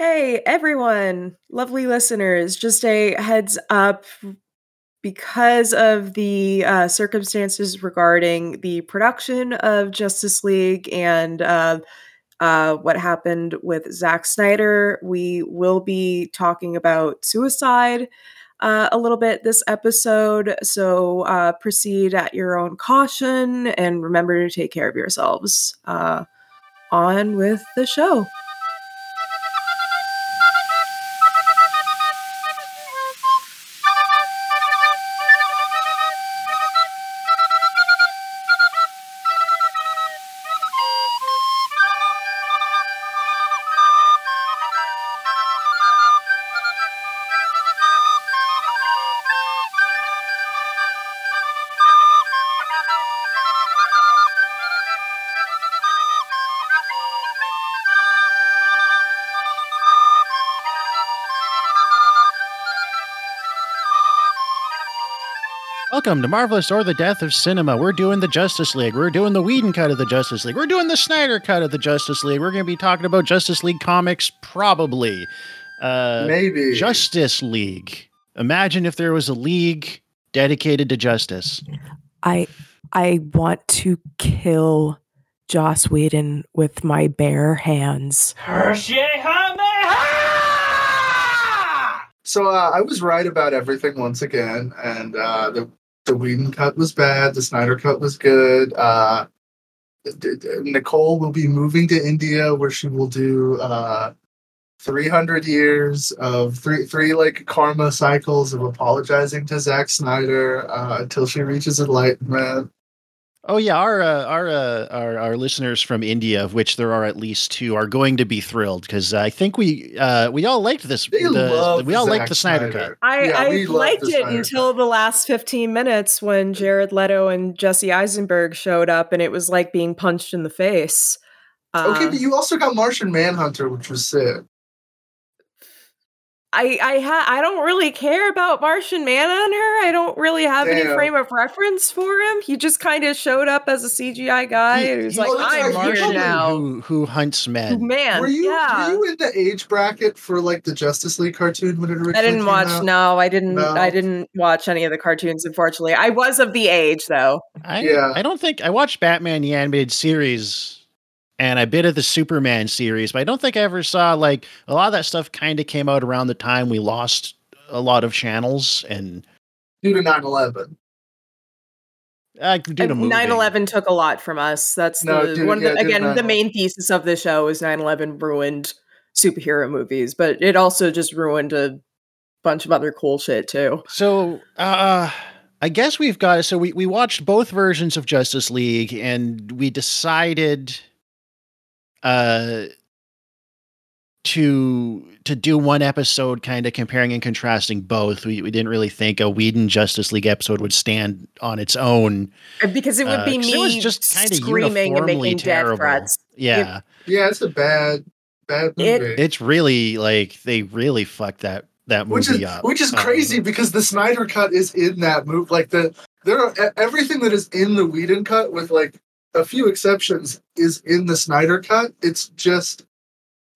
Hey, everyone, lovely listeners. Just a heads up because of the uh, circumstances regarding the production of Justice League and uh, uh, what happened with Zack Snyder, we will be talking about suicide uh, a little bit this episode. So uh, proceed at your own caution and remember to take care of yourselves. Uh, on with the show. Welcome to Marvelous or the Death of Cinema. We're doing the Justice League. We're doing the Whedon cut of the Justice League. We're doing the Snyder cut of the Justice League. We're going to be talking about Justice League comics, probably. Uh, Maybe. Justice League. Imagine if there was a league dedicated to justice. I I want to kill Joss Whedon with my bare hands. So uh, I was right about everything once again, and uh, the the Whedon cut was bad. The Snyder cut was good. Uh, Nicole will be moving to India, where she will do uh, 300 years of three three like karma cycles of apologizing to Zack Snyder uh, until she reaches enlightenment. Oh yeah, our uh, our, uh, our our listeners from India, of which there are at least two, are going to be thrilled because I think we uh, we all liked this. They the- love we all Zack liked the Snyder, cut. I, Yeah, I liked it Snyder until cut. the last 15 minutes when Jared Leto and Jesse Eisenberg showed up and it was like being punched in the face. Uh, okay, but you also got Martian Manhunter, which was sick. I I ha- I don't really care about Martian Manhunter. I don't really have any frame of reference for him. He just kind of showed up as a CGI guy. He- and he was like, I'm like here Martian now. Who, who hunts men? Man, were you yeah. were you in the age bracket for like the Justice League cartoon when it originally I didn't came watch. out? No, I didn't. No. I didn't watch any of the cartoons. Unfortunately, I was of the age though. I, Yeah. I don't think I watched Batman the animated series and a bit of the Superman series, but I don't think I ever saw like a lot of that stuff kind of came out around the time we lost a lot of channels and due to 9-11. uh, due to 9-11 took a lot from us. That's No, the dude, one. Yeah, the, again, the 9/11. main thesis of the show is 9-11 ruined superhero movies, but it also just ruined a bunch of other cool shit too. So uh I guess we've got so we, we watched both versions of Justice League and we decided uh to to do one episode kind of comparing and contrasting both. We we didn't really think a Whedon Justice League episode would stand on its own. Uh, Because it would Uh, be 'cause me it was just kinda screaming and uniformly making death threats. Yeah. Yeah, it's a bad, bad It- movie. It's really like they really fucked that that movie which is up. which is Um, crazy because the Snyder cut is in that movie. Like the there are everything that is in the Whedon cut, with like a few exceptions, is in the Snyder cut. It's just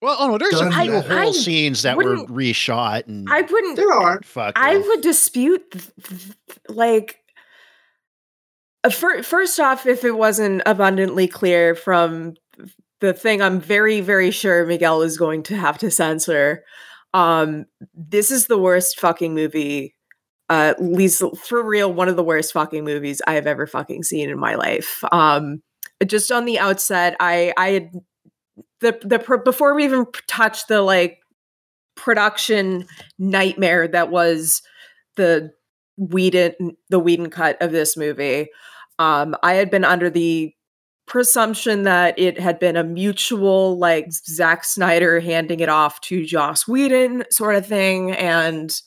Well, oh no, there's a done few whole I scenes that were wouldn't- reshot and I wouldn't. there are. Fuck. I with. would dispute, th- th- like, uh, fir- first off, if it wasn't abundantly clear from the thing I'm very, very sure Miguel is going to have to censor, um, this is the worst fucking movie. Uh, least for real, one of the worst fucking movies I have ever fucking seen in my life. Um, just on the outset, I, I had the the before we even touched the like production nightmare that was the Whedon the Whedon cut of this movie. Um, I had been under the presumption that it had been a mutual like Zack Snyder handing it off to Joss Whedon sort of thing, and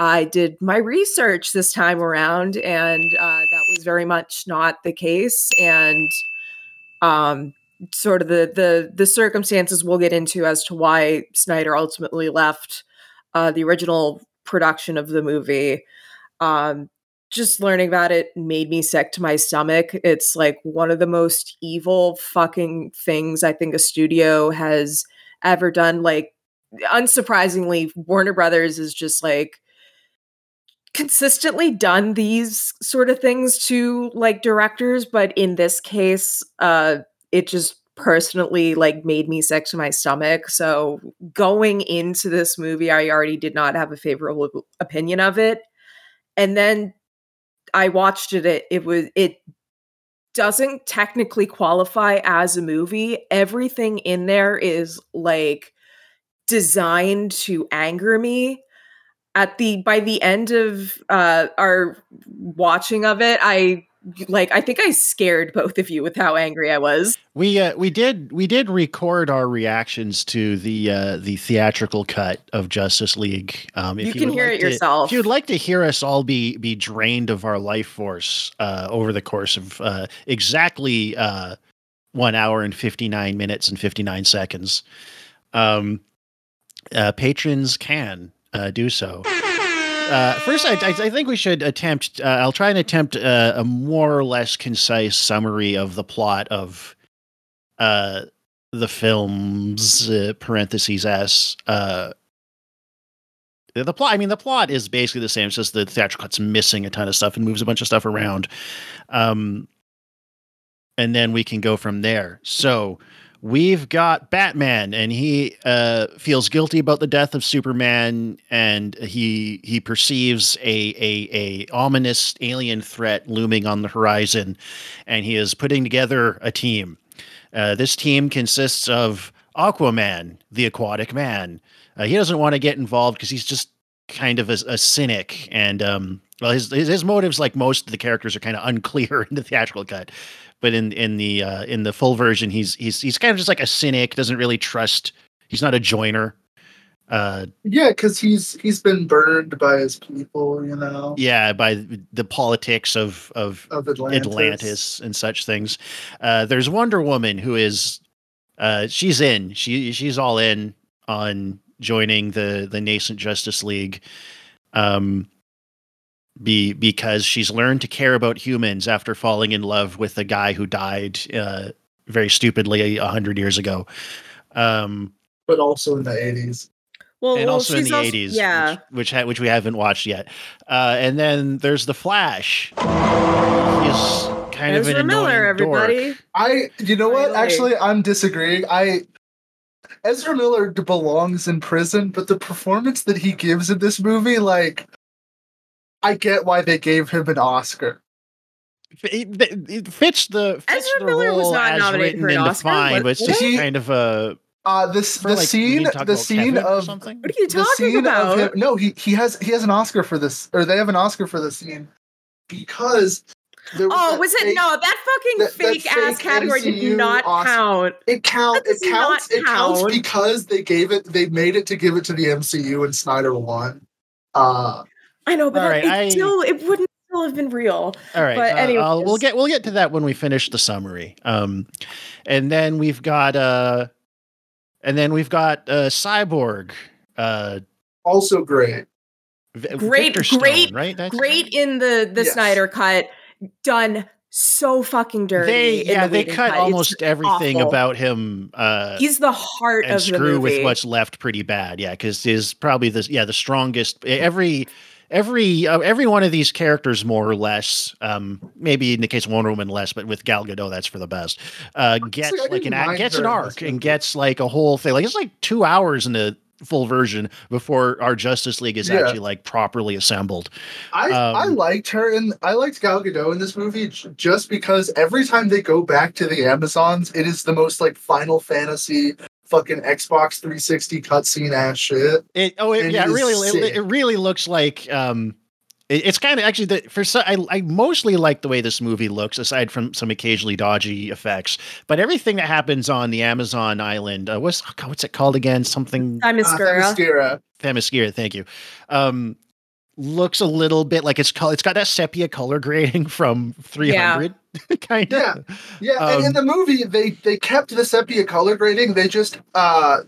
I did my research this time around, and uh, that was very much not the case, and um, sort of the the the circumstances we'll get into as to why Snyder ultimately left uh, the original production of the movie. Um, just learning about it made me sick to my stomach. It's like one of the most evil fucking things I think a studio has ever done. Like unsurprisingly, Warner Brothers is just like consistently done these sort of things to like directors, but in this case, uh, it just personally like made me sick to my stomach. So going into this movie, I already did not have a favorable opinion of it. And then I watched it, it, it was it doesn't technically qualify as a movie. Everything in there is like designed to anger me at the by the end of uh our watching of it i like i think i scared both of you with how angry i was. We uh, we did we did record our reactions to the uh the theatrical cut of justice league. Um if you, you can hear like it to, yourself. if you'd like to hear us all be be drained of our life force uh over the course of uh exactly uh one hour and 59 minutes and 59 seconds um uh patrons can uh, do so. Uh, first, I, I, think we should attempt. Uh, I'll try and attempt uh, a more or less concise summary of the plot of uh, the films. Uh, parentheses s. Uh, the plot. I mean, the plot is basically the same. It's just the theatrical cut's missing a ton of stuff and moves a bunch of stuff around. Um, and then we can go from there. So we've got Batman, and he uh, feels guilty about the death of Superman, and he he perceives a, a a ominous alien threat looming on the horizon, and he is putting together a team. Uh, this team consists of Aquaman, the aquatic man. Uh, he doesn't want to get involved because he's just kind of a, a cynic, and um, well, his, his, his motives, like most of the characters, are kind of unclear in the theatrical cut but in in the uh, in the full version, he's he's he's kind of just like a cynic. Doesn't really trust. He's not a joiner. Uh, yeah, because he's he's been burned by his people, you know. Yeah, by the politics of of, of Atlantis. Atlantis. and such things. Uh, there's Wonder Woman who is, uh, she's in. She she's all in on joining the the nascent Justice League. Um, be because she's learned to care about humans after falling in love with a guy who died uh, very stupidly a hundred years ago. Um, but also in the eighties. Well, and well, also in the also, 80s, yeah, which which, ha- which, we haven't watched yet. Uh, and then there's the Flash. He's kind Ezra of an Miller, everybody. Dork. I, you know what? Actually, I'm disagreeing. I Ezra Miller belongs in prison, but the performance that he gives in this movie, like, I get why they gave him an Oscar. It, it fits the fits Ezra the Miller role was not nominated for and Oscar. defined, what, but it's just he, kind of a. Uh, this the like, scene the scene of something. What are you talking about? Him, no, he he has he has an Oscar for this, or they have an Oscar for the scene because. Was oh, was it fake, no? That fucking that, fake, that ass category MCU did not Oscar. count. It counts. It counts. It counts because they gave it. They made it to give it to the MCU, and Snyder won. Uh, I know, but that, right, it I, still it wouldn't still have been real. All right, but uh, we'll get we'll get to that when we finish the summary. Um, and then we've got uh, and then we've got uh, Cyborg. Uh, also great. V- great, Stone, great, right? That's great in the the yes. Snyder cut. Done so fucking dirty. They yeah, the they cut, cut, almost it's everything awful. about him. Uh, He's the heart and of screw the movie. with what's left pretty bad. Yeah, because is probably the yeah the strongest. Every every uh, every one of these characters, more or less, um, maybe in the case of Wonder Woman less, but with Gal Gadot, that's for the best. Uh, gets like an gets an arc and gets like a whole thing. Like it's like two hours in the full version before our Justice League is yeah. actually like properly assembled. I um, I liked her and I liked Gal Gadot in this movie just because every time they go back to the Amazons, it is the most like Final Fantasy fucking Xbox 360 cutscene ass shit. It oh it, yeah, it really it, it, really looks like um it, it's kind of actually the for so, I I mostly like the way this movie looks aside from some occasionally dodgy effects. But everything that happens on the Amazon island, uh, what's oh God, what's it called again? Something Themyscira. Uh, Themyscira. Themyscira, thank you. Um looks a little bit like it's color. It's got that sepia color grading from 300, yeah. kind of. Yeah, yeah. Um, and in the movie, they they kept the sepia color grading. They just uh,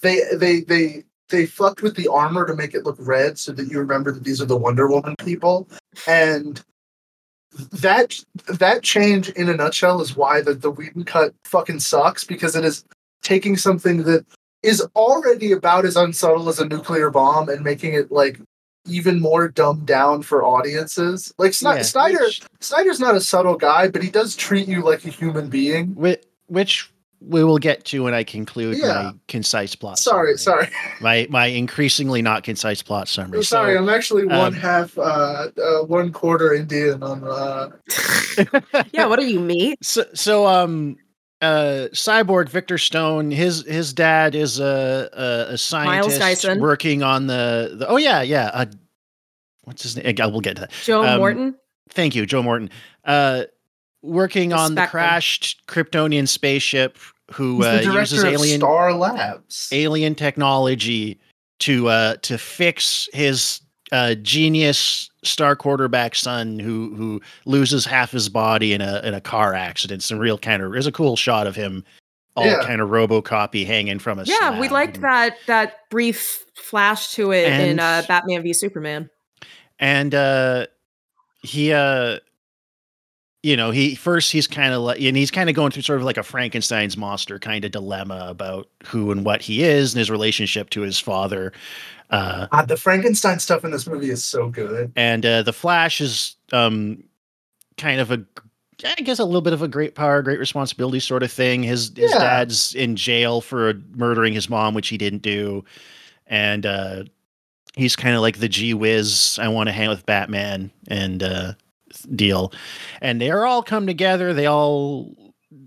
they they they they fucked with the armor to make it look red, so that you remember that these are the Wonder Woman people. And that that change, in a nutshell, is why the the Whedon cut fucking sucks because it is taking something that is already about as unsubtle as a nuclear bomb and making it like even more dumbed down for audiences. Like Sni- Yeah, Snyder, which- Snyder's not a subtle guy, but he does treat you like a human being. Which, which we will get to when I conclude Yeah. my concise plot. Sorry, summary. sorry, My my increasingly not concise plot summary. sorry. So, I'm actually one um, half, uh, uh, one quarter Indian on. Uh, yeah, what are you, me? so so um uh cyborg Victor Stone his his dad is a a, a scientist Dyson. working on the, the oh yeah yeah uh, what's his name I will get to that Joe Um, Morton? thank you Joe Morton uh working The on the crashed Kryptonian spaceship who he's uh, the director uses of alien Star Labs. alien technology to uh to fix his uh genius star quarterback son who who loses half his body in a in a car accident some real kind of there's a cool shot of him all Yeah. kind of robocopy hanging from a Yeah, we slab. liked that that brief flash to it in uh, Batman v Superman. and uh he uh you know he first he's kind of like and he's kind of going through sort of like a frankenstein's monster kind of dilemma about who and what he is and his relationship to his father uh God, the Frankenstein stuff in this movie is so good. and uh, the Flash is um, kind of a, I guess, a little bit of a great power, great responsibility sort of thing. His his Yeah. dad's in jail for murdering his mom, which he didn't do, and uh, he's kind of like the gee whiz. I want to hang with Batman and uh, deal, and they are all come together. They all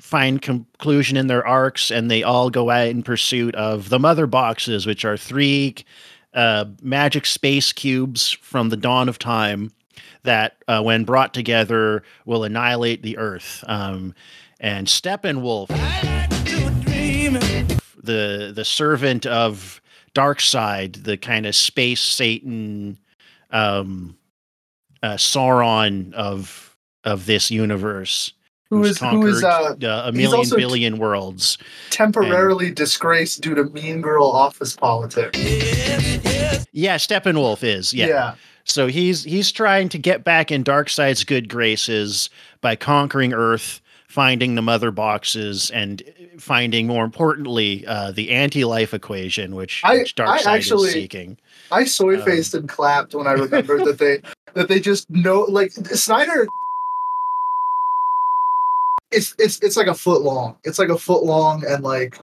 find conclusion in their arcs, and they all go out in pursuit of the mother boxes, which are three uh, magic space cubes from the dawn of time that, uh, when brought together, will annihilate the Earth. Um, and Steppenwolf, the the servant of Darkseid, the kind of space Satan, um, uh, Sauron of of this universe, Who is who is uh, uh, a million t- billion worlds. temporarily disgraced due to Mean Girl office politics. Yeah, Steppenwolf is. yeah. So he's he's trying to get back in Darkseid's good graces by conquering Earth, finding the mother boxes, and finding more importantly uh, the anti-life equation, which, I- which I Darkseid actually- is seeking. I soy faced and clapped when I remembered that they that they just know like Snyder. It's it's it's like a foot long. It's like a foot long and like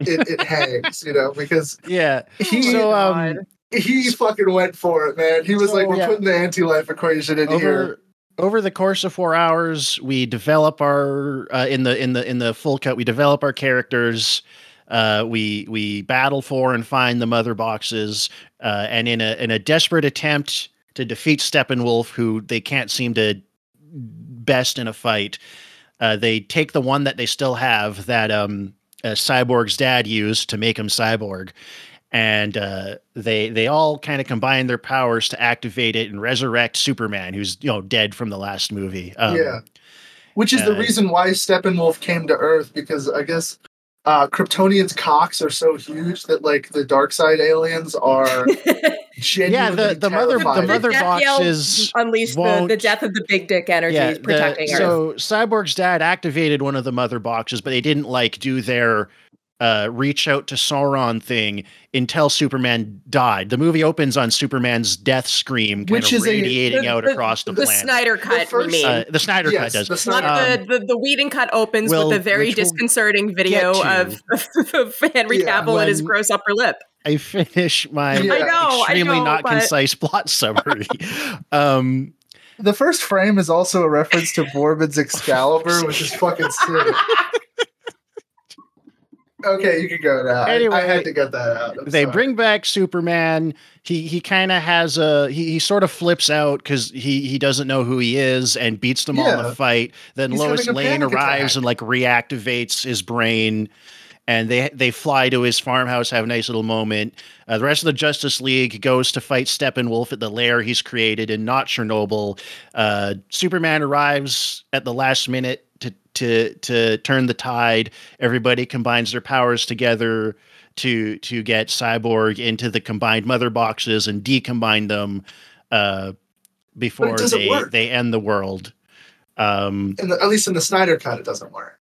it, it hangs, you know, because Yeah. he So um, he fucking went for it, man. He was So, like, "We're yeah. putting the anti-life equation in here." over over the course of four hours, we develop our uh, in the in the in the full cut. We develop our characters. Uh, we we battle for and find the mother boxes, uh, and in a in a desperate attempt to defeat Steppenwolf, who they can't seem to best in a fight, uh, they take the one that they still have that um, uh, Cyborg's dad used to make him cyborg, and uh, they they all kind of combine their powers to activate it and resurrect Superman, who's you know dead from the last movie. Um, yeah, which is the uh, reason why Steppenwolf came to Earth because I guess uh, Kryptonians' cocks are so huge that like the dark side aliens are yeah. The the mother the mother Death Yell boxes. unleash the, the death of the big dick energy Yeah, is the- protecting Earth. so Cyborg's dad activated one of the mother boxes, but they didn't like do their uh, reach out to Sauron thing until Superman died. The movie opens on Superman's death scream, kind Which of is a- radiating the- out the- across the, the planet. Snyder cut, we first- uh, the Snyder Yes, cut does. the Not Snyder um, the, the the Whedon cut opens will- with a very which we'll disconcerting video of, of Henry Yeah, Cavill and his gross upper lip. I finish my I know, I extremely know, not but- concise plot summary. um, The first frame is also a reference to Boorman's Excalibur, which is fucking sick. Okay, you can go now. I- I, Anyway, had to get that out. I'm they sorry. bring back Superman. He he kind of has a he, he sort of flips out because he he doesn't know who he is and beats them all in Yeah. the fight. Then He's Lois Lane arrives attack. and like reactivates his brain. And they they fly to his farmhouse, have a nice little moment. Uh, the rest of the Justice League goes to fight Steppenwolf at the lair he's created in not Chernobyl. Uh, Superman arrives at the last minute to to to turn the tide. Everybody combines their powers together to to get Cyborg into the combined mother boxes and decombine them uh, before they work. they end the world. Um, In the, at least in the Snyder cut, it doesn't work.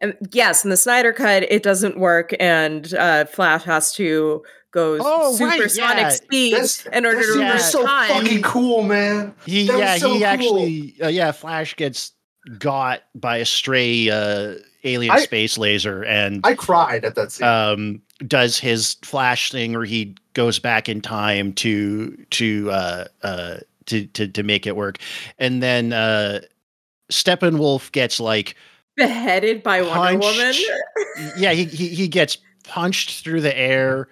And yes, in the Snyder cut, it doesn't work, and uh, Flash has to go Oh, right, supersonic yeah. speed That's- in order that to scene reverse so time. fucking cool, man. He yeah so he cool. actually uh, yeah Flash gets got by a stray uh, alien I- space laser and I cried at that scene. um, does his Flash thing where he goes back in time to to uh, uh, to, to to make it work, and then uh, Steppenwolf gets like Beheaded by Wonder Punched. Woman. yeah he, he he gets punched through the air.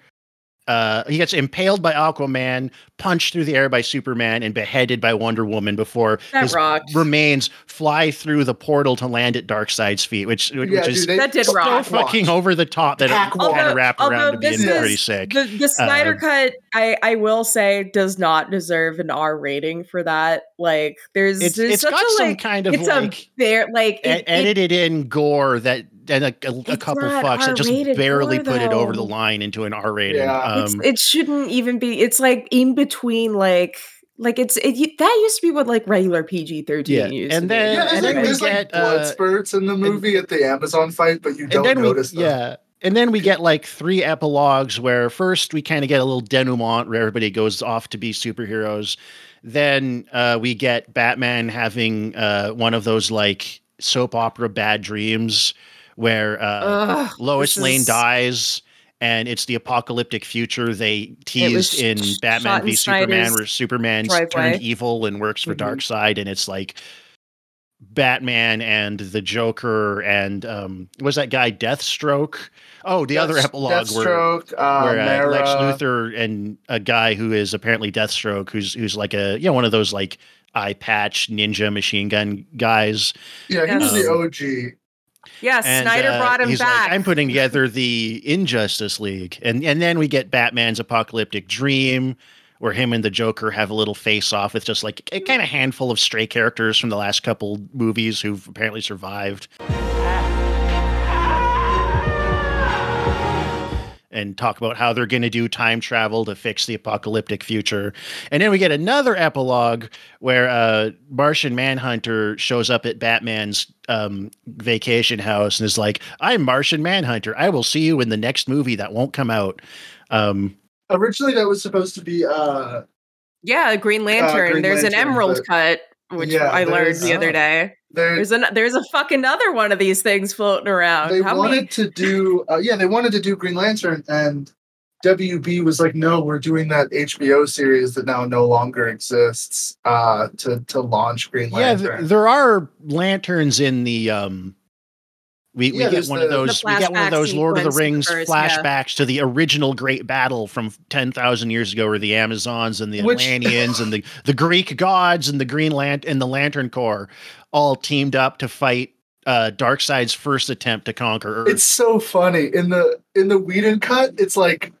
Uh, he gets impaled by Aquaman, punched through the air by Superman, and beheaded by Wonder Woman before That his rocked. remains fly through the portal to land at Darkseid's feet, which which yeah, is dude, That did so rock. fucking over the top that Pack it kind walk. of wrap around to being this pretty sick. The the Snyder Um, cut, I I will say, does not deserve an R rating for that. Like, there's it's there's it's such got a some like kind of it's like a like it, it- edited in gore that and a, a, a couple fucks that just barely gore, put it over the line into an R rating. Yeah. Um, it shouldn't even be. It's like in between, like like it's it that used to be what like regular PG thirteen Yeah, used and to be. then- yeah, there's, and like, then we there's like blood uh, spurts in the movie at the Amazon fight, but you and don't then we notice them. yeah. And then we get like three epilogues where first we kind of get a little denouement where everybody goes off to be superheroes. Then uh, we get Batman having uh, one of those like soap opera bad dreams where uh, Ugh, Lois Lane is- dies, and it's the apocalyptic future they teased in sh- Batman v Superman, where Superman's driveway. turned evil and works for Mhm. Darkseid, and it's like Batman and the Joker and um, was that guy Deathstroke? Oh, the other Death- epilogue where Deathstroke, uh, where uh, Lex Luthor and a guy who is apparently Deathstroke, who's who's like a you know one of those like eye patch ninja machine gun guys. Yeah, he was the Um, OG. Yeah, And, Snyder uh, brought him he's back. Like, I'm putting together the Injustice League, and and then we get Batman's apocalyptic dream, where him and the Joker have a little face off with just like a kind of handful of stray characters from the last couple movies who've apparently survived. And talk about how they're going to do time travel to fix the apocalyptic future. And then we get another epilogue where uh, Martian Manhunter shows up at Batman's um, vacation house and is like, I'm Martian Manhunter. I will see you in the next movie that won't come out. Um, Originally, that was supposed to be uh, yeah, Green Lantern. Green there's an Emerald but- cut, which Yeah, I learned there's- the other day. There. There's an there's a fucking other one of these things floating around. They How wanted many? to do, uh, yeah, they wanted to do Green Lantern, and WB was like, "No, we're doing that HBO series that now no longer exists uh, to to launch Green yeah, Lantern." th- there are lanterns in the. Um, we, we get one the- of those. We get one of those Lord of the sequence Rings first, yeah. flashbacks to the original great battle from ten thousand years ago, where the Amazons and the Which- Atlanteans and the the Greek gods and the Green Lantern and the Lantern Corps all teamed up to fight uh, Darkseid's first attempt to conquer Earth. it's so funny in the in the Whedon cut. It's like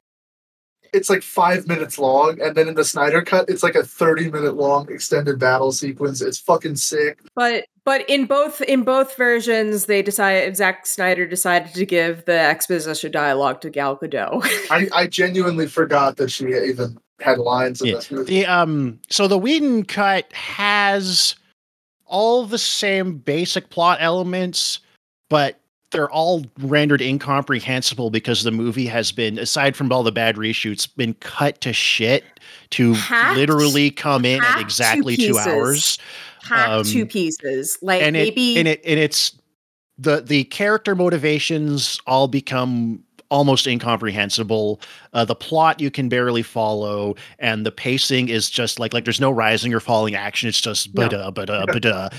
it's like five minutes long, and then in the Snyder cut, it's like a thirty minute long extended battle sequence. It's fucking sick. But but in both in both versions, they decided Zack Snyder decided to give the exposition dialogue to Gal Gadot. I, I genuinely forgot that she even had lines in Yeah. this movie. The um so the Whedon cut has all the same basic plot elements, but they're all rendered incomprehensible because the movie has been, aside from all the bad reshoots, been cut to shit to Hacked- literally come in at hacked exactly two pieces. hours. Um, two pieces, like and it maybe and it and it's the the character motivations all become almost incomprehensible. Uh, the plot you can barely follow, and the pacing is just like like there's no rising or falling action. It's just No. but but but uh,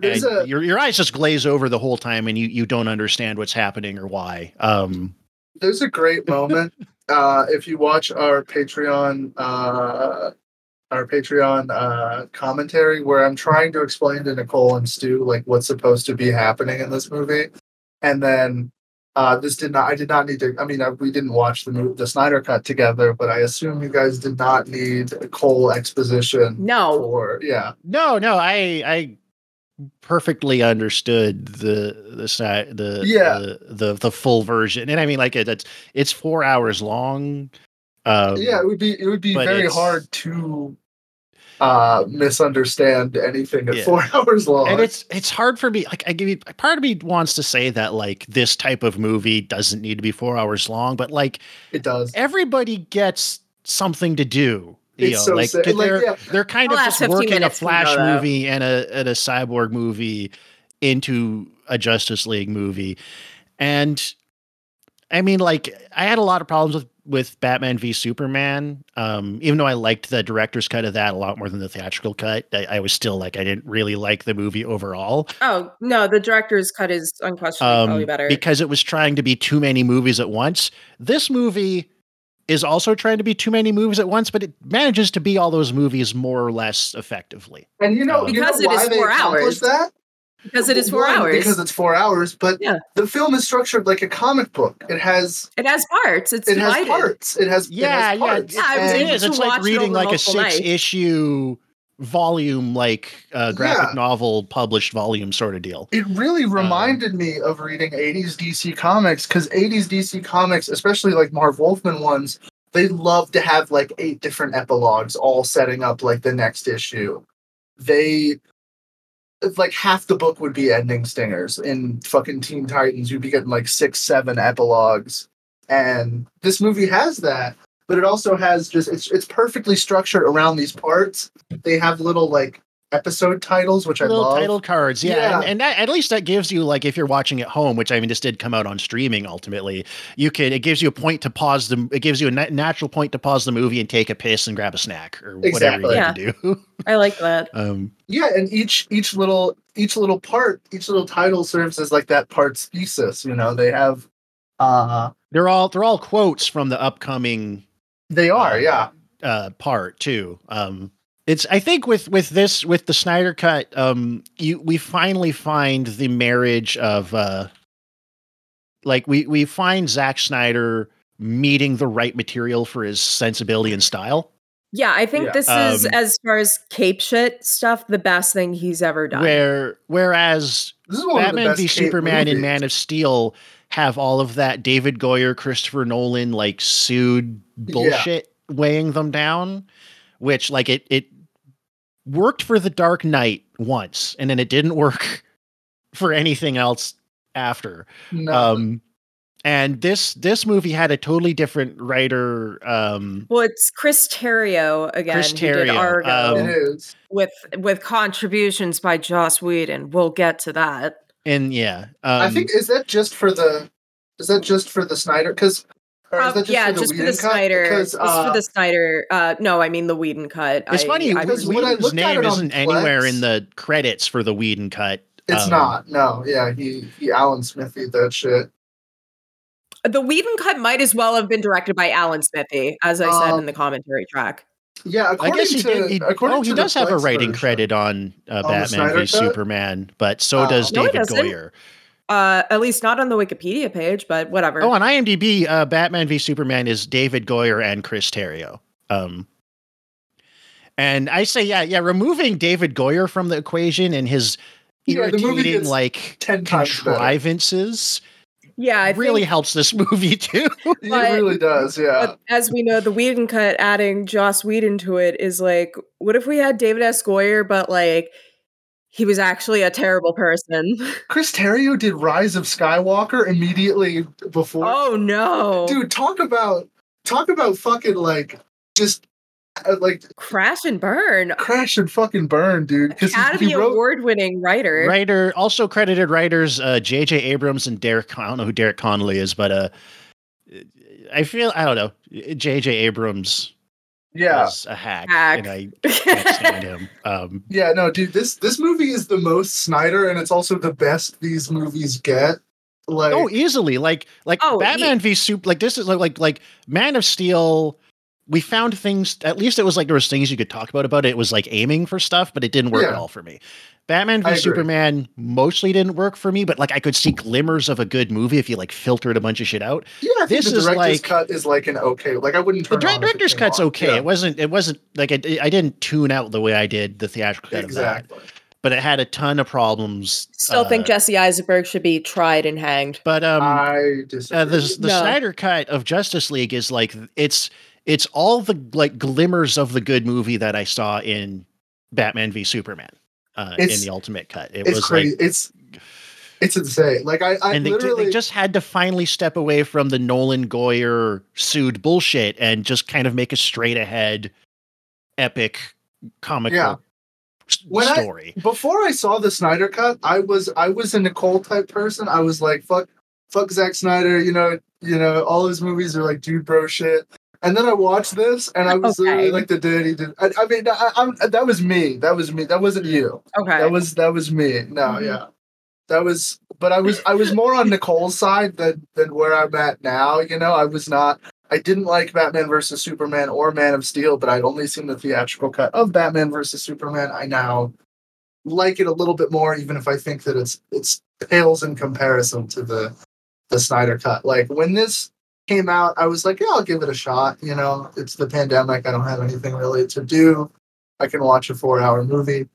There's and a- your your eyes just glaze over the whole time, and you you don't understand what's happening or why. Um, There's a great moment uh, if you watch our Patreon uh, our Patreon uh, commentary where I'm trying to explain to Nicole and Stu like what's supposed to be happening in this movie, and then uh, this did not. I did not need to. I mean, uh, we didn't watch the movie, the Snyder cut together, but I assume you guys did not need a Cole exposition. no. For yeah, no, no, I I perfectly understood the the si- the Yeah. the, the the full version, and I mean like it, it's it's four hours long. Um, yeah, it would be it would be very hard to uh misunderstand anything at Yeah. four hours long. and it's it's hard for me like i give you part of me wants to say that like this type of movie doesn't need to be four hours long but like it does. everybody gets something to do you It's know so like sad. they're, Like, yeah. they're kind The of just working a flash movie and a and a cyborg movie into a justice league movie and i mean like i had a lot of problems with with batman v superman um even though i liked the director's cut of that a lot more than the theatrical cut i, I was still like i didn't really like the movie overall Oh no, the director's cut is unquestionably um, probably better. because it was trying to be too many movies at once. This movie is also trying to be too many movies at once, but it manages to be all those movies more or less effectively. And you know, Uh, you know Because it is why they four accomplished hours. that? Because it is four One, hours. Because it's four hours, but Yeah. the film is structured like a comic book. It has it has parts. It's it has parts. It has Yeah, it has yeah, parts. Yeah, I was it able is. to It's like watch it reading like a six nights. issue volume, like uh, graphic Yeah. novel published volume sort of deal. It really reminded me of reading 80s DC comics because 80s DC comics, especially like Marv Wolfman ones, they love to have like eight different epilogues all setting up like the next issue. They like half the book would be ending stingers. In fucking Teen Titans, you'd be getting like six, seven epilogues. And this movie has that, but it also has just it's it's perfectly structured around these parts. They have little like episode titles, which I love. title cards, yeah, Yeah. and, and that, at least that gives you like if you're watching at home, which I mean, this did come out on streaming. Ultimately, you can it gives you a point to pause the it gives you a na- natural point to pause the movie and take a piss and grab a snack or whatever Exactly. you can do. I like that. um, Yeah, and each each little each little part, each little title serves as like that part's thesis. You know, they have uh they're all they're all quotes from the upcoming they are, yeah. uh part too um it's i think with with this with the snyder cut um you we finally find the marriage of uh like we we find Zack snyder meeting the right material for his sensibility and style Yeah, I think Yeah. this is Um, as far as cape shit stuff, the best thing he's ever done. where whereas This is one batman of the v best Kate superman and man of steel have all of that david goyer christopher nolan like sued bullshit weighing them down which like it it worked for the dark knight once and then it didn't work for anything else after No, um and this this movie had a totally different writer um well, it's Chris Terrio again. Chris who did Terrio, Argo um, with with contributions by Joss Whedon. We'll get to that. and yeah um, I think is that just for the is that just for the Snyder? Because Prob- yeah, just for the Snyder. Because just uh, for the Snyder. Uh, no, I mean the Whedon cut. it's I- funny I because was- when I Whedon's looked name isn't anywhere in the credits for the Whedon cut it's um, not. No, yeah, he he Alan Smithee that shit. the Whedon cut might as well have been directed by Alan Smithee, as I said Um, in the commentary track. Yeah, I guess he to did. He, according oh, he to the does have a writing version- credit on uh, the Batman v Superman, but so Oh. does No, he David doesn't. Goyer. Uh, at least not on the Wikipedia page, but whatever. Oh, on IMDb, uh, Batman v Superman is David Goyer and Chris Terrio. Um, and I say, yeah, yeah, removing David Goyer from the equation and his Yeah, the movie irritating like ten times better. contrivances yeah, I really think, helps this movie too. It really does. Yeah. But as we know, the Whedon cut, adding Joss Whedon to it is like, what if we had David S. Goyer, but like he was actually a terrible person? Chris Terrio did Rise of Skywalker immediately before. oh no, Dude, talk about talk about fucking like just uh, like crash and burn. crash and fucking burn, dude. Because Academy he, wrote Award-winning writer. Writer, also credited writers uh, J.J. Abrams and Derek. I don't know who Derek Connolly is, but uh, I feel I don't know. J.J. Abrams yeah. is a hack, Hack. and I can't stand him. Um, Yeah, no, dude, this this movie is the most Snyder and it's also the best these movies get. Like oh, easily, like like Oh, Batman v Super. Like this is like like like Man of Steel. We found things. At least it was like there was things you could talk about about it. It was like aiming for stuff, but it didn't work at all for me. Batman v I agree. Superman mostly didn't work for me, but like I could see glimmers of a good movie if you like filtered a bunch of shit out. yeah, I think this the is director's like- cut is like an okay. Like I wouldn't The turn dir- on if it director's came cut's on. okay. Yeah, It wasn't. It wasn't like I, I didn't tune out the way I did the theatrical cut of that, exactly. but it had a ton of problems. Still think uh, Jesse Eisenberg should be tried and hanged. But um, I disagree. uh, the the No. Snyder cut of Justice League is like it's it's all the like glimmers of the good movie that I saw in Batman v Superman uh, in the Ultimate Cut. It it's was crazy. like it's it's insane. Like I, I and they, literally they just had to finally step away from the Nolan Goyer sued bullshit and just kind of make a straight ahead epic comic Yeah. book When I- story. before I saw the Snyder cut, I was I was a Nicole type person. I was like, fuck, fuck Zack Snyder. You know, you know, all his movies are like dude bro shit. And then I watched this, and I was Okay. like the he did. I, I mean, I, I'm, that was me. That was me. That wasn't you. Okay. That was that was me. No, Mhm. yeah, that was. But I was I was more on Nicole's side than than where I'm at now. You know, I was not. I didn't like Batman versus Superman or Man of Steel, but I'd only seen the theatrical cut of Batman versus Superman. I now like it a little bit more, even if I think that it's it's pales in comparison to the the Snyder cut. Like when this came out, I was like, yeah, I'll give it a shot. You know, it's the pandemic. I don't have anything really to do. I can watch a four hour movie.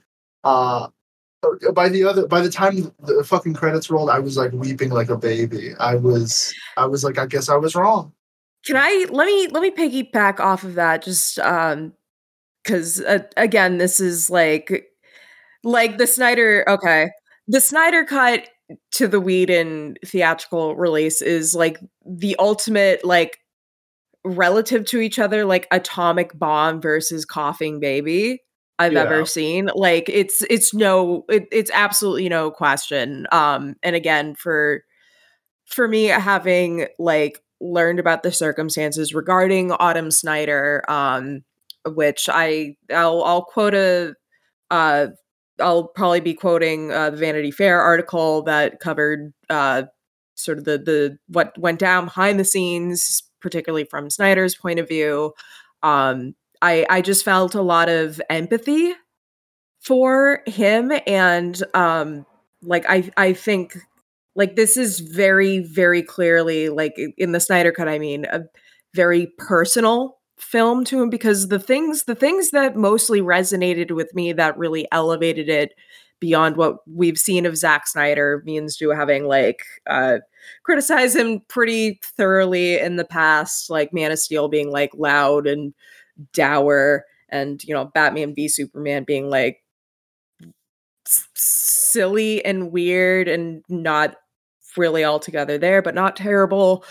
Uh, by the other, by the time the fucking credits rolled, I was like weeping like a baby. I was, I was like, I guess I was wrong. Can I let me let me piggyback off of that just um cuz uh, again this is like like the Snyder okay. The Snyder cut to the Whedon theatrical release is like the ultimate like relative to each other like atomic bomb versus coughing baby I've Yeah. ever seen. Like it's it's no it, it's absolutely no question. Um and again for for me having like learned about the circumstances regarding Autumn Snyder um which I I'll I'll quote a uh I'll probably be quoting uh, the Vanity Fair article that covered uh sort of the the what went down behind the scenes particularly from Snyder's point of view. Um I I just felt a lot of empathy for him and um like I I think like this is very very clearly like in the Snyder cut I mean a very personal film to him because the things the things that mostly resonated with me that really elevated it beyond what we've seen of Zack Snyder means to having like uh criticized him pretty thoroughly in the past like Man of Steel being like loud and dour and you know Batman v Superman being like s- silly and weird and not really altogether there but not terrible.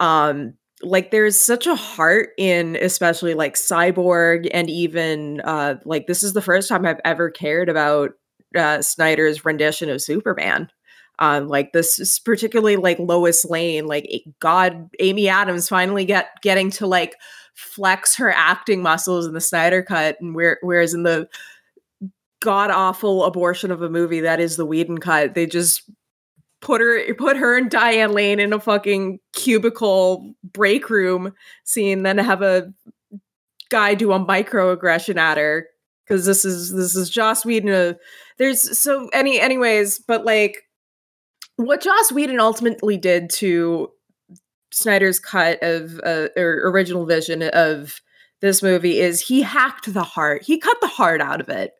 Um like there's such a heart in especially like cyborg and even uh like this is the first time i've ever cared about uh snyder's rendition of superman um like this is particularly like lois lane like god amy adams finally get getting to like flex her acting muscles in the snyder cut and where, whereas in the god awful abortion of a movie that is the Whedon cut. They just put her put her and Diane Lane in a fucking cubicle break room scene, then have a guy do a microaggression at her because this is this is Joss Whedon. Uh, there's so any anyways, but like what Joss Whedon ultimately did to Snyder's cut of uh, or original vision of this movie is he hacked the heart. He cut the heart out of it.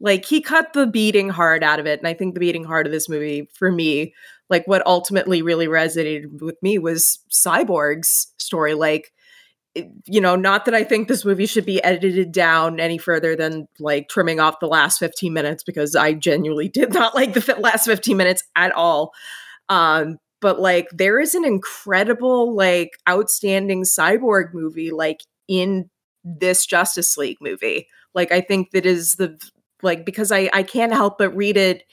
Like he cut the beating heart out of it. And I think the beating heart of this movie, for me, like what ultimately really resonated with me was Cyborg's story. Like, you know, not that I think this movie should be edited down any further than like trimming off the last 15 minutes because I genuinely did not like the last 15 minutes at all. Um, but like there is an incredible, like outstanding cyborg movie, like in this Justice League movie. Like I think that is the like because I I can't help but read it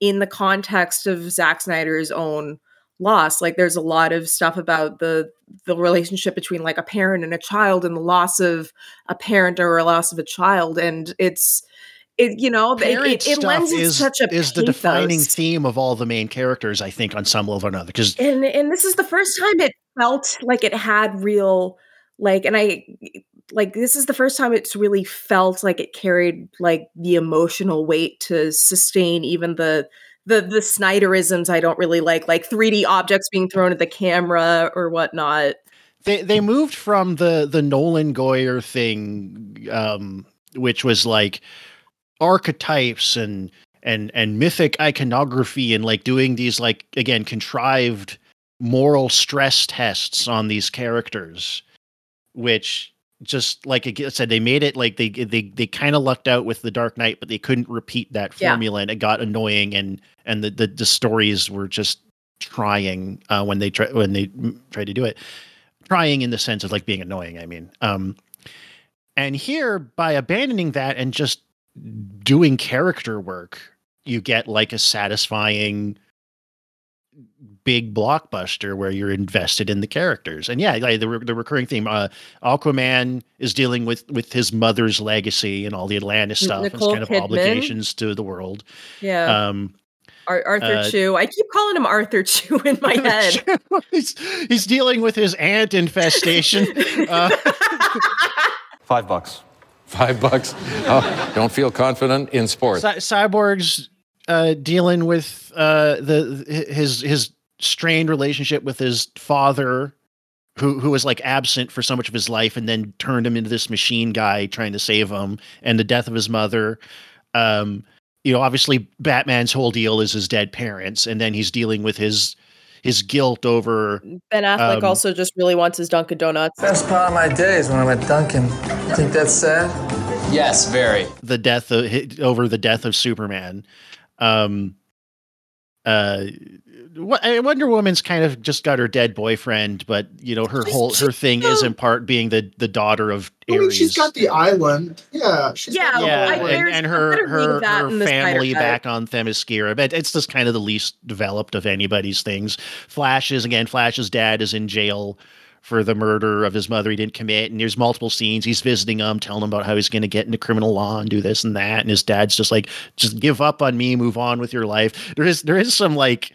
in the context of Zack Snyder's own loss. Like there's a lot of stuff about the the relationship between like a parent and a child and the loss of a parent or a loss of a child and it's it you know it, Parent it, it stuff lends it is, such a is the defining theme of all the main characters, I think, on some level or another. Because and and this is the first time it felt like it had real like and i like this is the first time it's really felt like it carried like the emotional weight to sustain even the the the snyderisms i don't really like like 3d objects being thrown at the camera or whatnot. They they moved from the the Nolan Goyer thing, um, which was like archetypes and and and mythic iconography and like doing these like again contrived moral stress tests on these characters, which just like I said, they made it like they they they kind of lucked out with the Dark Knight, but they couldn't repeat that Yeah. formula, and it got annoying, and and the the, the stories were just trying uh, when they try when they tried to do it, trying in the sense of like being annoying. I mean, um, and here by abandoning that and just doing character work, you get like a satisfying big blockbuster where you're invested in the characters. And yeah, like the, re- the recurring theme, uh, Aquaman is dealing with with his mother's legacy and all the Atlantis stuff and Nicole kind of obligations to the world. Yeah. Um, Ar- Arthur uh, Chu. I keep calling him Arthur Chu in my head. he's, he's dealing with his ant infestation. Uh, Five bucks. Five bucks. Oh, don't feel confident in sports. Cy- Cyborg's uh, dealing with uh, the his his strained relationship with his father, who who was like absent for so much of his life, and then turned him into this machine guy trying to save him, and the death of his mother. Um, you know, obviously, Batman's whole deal is his dead parents, and then he's dealing with his his guilt over ben Affleck Um, also just really wants his Dunkin' Donuts. Best part of my day is when I'm at Dunkin'. You think that's sad? Yes, very. the death of over the death of Superman. Um, uh, uh, Eh, Wonder Woman's kind of just got her dead boyfriend, but you know her whole her she's thing is in part being the the daughter of I mean, she's got the island. Yeah, she's Yeah, yeah, I- and, and her her, her in the Snyder family back on Themyscira, but it's just kind of the least developed of anybody's things. Flash is again, Flash's dad is in jail for the murder of his mother he didn't commit, and there's multiple scenes. He's visiting him, telling him about how he's going to get into criminal law and do this and that, and his dad's just like, just give up on me, move on with your life. There is there is some like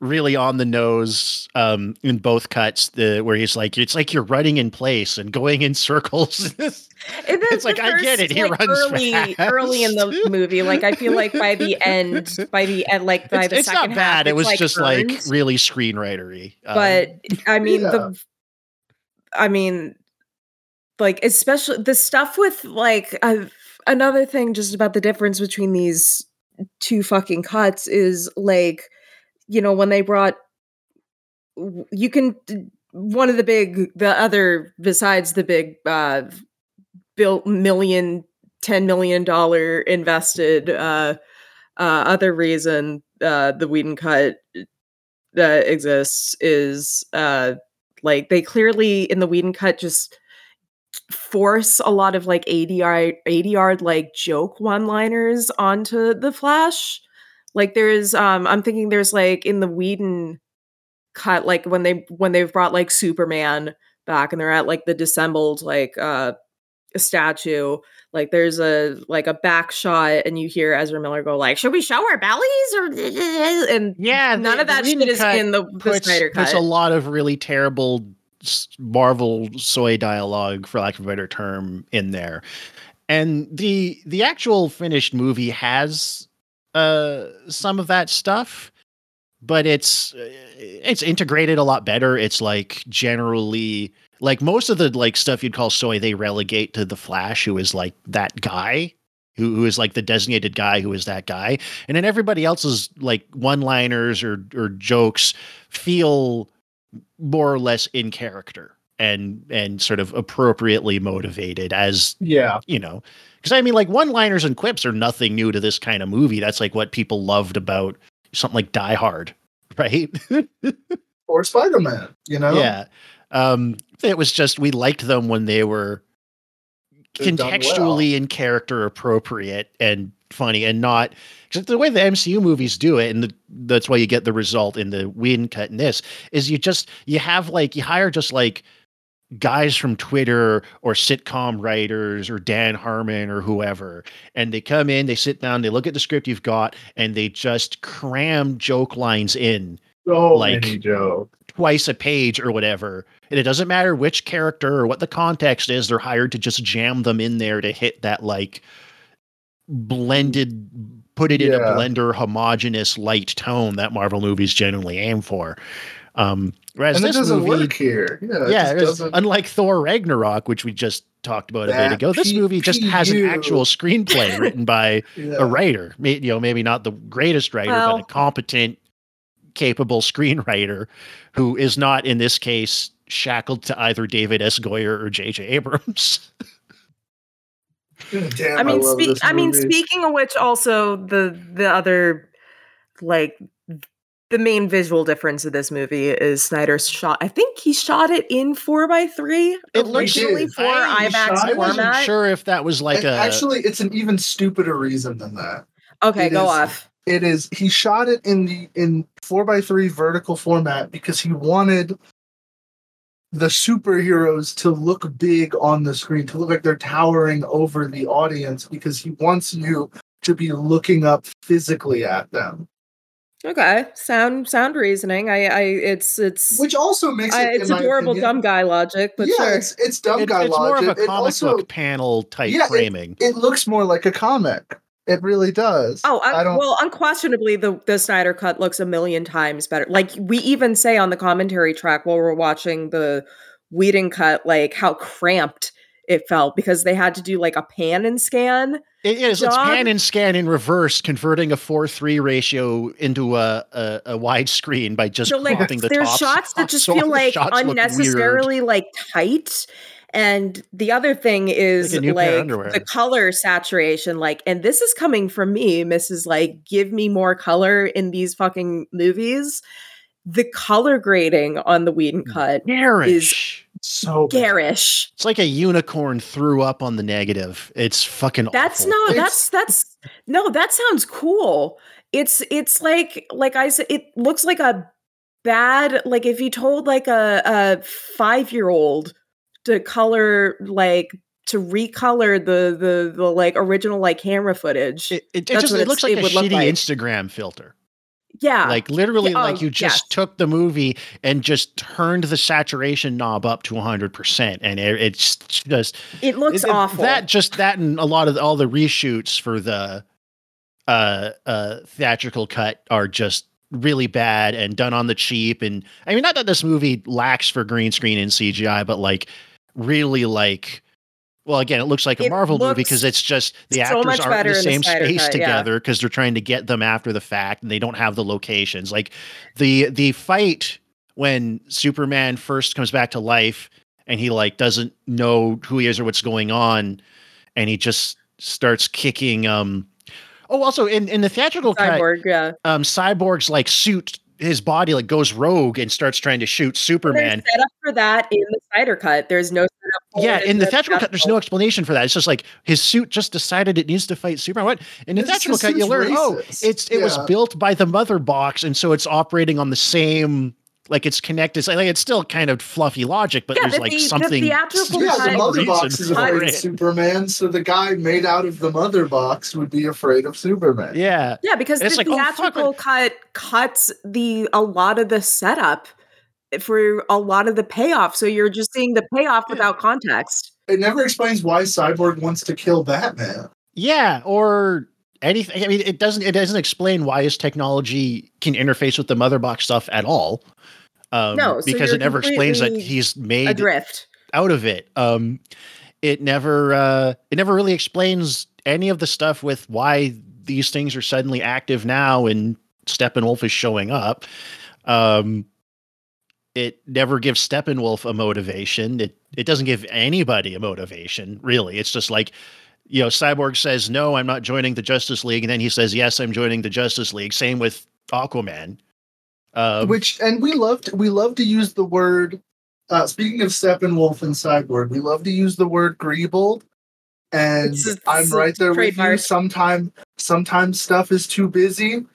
really on the nose um in both cuts the where he's like it's like you're running in place and going in circles. And It's like, the I get it, he like, runs early, early in the movie. Like I feel like by the end, by the end, like by it's, the it's second not bad. Half, it was like, just like really screenwritery. Um, but I mean Yeah. the I mean like especially the stuff with like uh, another thing just about the difference between these two fucking cuts is like you know when they brought you can one of the big the other besides the big uh bill million 10 million dollar invested uh uh other reason uh the Whedon cut that exists is uh like they clearly in the Whedon cut just force a lot of like 80 yard 80 yard like joke one liners onto the flash like there's um i'm thinking there's like in the Whedon cut like when they when they've brought like superman back and they're at like the dissembled like uh statue like there's a like a back shot and you hear ezra miller go like should we show our bellies or and yeah none the- of that shit is in the, the puts, snyder cut a lot of really terrible marvel soy dialogue for lack of a better term in there. And the the actual finished movie has uh some of that stuff but it's it's integrated a lot better. It's like generally like most of the like stuff you'd call soy they relegate to the flash who is like that guy who, who is like the designated guy who is that guy. And then everybody else's like one liners or or jokes feel more or less in character and and sort of appropriately motivated as Yeah, you know because i mean like one liners and quips are nothing new to this kind of movie that's like what people loved about something like die hard right or Spider Man. You know. yeah um it was just we liked them when they were They're done well. contextually in character appropriate and funny and not because the way the MCU movies do it and the, that's why you get the result in the Whedon cut in this is you just you have like you hire just like guys from Twitter or sitcom writers or Dan Harmon or whoever and they come in they sit down they look at the script you've got and they just cram joke lines in So Like- many jokes. twice a page or whatever. And it doesn't matter which character or what the context is, they're hired to just jam them in there to hit that like blended, put it in a blender, homogenous, light tone that Marvel movies generally aim for. Um, whereas And this doesn't movie, work here. Yeah, yeah, just it's- unlike Thor Ragnarok, which we just talked about a bit ago, this P- movie just has an actual screenplay written by yeah. a writer. You know, maybe not the greatest writer, Well- but a competent, capable screenwriter who is not in this case shackled to either David S. Goyer or J.J. Abrams. Damn, I mean, love speak. I mean, speaking of which, also the the other like the main visual difference of this movie is Snyder's shot. I think he shot it in four by three It looks- originally He did. for I- IMAX shot- I wasn't sure if that was like And a actually, it's an even stupider reason than that. Okay, It go is- off. It is he shot it in the in four by three vertical format because he wanted the superheroes to look big on the screen, to look like they're towering over the audience, because he wants you to be looking up physically at them. Okay, sound sound reasoning. I I it's it's Which also makes it I, it's adorable opinion- dumb guy logic, but yeah, sure. it's it's dumb it's, guy it's more of a It comic also- book panel type Yeah, framing. It looks more like a comic. It really does. Oh, un- I don't. well, unquestionably, the the Snyder cut looks a million times better. Like we even say on the commentary track while we're watching the Whedon cut, like how cramped it felt because they had to do like a pan and scan. It is. It's pan and scan in reverse, converting a four three ratio into a a, a widescreen by just so like cropping the there's tops shots that just so feel like shots look weird. unnecessarily like tight. And the other thing is Like a new pair of like the color saturation, like, and this is coming from me, Mrs. Like, give me more color in these fucking movies. The color grading on the Whedon Mm. cut Garish. So bad. garish. It's like a unicorn threw up on the negative. It's fucking. That's awful. no, It's- that's that's no, that sounds cool. It's it's like like I said, it looks like a bad like if you told like a a five year old to color like to recolor the the the like original like camera footage. It, it, it just it looks like it a would look shitty like. Instagram filter. Yeah, Like literally, Yeah, like oh, you just yes. took the movie and just turned the saturation knob up to 100%. And it, it's just it looks it- it- awful. That just that and a lot of all the reshoots for the uh uh theatrical cut are just really bad and done on the cheap. And I mean, not that this movie lacks for green screen and CGI, but like really like. Well, again, it looks like a It Marvel movie because it's just the so actors aren't in the in the same space cut, together because they're trying to get them after the fact and they don't have the locations. Like the the fight when Superman first comes back to life and he like doesn't know who he is or what's going on and he just starts kicking um oh also in in the theatrical cut cyborg. Yeah, um cyborg's like suit his body like goes rogue and starts trying to shoot superman There's setup for that in the Snyder cut. There's no yeah in the the theatrical cut there's no explanation for that. It's just like his suit just decided it needs to fight superman. What? In the This theatrical cut you seems learn oh it's it was built by the mother box and so it's operating on the same like it's connected so, like it's still kind of fluffy logic but Yeah, there's the- like the something theatrical Yeah, the mother box is for afraid of. Superman, so the guy made out of the mother box would be afraid of Superman. yeah. Yeah, because And the it's like, oh, theatrical cut cuts the a lot of the setup for a lot of the payoff. So you're just seeing the payoff without context. It never explains why Cyborg wants to kill Batman. Yeah, or anything. I mean, it doesn't. It doesn't explain why his technology can interface with the mother box stuff at all. Um, No, so because it never explains that he's made Adrift. out of it. Um, it never. Uh, it never really explains any of the stuff with why these things are suddenly active now and Steppenwolf is showing up. Um, it never gives Steppenwolf a motivation. It it doesn't give anybody a motivation, really. It's just like, you know, Cyborg says, No, I'm not joining the Justice League, and then he says, Yes, I'm joining the Justice League. Same with Aquaman. Um, Which and we love to, we love to use the word uh speaking of Steppenwolf and Cyborg, we love to use the word Greeble. And It's a- I'm right there with you. trademark. Sometime sometimes stuff is too busy.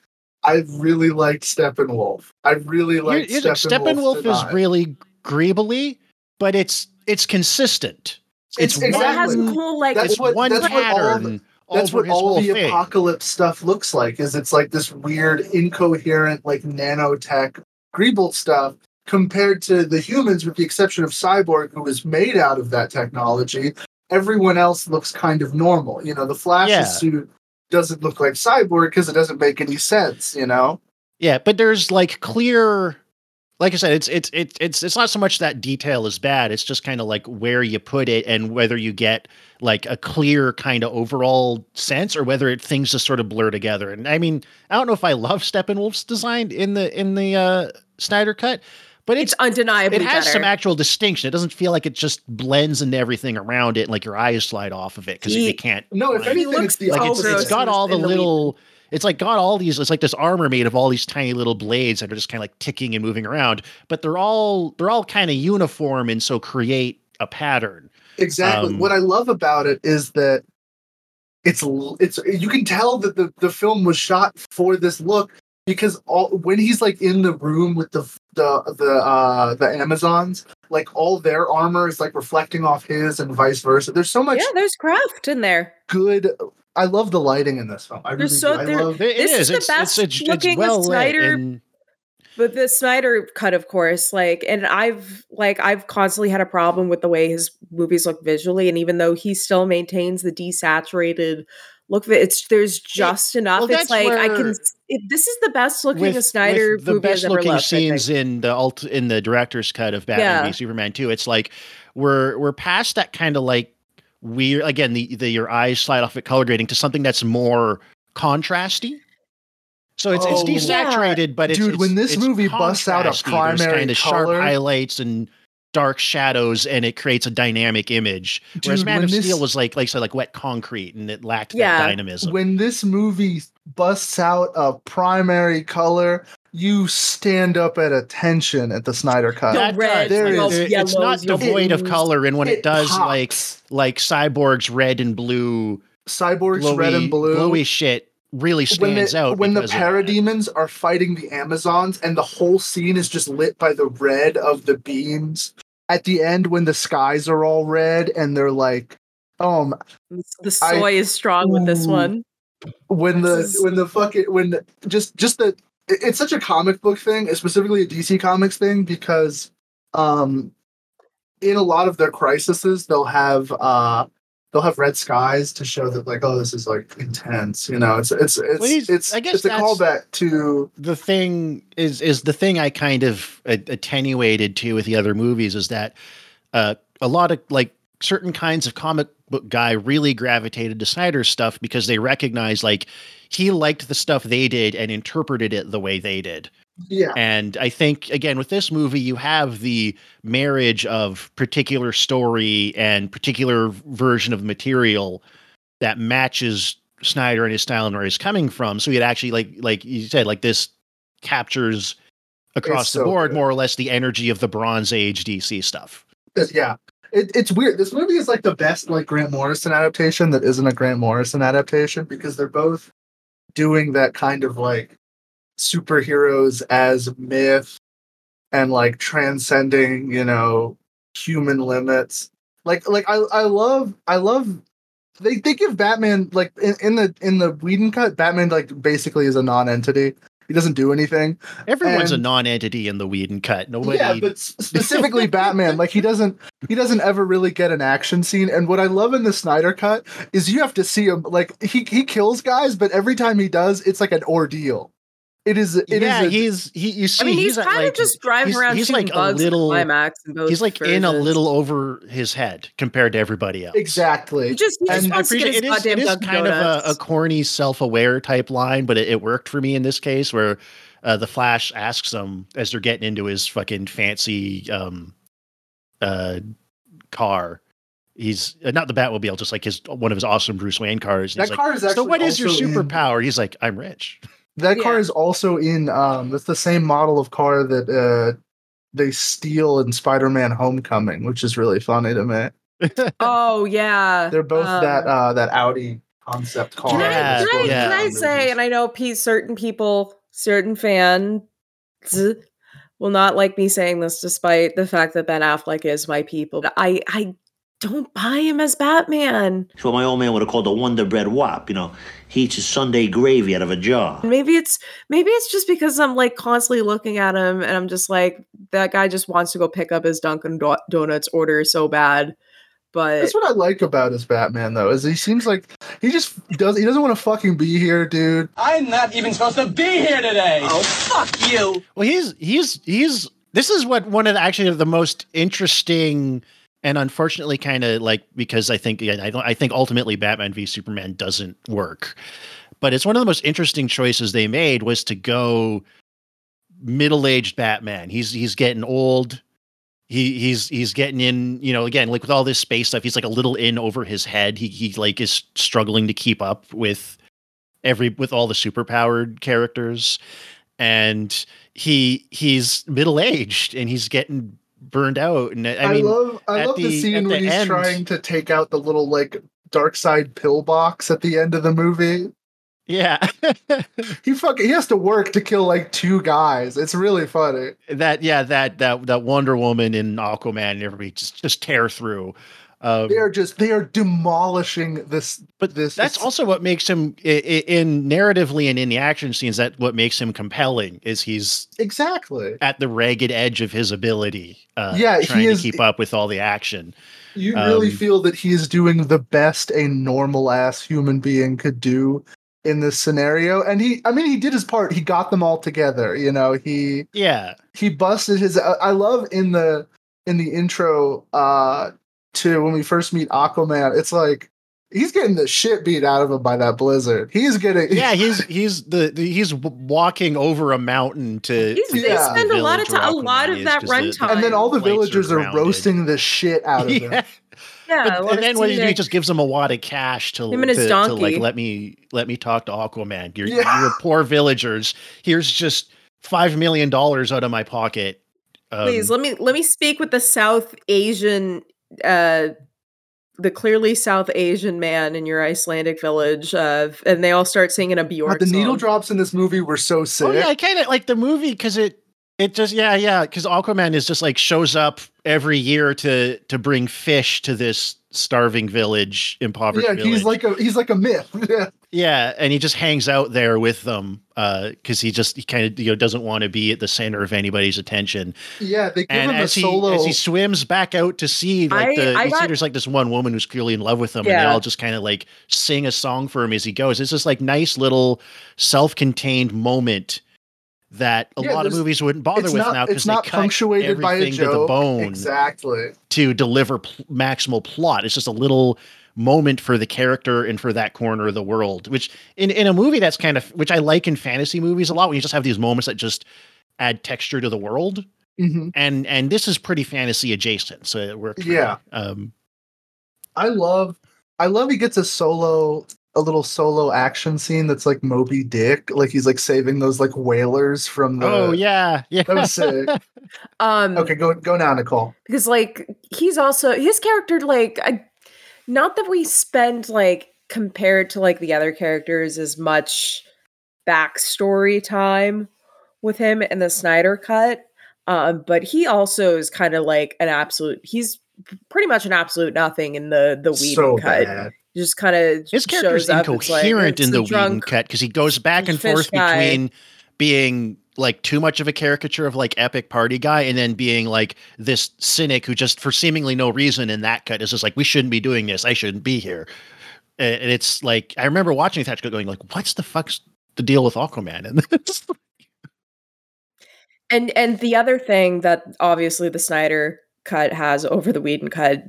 I really liked Steppenwolf. I really Here- liked here's the- Steppenwolf. Steppenwolf is design. really greebly, but it's it's consistent. It's, It's And it has cool like That's it's what- one that's what all pattern. That's what all the thing. apocalypse stuff looks like. Is it's like this weird, incoherent, like nanotech Greeble stuff compared to the humans, with the exception of Cyborg, who was made out of that technology. Everyone else looks kind of normal. You know, the Flash's Yeah. suit doesn't look like Cyborg because it doesn't make any sense. You know, Yeah, but there's like clear like I said, it's it's it's it's it's not so much that detail is bad. It's just kind of like where you put it and whether you get like a clear kind of overall sense or whether it things just sort of blur together. And I mean, I don't know if I love Steppenwolf's design in the in the uh Snyder cut, but It's it's undeniably it has better. some actual distinction. It doesn't feel like it just blends into everything around it, and like your eyes slide off of it because you can't. No, if find- anything, looks it's the like it's, it's got all the little it's like got all these it's like this armor made of all these tiny little blades that are just kind of like ticking and moving around but they're all they're all kind of uniform and so create a pattern Exactly. Um, what I love about it is that it's it's you can tell that the, the film was shot for this look because all when he's like in the room with the the the uh the Amazons, like all their armor is like reflecting off his and vice versa. There's so much yeah, there's craft in there. good I love the lighting in this film. I really so- do. I there- love It This is is. the it's, best it's, it's, looking it's well lit Snyder and But the Snyder cut, of course, like, and I've like I've constantly had a problem with the way his movies look visually, and even though he still maintains the desaturated look, of it, it's there's just enough. well, it's like I can. where- It, this is the best looking with, a Snyder with the movie best has ever looking left. I scenes in the alt in the director's cut of Batman Yeah. v Superman 2 it's like we're we're past that kind of like weird again the, the your eyes slide off at color grading to something that's more contrasty so it's Oh. it's desaturated but it's Dude, it's- when this it's movie busts out a contrasty. There's primary kind of sharp highlights and dark shadows and it creates a dynamic image whereas Dude, man when of this- steel was like like so like wet concrete and it lacked Yeah. that dynamism when this movie busts out a primary color, you stand up at attention at the Snyder cut. You'll red, does. there you'll is- It- it's not yellows, you'll devoid of color and when it, does like pops. like cyborg's red and blue Cyborg's glowy, red and blue. glowy shit really when stands the, out when the because of that. parademons are fighting the Amazons and the whole scene is just lit by the red of the beams. At the end, when the skies are all red and they're like, um, The I- soy is strong with this one. when the when the fucking when the, just just the it's such a comic book thing, it's specifically a DC Comics thing, because um, in a lot of their crises, they'll have uh they'll have red skies to show that like oh this is like intense, you know. It's it's it's Well, it's I guess it's a callback to the thing is is the thing I kind of attenuated to with the other movies is that uh, a lot of like certain kinds of comic book guy really gravitated to Snyder's stuff because they recognized like he liked the stuff they did and interpreted it the way they did. Yeah And I think again with this movie, you have the marriage of particular story and particular version of material that matches Snyder and his style and where he's coming from. So it actually like like you said, like this captures across It's the so board good. more or less the energy of the Bronze Age DC stuff. Yeah. It, it's weird. This movie is like the best like Grant Morrison adaptation that isn't a Grant Morrison adaptation because they're both doing that kind of like superheroes as myth and like transcending, you know, human limits. Like like I I love I love they they give Batman like in, in the in the Whedon cut, Batman like basically is a non-entity. He doesn't do anything. Everyone's a And- non-entity in the Whedon cut. Nobody Yeah, but specifically Batman, like he doesn't he doesn't ever really get an action scene. And what I love in the Snyder cut is you have to see him like he he kills guys, but every time he does, it's like an ordeal. It is it is yeah, a- he's he. You see, I mean, he's, at, kind like, of just driving he's- around he's like a bugs in little- climax. In he's like in a little over his head compared to everybody else. exactly. He just, he just And I wants to get his it is, it is Dunkin' kind of a, a corny, self-aware type line, but it, it worked for me in this case where uh, the Flash asks him as they're getting into his fucking fancy um, uh, car. He's uh, not the Batmobile, just like his one of his awesome Bruce Wayne cars. That he's car is actually so what is your also in- superpower? He's like, I'm rich. that car Yeah. is also in um that's the same model of car that uh they steal in Spider-Man Homecoming, which is really funny to me. Oh yeah, They're both Um, that uh that Audi concept car. Can I, Yeah, can, I, yeah. can I say, and I know Pete, certain people, certain fans will not like me saying this, despite the fact that Ben Affleck is my people. I, I don't buy him as Batman. It's what my old man would have called a Wonder Bread Wop. You know, he eats his Sunday gravy out of a jar. Maybe it's maybe it's just because I'm like constantly looking at him, and I'm just like that guy just wants to go pick up his Dunkin' Do- Donuts order so bad. But That's what I like about his Batman though, is he seems like he just does he doesn't want to fucking be here, dude. I'm not even supposed to be here today. Oh, fuck you. Well, he's he's he's this is what one of the, actually the most interesting and unfortunately kind of like because I think I I think ultimately Batman v Superman doesn't work. But it's one of the most interesting choices they made was to go middle-aged Batman. He's he's getting old. He he's he's getting in, you know, again, like with all this space stuff, he's like a little in over his head. He he like is struggling to keep up with every with all the superpowered characters. And he he's middle-aged and he's getting burned out. And I, I, mean love I love the, the- scene when the he's end- trying to take out the little like Darkseid pill box at the end of the movie. yeah. He fucking he has to work to kill like two guys. It's really funny. that yeah, that that that Wonder Woman and Aquaman and everybody just just tear through. Um, They are just they are demolishing this. but this that's also what makes him i- i- in narratively and in the action scenes. That what makes him compelling is he's exactly. at the ragged edge of his ability. Uh, Yeah, he trying is- to keep up with all the action. You really Um, feel that he is doing the best a normal ass human being could do in this scenario, and he. I mean, he did his part. He got them all together. You know, he Yeah, he busted his I love in the in the intro uh to when we first meet Aquaman, it's like he's getting the shit beat out of him by that blizzard. He's getting yeah. He's he's the, the he's walking over a mountain to. He's, to they Yeah. spend the a lot of village where time, a lot of that that 'cause the- runtime. and then all the lights are villagers are, roasting the shit out of him. Yeah. yeah, But, and then what he, he just gives him a wad of cash to, Him and his to, to, donkey. like let me let me talk to Aquaman. You're, Yeah. you're poor villagers. Here's just five million dollars out of my pocket. Um, Please let me let me speak with the South Asian, uh, the clearly South Asian man in your Icelandic village, uh, and they all start singing a Bjork God, the needle drops in this movie were so sick. Oh yeah, I kind of like the movie because it it just yeah yeah because Aquaman is just like shows up every year to to bring fish to this starving village, impoverished Yeah, village. he's like a he's like a myth. Yeah. Yeah, and he just hangs out there with them uh, because he just he kind of you know doesn't want to be at the center of anybody's attention. Yeah, they give And him a as he solo. as he swims back out to sea, like I- the I you see there's like this one woman who's clearly in love with him, and they Yeah. all just kind of like sing a song for him as he goes. It's this like nice little self-contained moment that a Yeah, lot of movies wouldn't bother with not, now because it's they cut punctuated by a everything to the joke. bone Exactly. to deliver pl- maximal plot. It's just a little moment for the character and for that corner of the world, which in, in a movie that's kind of, which I like in fantasy movies a lot, when you just have these moments that just add texture to the world. hmm And, and this is pretty fantasy adjacent. So it works. Yeah. Um, I love I love he gets a solo a little solo action scene that's like Moby Dick. Like he's like saving those like whalers from the oh yeah. Yeah. That was sick. Um, Okay, go go now, Nicole. because like he's also his character like I, not that we spend like compared to like the other characters as much backstory time with him in the Snyder cut. Um, but he also is kind of like an absolute. He's pretty much an absolute nothing in the the Whedon So cut. bad. Just kind of His character's incoherent in the Whedon cut because he goes back and forth guy. between being like too much of a caricature of like epic party guy and then being like this cynic who just for seemingly no reason in that cut is just like we shouldn't be doing this. I shouldn't be here. And it's like i remember watching that going like what's the fuck's the deal with aquaman and this? And and the other thing that obviously the Snyder cut has over the Whedon cut,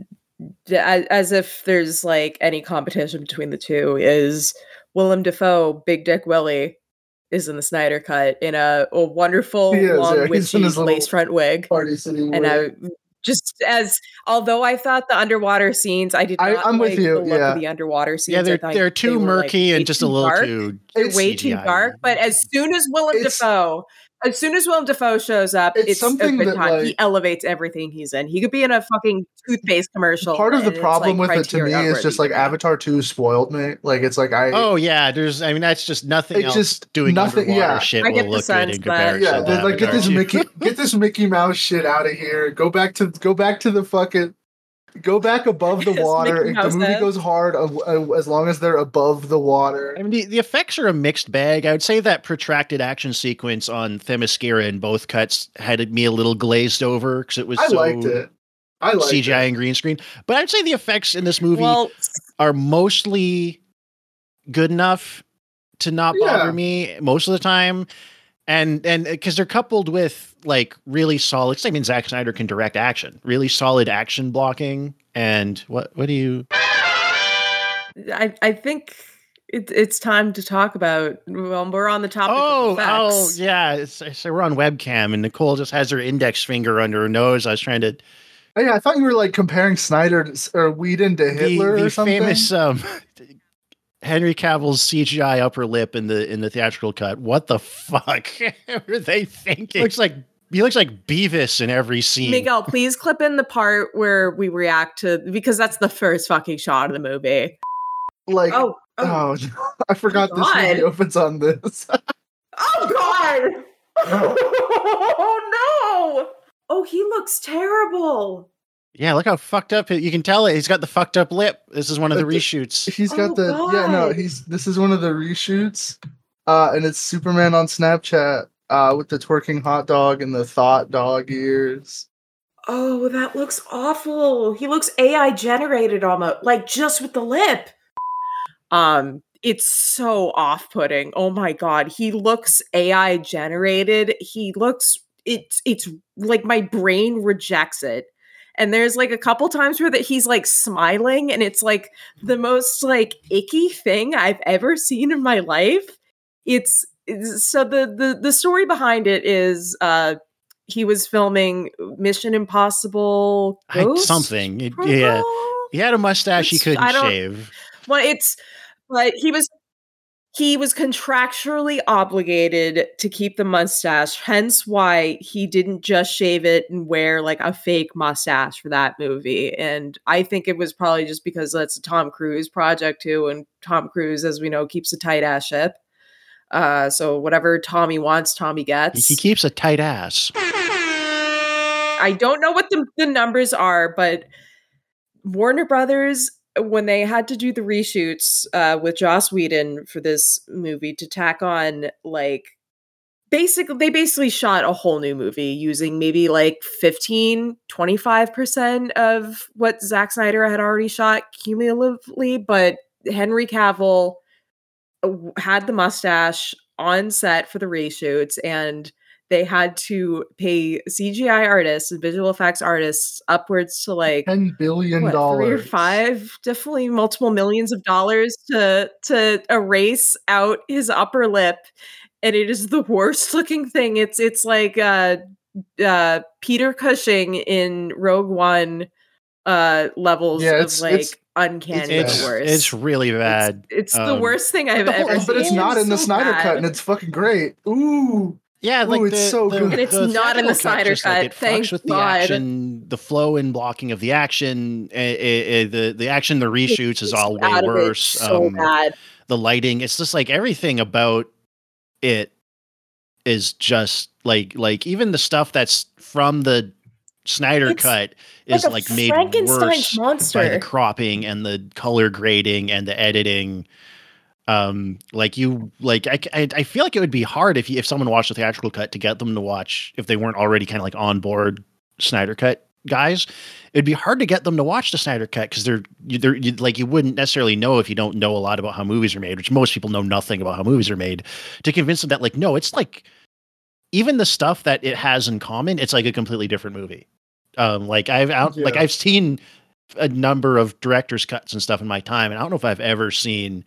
as, as if there's like any competition between the two, is Willem Dafoe, Big Dick Willie, is in the Snyder cut in a, a wonderful He is, long He's witchy his lace front wig. Party City. And wig. I just as although I thought the underwater scenes, I did I- not I'm with like you, the look yeah. of the underwater scenes. yeah they're they're too were, like, murky way and just a little dark too It's- way too dark. But as soon as Willem It's- Dafoe, as soon as Willem Dafoe shows up, It's it's, something a good that, time. like- he elevates everything he's in. He could be in a fucking toothpaste commercial. part of the problem like, with it to me is just like worthy to me. Avatar 2 spoiled me. Like it's like I oh yeah there's i mean that's just nothing It else just- doing nothing- yeah. shit I will get the look good sense in that- comparison yeah, to they're like get this Mickey get this Mickey Mouse shit out of here. Go back to go back to the fucking go back above the Yes, water. Mickey If the movie head. goes hard as long as they're above the water. I mean, the, the effects are a mixed bag. I would say that protracted action sequence on Themyscira in both cuts had me a little glazed over because it was I so liked it. I liked CGI it. and green screen. But I'd say the effects in this movie Well, are mostly good enough to not Yeah. bother me most of the time. And and because they're coupled with like really solid. I mean, Zack Snyder can direct action, really solid action blocking. And what what do you? I I think it, it's time to talk about. Well, we're on the topic. Oh, of oh, yeah. it's- So we're on webcam, and Nicole just has her index finger under her nose. I was trying to Oh, yeah, I thought you were like comparing Snyder to, or Whedon to the, Hitler the or something. famous um, Henry Cavill's CGI upper lip in the in the theatrical cut. What the fuck were they thinking? looks like he looks like Beavis in every scene. Miguel, please clip in the part where we react to because that's the first fucking shot of the movie. like, Oh, oh, oh, I forgot this movie God. opens on this. oh God! oh no! Oh, he looks terrible. Yeah, look how fucked up. he- You can tell it. He's got the fucked up lip. This is one of the the- reshoots. He's got Oh, the yeah no he's this is one of the reshoots, uh, and it's Superman on Snapchat uh with the twerking hot dog and the thought dog ears. Oh, that looks awful. He looks AI generated almost, like just with the lip. Um, it's so off-putting. Oh my god, he looks AI generated. He looks it's it's like my brain rejects it. And there's like a couple times where that he's like smiling and it's like the most like icky thing I've ever seen in my life. It's, it's so the the the story behind it is uh he was filming Mission Impossible I- something. It- yeah, he had a mustache he couldn't shave. Well, it's but he was he was contractually obligated to keep the mustache, hence why he didn't just shave it and wear like a fake mustache for that movie. And I think it was probably just because that's a Tom Cruise project too, and Tom Cruise, as we know, keeps a tight ass ship. Uh, so whatever Tommy wants, Tommy gets. he keeps a tight ass. I don't know what the, the numbers are, but Warner Brothers, when they had to do the reshoots uh, with Joss Whedon for this movie to tack on like basically they basically shot a whole new movie using maybe like 15 25% of what Zack Snyder had already shot cumulatively but Henry Cavill had the mustache on set for the reshoots and they had to pay CGI artists and visual effects artists upwards to like Ten billion what, three or dollars. five, definitely multiple millions of dollars to to erase out his upper lip, and it is the worst looking thing. It's it's like uh, uh, Peter Cushing in Rogue One uh, levels Yeah, of like it's- uncanny It's the worst. it's really bad. it's the um, worst thing I've whole- ever seen. but it's not in the so Snyder bad. cut, and it's fucking great. Ooh, Yeah, Ooh, like it's the, so the- good. And it's the not in the theatrical cut Snyder just, like, cut, it thank with the God. action, the flow and blocking of the action. eh, eh, eh, the the action, the reshoots is It's all way out of it worse. So um, bad. the lighting, it's just like everything about it is just like like even the stuff that's from the Snyder It's cut is a like made worse monster. by the cropping and the color grading and the editing. Um, like you, like I, I, I feel like it would be hard if you, if someone watched the theatrical cut to get them to watch if they weren't already kind of like on board Snyder cut guys. It'd be hard to get them to watch the Snyder cut because they're, they're you, like you wouldn't necessarily know if you don't know a lot about how movies are made, which most people know nothing about how movies are made. To convince them that like no, it's like even the stuff that it has in common, it's like a completely different movie. Um, like I've out, like I've seen a number of director's cuts and stuff in my time, and I don't know if I've ever seen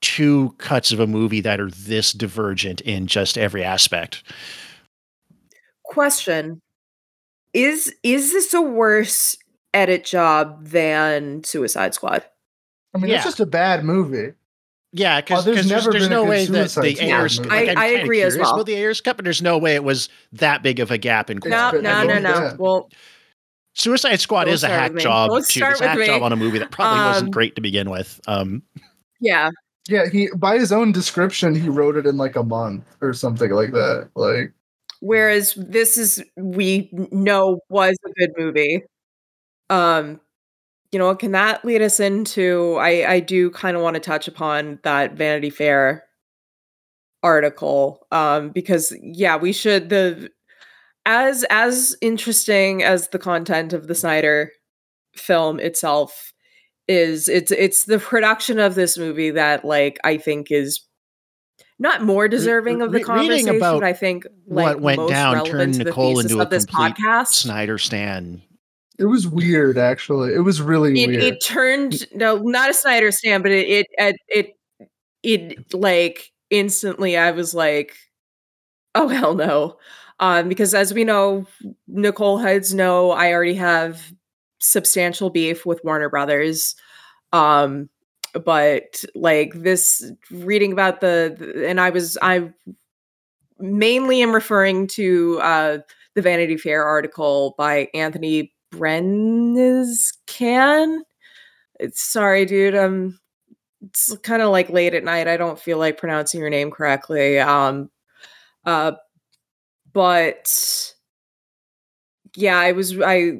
two cuts of a movie that are this divergent in just every aspect. question is is this a worse edit job than suicide squad I mean, Yeah. it's just a bad movie. Yeah, because Oh, there's there's, never there's been no way that the Squad Ayer's. Like, I- I'm I kinda agree as curious well. The Ayer's cut, but there's no way it was that big of a gap in It's no quality. no no no do well Suicide Squad Don't is a hack job Don't too. start It's a hack with job me. on a movie that probably Um, wasn't great to begin with. Um, yeah Yeah, he by his own description, he wrote it in like a month or something like that. Like, whereas this is we know was a good movie um you know can that lead us into i i do kind of want to touch upon that vanity fair article um because yeah we should the as as interesting as the content of the snyder film itself is it's it's the production of this movie that like i think is not more deserving of the re- conversation about i think like, what went most down turned to Nicole thesis into a of this complete podcast Snyder Stan. it was weird. Actually, it was really it, weird. it turned no not a snyder stand but it it it, it it like instantly I was like, oh hell no. Um, because as we know, Nicole heads know I already have substantial beef with Warner Brothers. Um, but like this reading about the, the and I was I mainly am referring to uh the Vanity Fair article by Anthony Brenes can. It's sorry, dude. Um it's kind of like late at night. I don't feel like pronouncing your name correctly. Um uh but yeah, I was I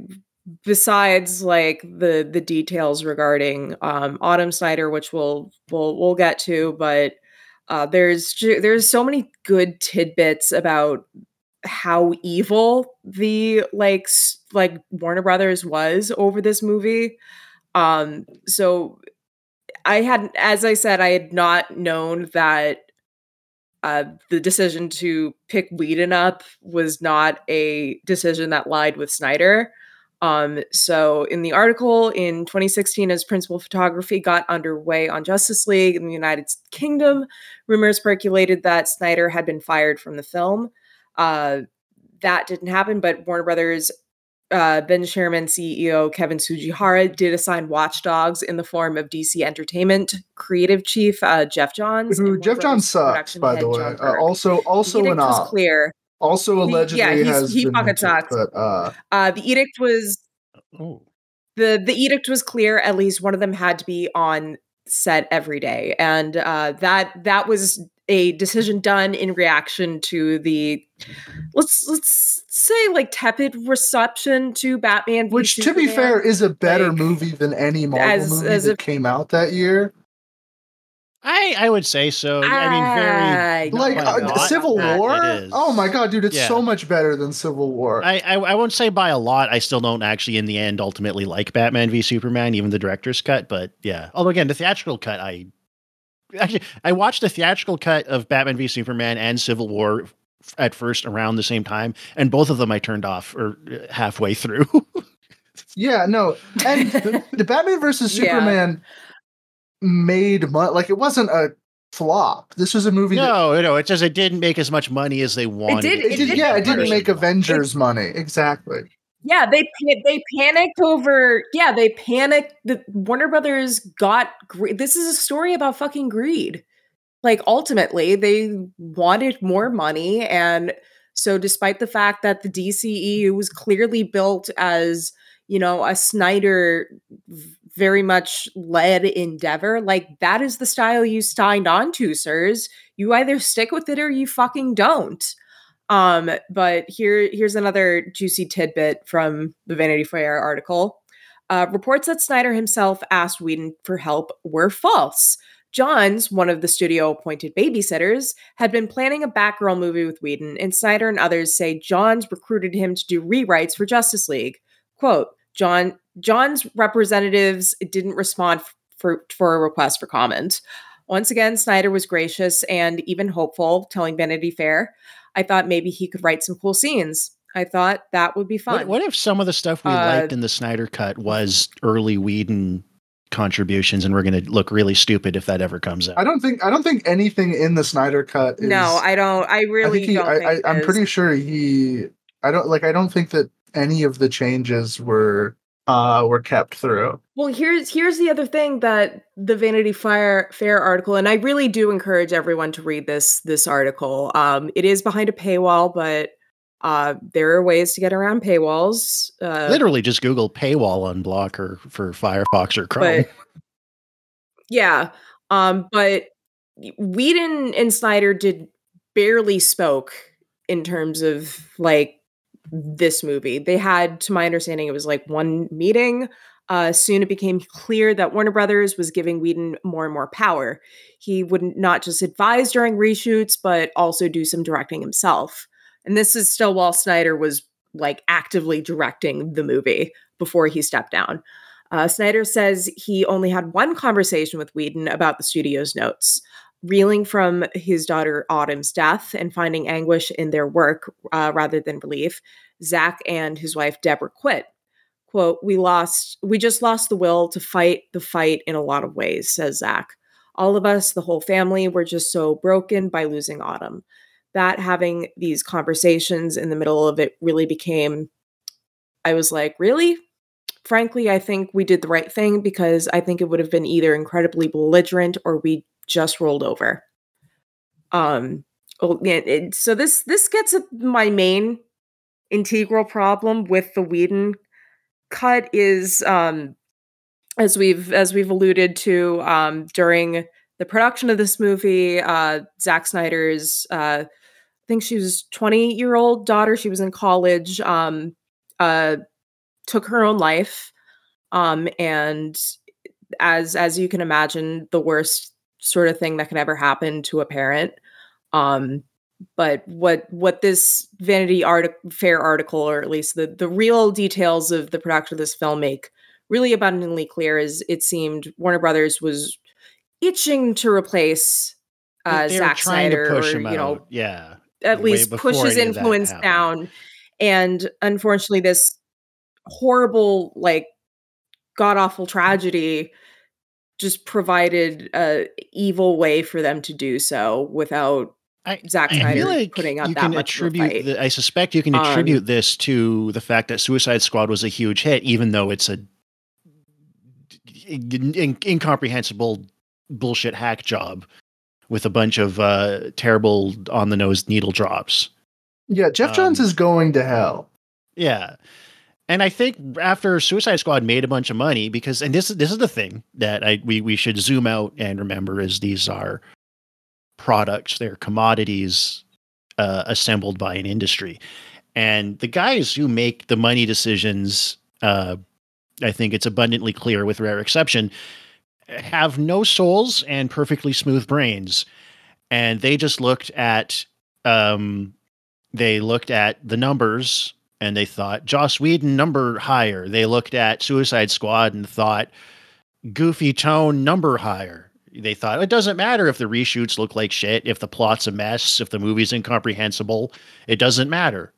besides like the the details regarding um Autumn Snyder, which we'll we'll we'll get to, but uh there's there's so many good tidbits about how evil the like like Warner Brothers was over this movie. Um so I had as I said I had not known that uh the decision to pick Whedon up was not a decision that lied with Snyder. Um so in the article in 2016 as principal photography got underway on Justice League in the United Kingdom, rumors percolated that Snyder had been fired from the film. Uh that didn't happen, but Warner Brothers uh, then chairman CEO Kevin Tsujihara did assign watchdogs in the form of DC Entertainment creative chief uh, Geoff Johns. Who Geoff Johns sucks, by the way. Uh, also, also an op. clear. Also He- allegedly yeah, he's- has he been fucking hinted, sucks. but uh, Uh, the edict was Oh. the the edict was clear. At least one of them had to be on set every day, and uh, that that was a decision done in reaction to the let's let's say like tepid reception to Batman. v which, to be fair, is a better like, movie than any Marvel as- movie as that a- came out that year. I I would say so. I mean, very Like uh, lot, Civil War. Oh my god, dude, it's Yeah. so much better than Civil War. I, I I won't say by a lot. I still don't actually, in the end, ultimately like Batman v Superman, even the director's cut. But yeah, although again, the theatrical cut, I actually I watched the theatrical cut of Batman v Superman and Civil War f- at first around the same time, and both of them I turned off or uh, halfway through. Yeah, no, and the, the Batman versus Yeah. Superman made money. Like it wasn't a flop. This was a movie. that- no, no, it just it didn't make as much money as they wanted. did- it it did, did yeah, it didn't make Avengers money. Exactly. Yeah, they they panicked over. Yeah, they panicked. The Warner Brothers got. Gre- this is a story about fucking greed. Like ultimately, they wanted more money, and so despite the fact that the DCEU was clearly built as you know a Snyder v- very much led endeavor, like that is the style you signed on to, sirs. You either stick with it or you fucking don't. Um, but here, here's another juicy tidbit from the Vanity Fair article. Uh, reports that Snyder himself asked Whedon for help were false. Johns, one of the studio appointed babysitters, had been planning a Batgirl movie with Whedon, and Snyder and others say Johns recruited him to do rewrites for Justice League. Quote, John John's representatives didn't respond for, for a request for comment. Once again, Snyder was gracious and even hopeful, telling Vanity Fair, I thought maybe he could write some cool scenes. I thought that would be fun. What, what if some of the stuff we Uh, liked in the Snyder cut was early Whedon contributions, and we're going to look really stupid if that ever comes out? I don't think I don't think anything in the Snyder cut. Is, no, I don't. I I really think he, don't. I, think I, I'm it is. pretty sure he. I don't like. I don't think that any of the changes were uh were kept through. Well, here's here's the other thing that the Vanity Fair Fair article, and I really do encourage everyone to read this this article. Um, it is behind a paywall, but uh, there are ways to get around paywalls. Uh, Literally, just Google paywall unblocker for Firefox or Chrome. but yeah, um, but Whedon and Snyder did barely spoke in terms of like this movie. They had, to my understanding, it was like one meeting. Uh, soon it became clear that Warner Brothers was giving Whedon more and more power. He would not just advise during reshoots, but also do some directing himself. And this is still while Snyder was like actively directing the movie before he stepped down. Uh, Snyder says he only had one conversation with Whedon about the studio's notes. Reeling from his daughter Autumn's death and finding anguish in their work uh, rather than relief, Zack and his wife Deborah quit. "Quote: We lost. We just lost the will to fight the fight in a lot of ways," says Zack. All of us, the whole family, were just so broken by losing Autumn. That having these conversations in the middle of it really became, I was like, really? Frankly, I think we did the right thing because I think it would have been either incredibly belligerent or we just rolled over. Um, oh, it- so this this gets at my main integral problem with the Whedon cut is um as we've as we've alluded to um during the production of this movie uh Zack Snyder's uh I think she was 20 year old daughter she was in college um uh took her own life um and as as you can imagine the worst sort of thing that could ever happen to a parent um but what what this vanity artic- fair article or at least the the real details of the production of this film make really abundantly clear is it seemed warner brothers was itching to replace uh Zack Snyder or you know out. Yeah. at least push his any of that influence down and unfortunately this horrible like god awful tragedy just provided a evil way for them to do so without I, Zack I Snyder feel like putting out you that can much of a attribute. fight. The, I suspect you can Um, attribute this to the fact that Suicide Squad was a huge hit, even though it's a in- in- incomprehensible bullshit hack job with a bunch of uh, terrible on the nose needle drops. Yeah, Geoff Johns Um, is going to hell. Yeah. And I think after Suicide Squad made a bunch of money because and this is this is the thing that I we we should zoom out and remember is these are products, they're commodities uh, assembled by an industry. And the guys who make the money decisions, uh, I think it's abundantly clear with rare exception, have no souls and perfectly smooth brains. And they just looked at um, they looked at the numbers and they thought Joss Whedon number higher. They looked at Suicide Squad and thought goofy tone number higher. They thought it doesn't matter if the reshoots look like shit, if the plot's a mess, if the movie's incomprehensible. It doesn't matter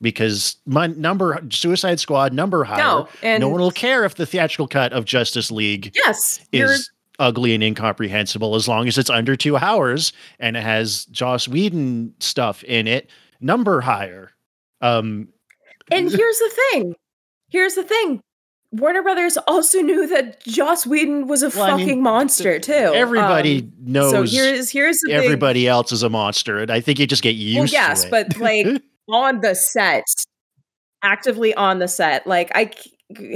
because my number Suicide Squad number higher. no and no one will care if the theatrical cut of Justice League yes is ugly and incomprehensible as long as it's under two hours and it has Joss Whedon stuff in it. Number higher. Um, And here's the thing. Here's the thing. Warner Brothers also knew that Joss Whedon was a Well, I mean, fucking monster too. everybody Um, knows So here's here's everybody else is a monster, and I think you just get used Well, yes, to it. but like on the set, actively on the set, like I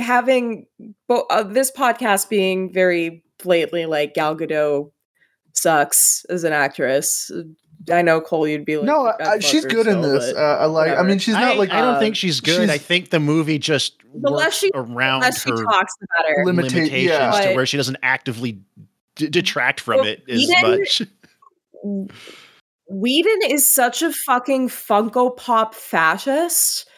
having bo- uh, this podcast being very blatantly like Gal Gadot sucks as an actress. I know Cole, you'd be like, no, "God, I, she's her good in still," this. Uh, I like. I mean, she's not I, like I don't uh, think she's good. I think the movie just The less works she- around Unless she her talks, the better. Limita- limitations yeah. to But- where she doesn't actively d- detract from Well, it as Whedon- much. Whedon is such a fucking Funko Pop fascist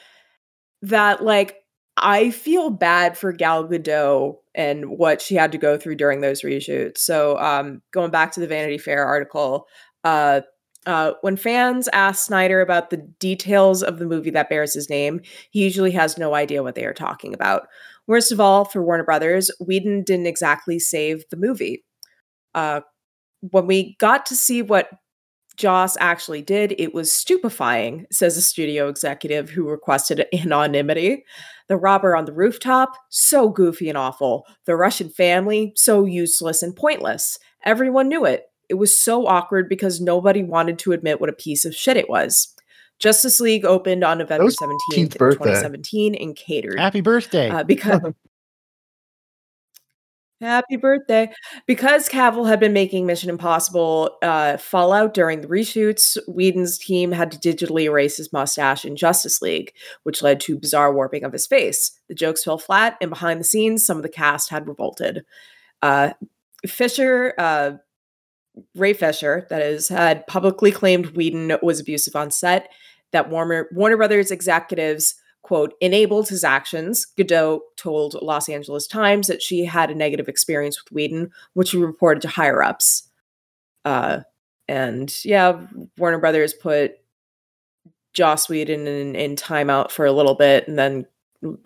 that like I feel bad for Gal Gadot and what she had to go through during those reshoots. So um going back to the Vanity Fair article, uh uh, when fans ask Snyder about the details of the movie that bears his name, he usually has no idea what they are talking about. Worst of all, for Warner Brothers, Whedon didn't exactly save the movie. Uh, when we got to see what Joss actually did, it was stupefying, says a studio executive who requested anonymity. The robber on the rooftop, so goofy and awful. The Russian family, so useless and pointless. Everyone knew it. It was so awkward because nobody wanted to admit what a piece of shit it was. Justice League opened on November 17th, 2017 and catered Happy birthday! uh, because happy birthday because cavill had been making mission impossible uh, fallout during the reshoots whedon's team had to digitally erase his mustache in justice league which led to bizarre warping of his face the jokes fell flat and behind the scenes some of the cast had revolted uh, fisher uh, ray fisher that is had publicly claimed whedon was abusive on set that warner, warner brothers executives quote, enabled his actions. Gadot told Los Angeles Times that she had a negative experience with Whedon, which she reported to higher ups. Uh, and yeah, Warner Brothers put Joss Whedon in, in timeout for a little bit and then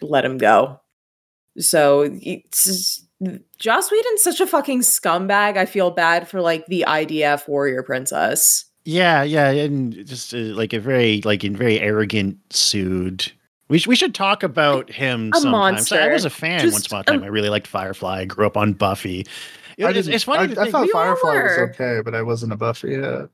let him go. So it's Joss Whedon's such a fucking scumbag. I feel bad for like the IDF warrior princess. Yeah, yeah, and just uh, like a very like in very arrogant sued. We, sh- we should talk about him A sometimes. I was a fan Just once upon a time. I really liked Firefly. I grew up on Buffy. It- I it's, it's funny. I, to I think- thought we all Firefly was okay, but I wasn't a Buffy. Yeah.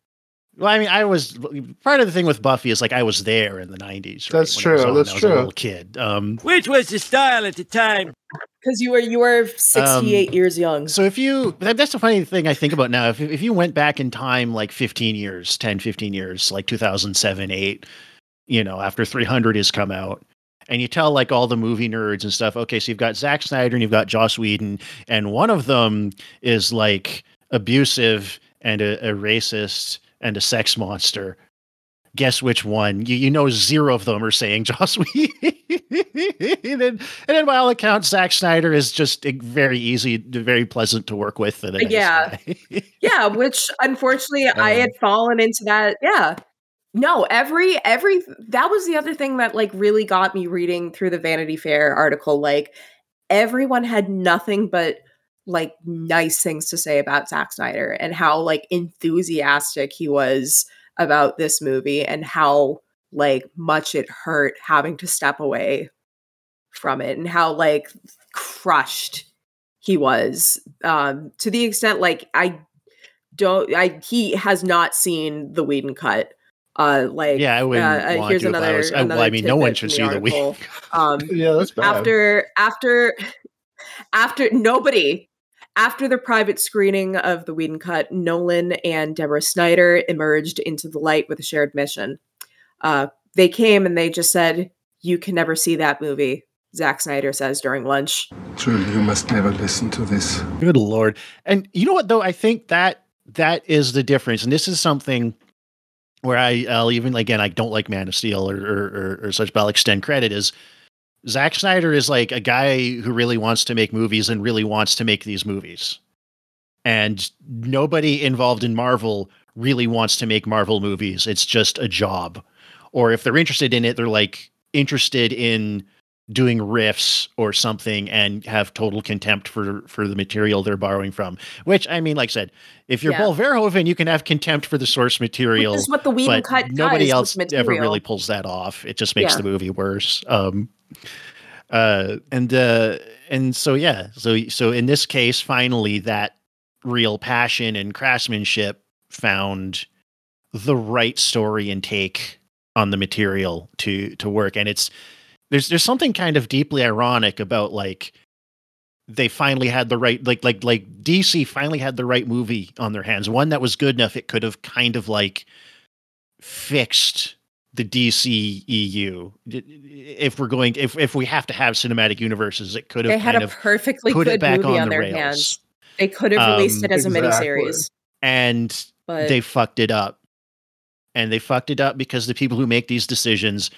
Well, I mean, I was part of the thing with Buffy is like I was there in the '90s. That's when it true, was on. that's I was true. A little kid. Um, Which was the style at the time? Because you were you were 68 years young. so if you, that, that's the funny thing I think about now. If if you went back in time like 15 years, 10, 15 years, like 2007, eight, you know, after 300 has come out. And you tell like all the movie nerds and stuff. Okay, so you've got Zack Snyder and you've got Joss Whedon, and one of them is like abusive and a, a racist and a sex monster. Guess which one? You, you know, zero of them are saying Joss Whedon. and, then, and then, by all accounts, Zack Snyder is just very easy, very pleasant to work with. and Yeah. yeah, which unfortunately I Um, had fallen into that. Yeah. No, every every that was the other thing that like really got me reading through the Vanity Fair article. Like everyone had nothing but like nice things to say about Zack Snyder and how like enthusiastic he was about this movie and how like much it hurt having to step away from it and how like crushed he was um to the extent like I don't I he has not seen the Whedon cut. Uh like yeah, I wouldn't uh, here's to if another, I- well, another I mean, no one should from see the Whedon. Um Yeah, that's bad. after after after nobody after the private screening of the Whedon cut, Nolan and Deborah Snyder emerged into the light with a shared mission. Uh, they came and they just said, "You can never see that movie." Zack Snyder says during lunch. Truly, you must never listen to this. Good lord. And you know what though? I think that that is the difference. And this is something where I, I'll even again I don't like Man of Steel or or, or, or such, but I'll extend credit is Zack Snyder is like a guy who really wants to make movies and really wants to make these movies. And nobody involved in Marvel really wants to make Marvel movies. It's just a job. Or if they're interested in it, they're like interested in doing riffs or something and have total contempt for for the material they're borrowing from. Which I mean, like I said, if you're Yeah. Paul Verhoeven, you can have contempt for the source material. Which is what the but cut nobody does else ever really pulls that off. It just makes Yeah. the movie worse. Um, uh, and uh, and so yeah, so so in this case, finally, that real passion and craftsmanship found the right story and take on the material to to work, and it's there's there's something kind of deeply ironic about like they finally had the right like like like DC finally had the right movie on their hands. One that was good enough it could have kind of like fixed the DC EU if we're going if if we have to have cinematic universes it could have They had kind a perfectly put it good back movie on on the their rails. hands. They could have released Um, it as a Exactly. miniseries, and but they fucked it up. And they fucked it up because the people who make these decisions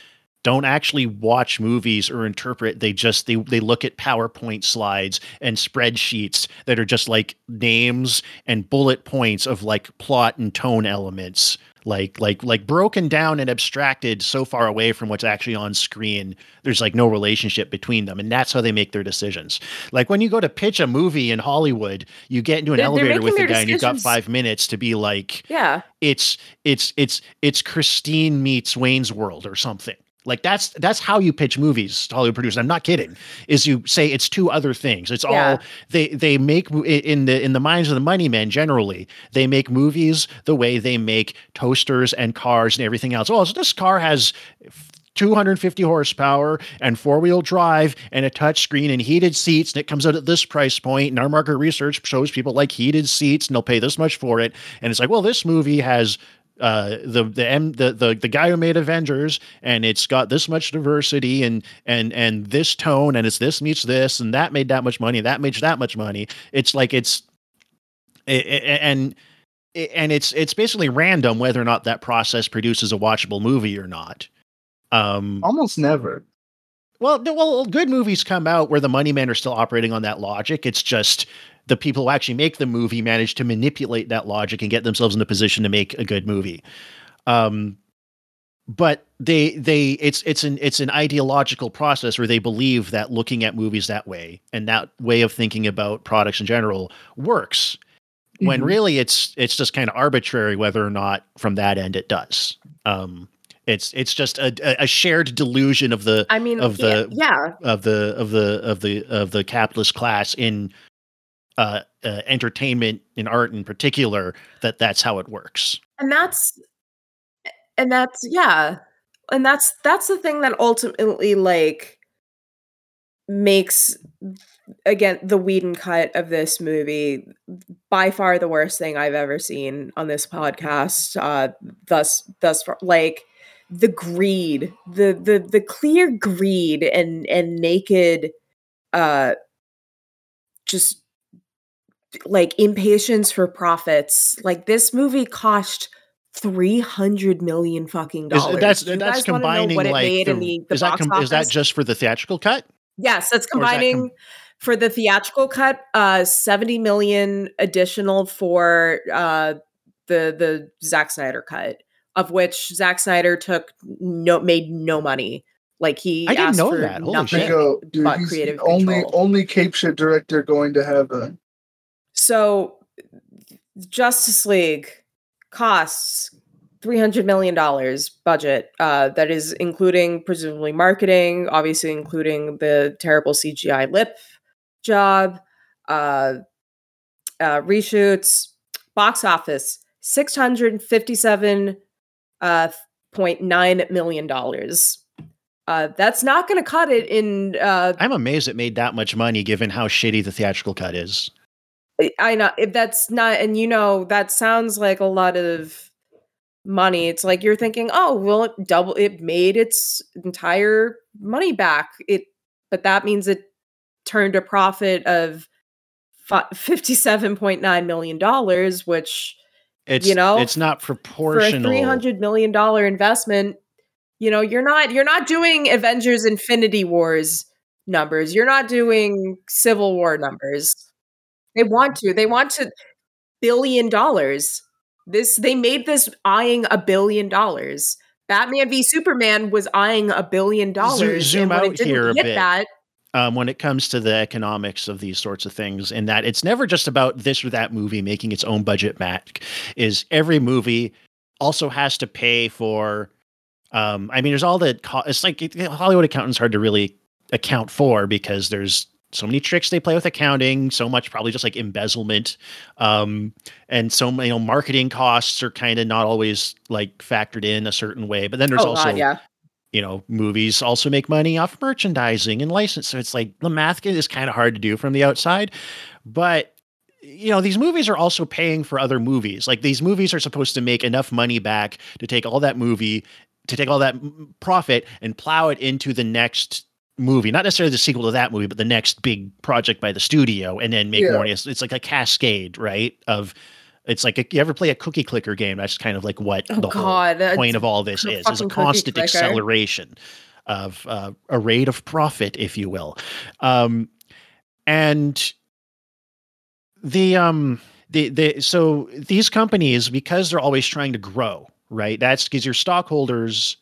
don't actually watch movies or interpret. They just they they look at PowerPoint slides and spreadsheets that are just like names and bullet points of like plot and tone elements. Like like like broken down and abstracted so far away from what's actually on screen. There's like no relationship between them. And that's how they make their decisions. Like when you go to pitch a movie in Hollywood, you get into an They're- they're elevator with making a guy and you've got five minutes to be like, yeah, it's it's it's it's Christine meets Wayne's World or something. Like that's that's how you pitch movies to Hollywood producers. I'm not kidding. Is you say it's two other things. It's Yeah. all they they make in the in the minds of the money men generally. They make movies the way they make toasters and cars and everything else. Oh, so this car has 250 horsepower and four wheel drive and a touch screen and heated seats and it comes out at this price point and our market research shows people like heated seats and they'll pay this much for it and it's like well this movie has uh, the the M the, the the guy who made Avengers, and it's got this much diversity and and and this tone, and it's this meets this, and that made that much money, that made that much money. It's like it's i- i- and and it's it's basically random whether or not that process produces a watchable movie or not. Um, Almost never. well, well, good movies come out where the money men are still operating on that logic. It's just the people who actually make the movie manage to manipulate that logic and get themselves in a position to make a good movie. Um, but they they it's it's an it's an ideological process where they believe that looking at movies that way and that way of thinking about products in general works when Mhm. really it's it's just kind of arbitrary whether or not from that end it does um it's it's just a, a- a shared delusion of the I mean, of the yeah, of the of the of the of the capitalist class in uh, uh entertainment in art in particular that that's how it works. And that's and that's yeah. And that's that's the thing that ultimately like makes again the Whedon cut of this movie by far the worst thing I've ever seen on this podcast uh thus thus far like the greed the the the clear greed and and naked uh just like impatience for profits like this movie cost 300 million fucking Is- dollars that's Do that's guys wanna know combining what it like made the, in the, the is that box com- is that just for the theatrical cut Yes, that's Or that com- combining for the theatrical cut, uh 70 million additional for uh the the Zack Snyder cut, of which Zack Snyder took no made no money. Like he I didn't asked know for that. Holy nothing shit. Bingo, dude, but he's creative the only control. only Cape shit director going to heaven. So Justice League costs $300 million budget. Uh, that is including presumably marketing, obviously including the terrible CGI lip job, uh, uh, reshoots, box office, $657.9 uh, $0.9 million. Uh, that's not going to cut it in uh, i'm amazed it made that much money given how shitty the theatrical cut is I- know if that's not, and you know that sounds like a lot of money. It's like you're thinking, oh, well, it double, it made its entire money back. It, but that means it turned a profit of fifty-seven point nine million dollars, which it's You know, it's not for a proportional three hundred million dollar investment, you know, you're not you're not doing Avengers Infinity Wars numbers. You're not doing Civil War numbers. They want to. They want to billion dollars. This they made this eyeing a billion dollars. Batman v Superman was eyeing a billion dollars. zoom and when out here a bit. that, um, when it comes to the economics of these sorts of things, and that it's never just about this or that movie making its own budget back. Is every movie also has to pay for? Um, I mean, there's all the co- it's like Hollywood accountants hard to really account for because there's so many tricks they play with accounting, so much probably just like embezzlement, um, and so you know marketing costs are kind of not always like factored in a certain way. But then there's oh also god, yeah. you know, movies also make money off merchandising and license. So it's like the math is kind of hard to do from the outside. But you know, these movies are also paying for other movies. Like these movies are supposed to make enough money back to take all that movie, to take all that profit and plow it into the next movie. Not necessarily the sequel to that movie, but the next big project by the studio and then make Yeah. more. It's, it's like a cascade, right? Of it's like a, you ever play a cookie clicker game? That's kind of like what Oh the whole god, that's- point of all this is is a constant clicker. acceleration of uh, a rate of profit if you will um and the um the the so these companies because they're always trying to grow right that's because your stockholders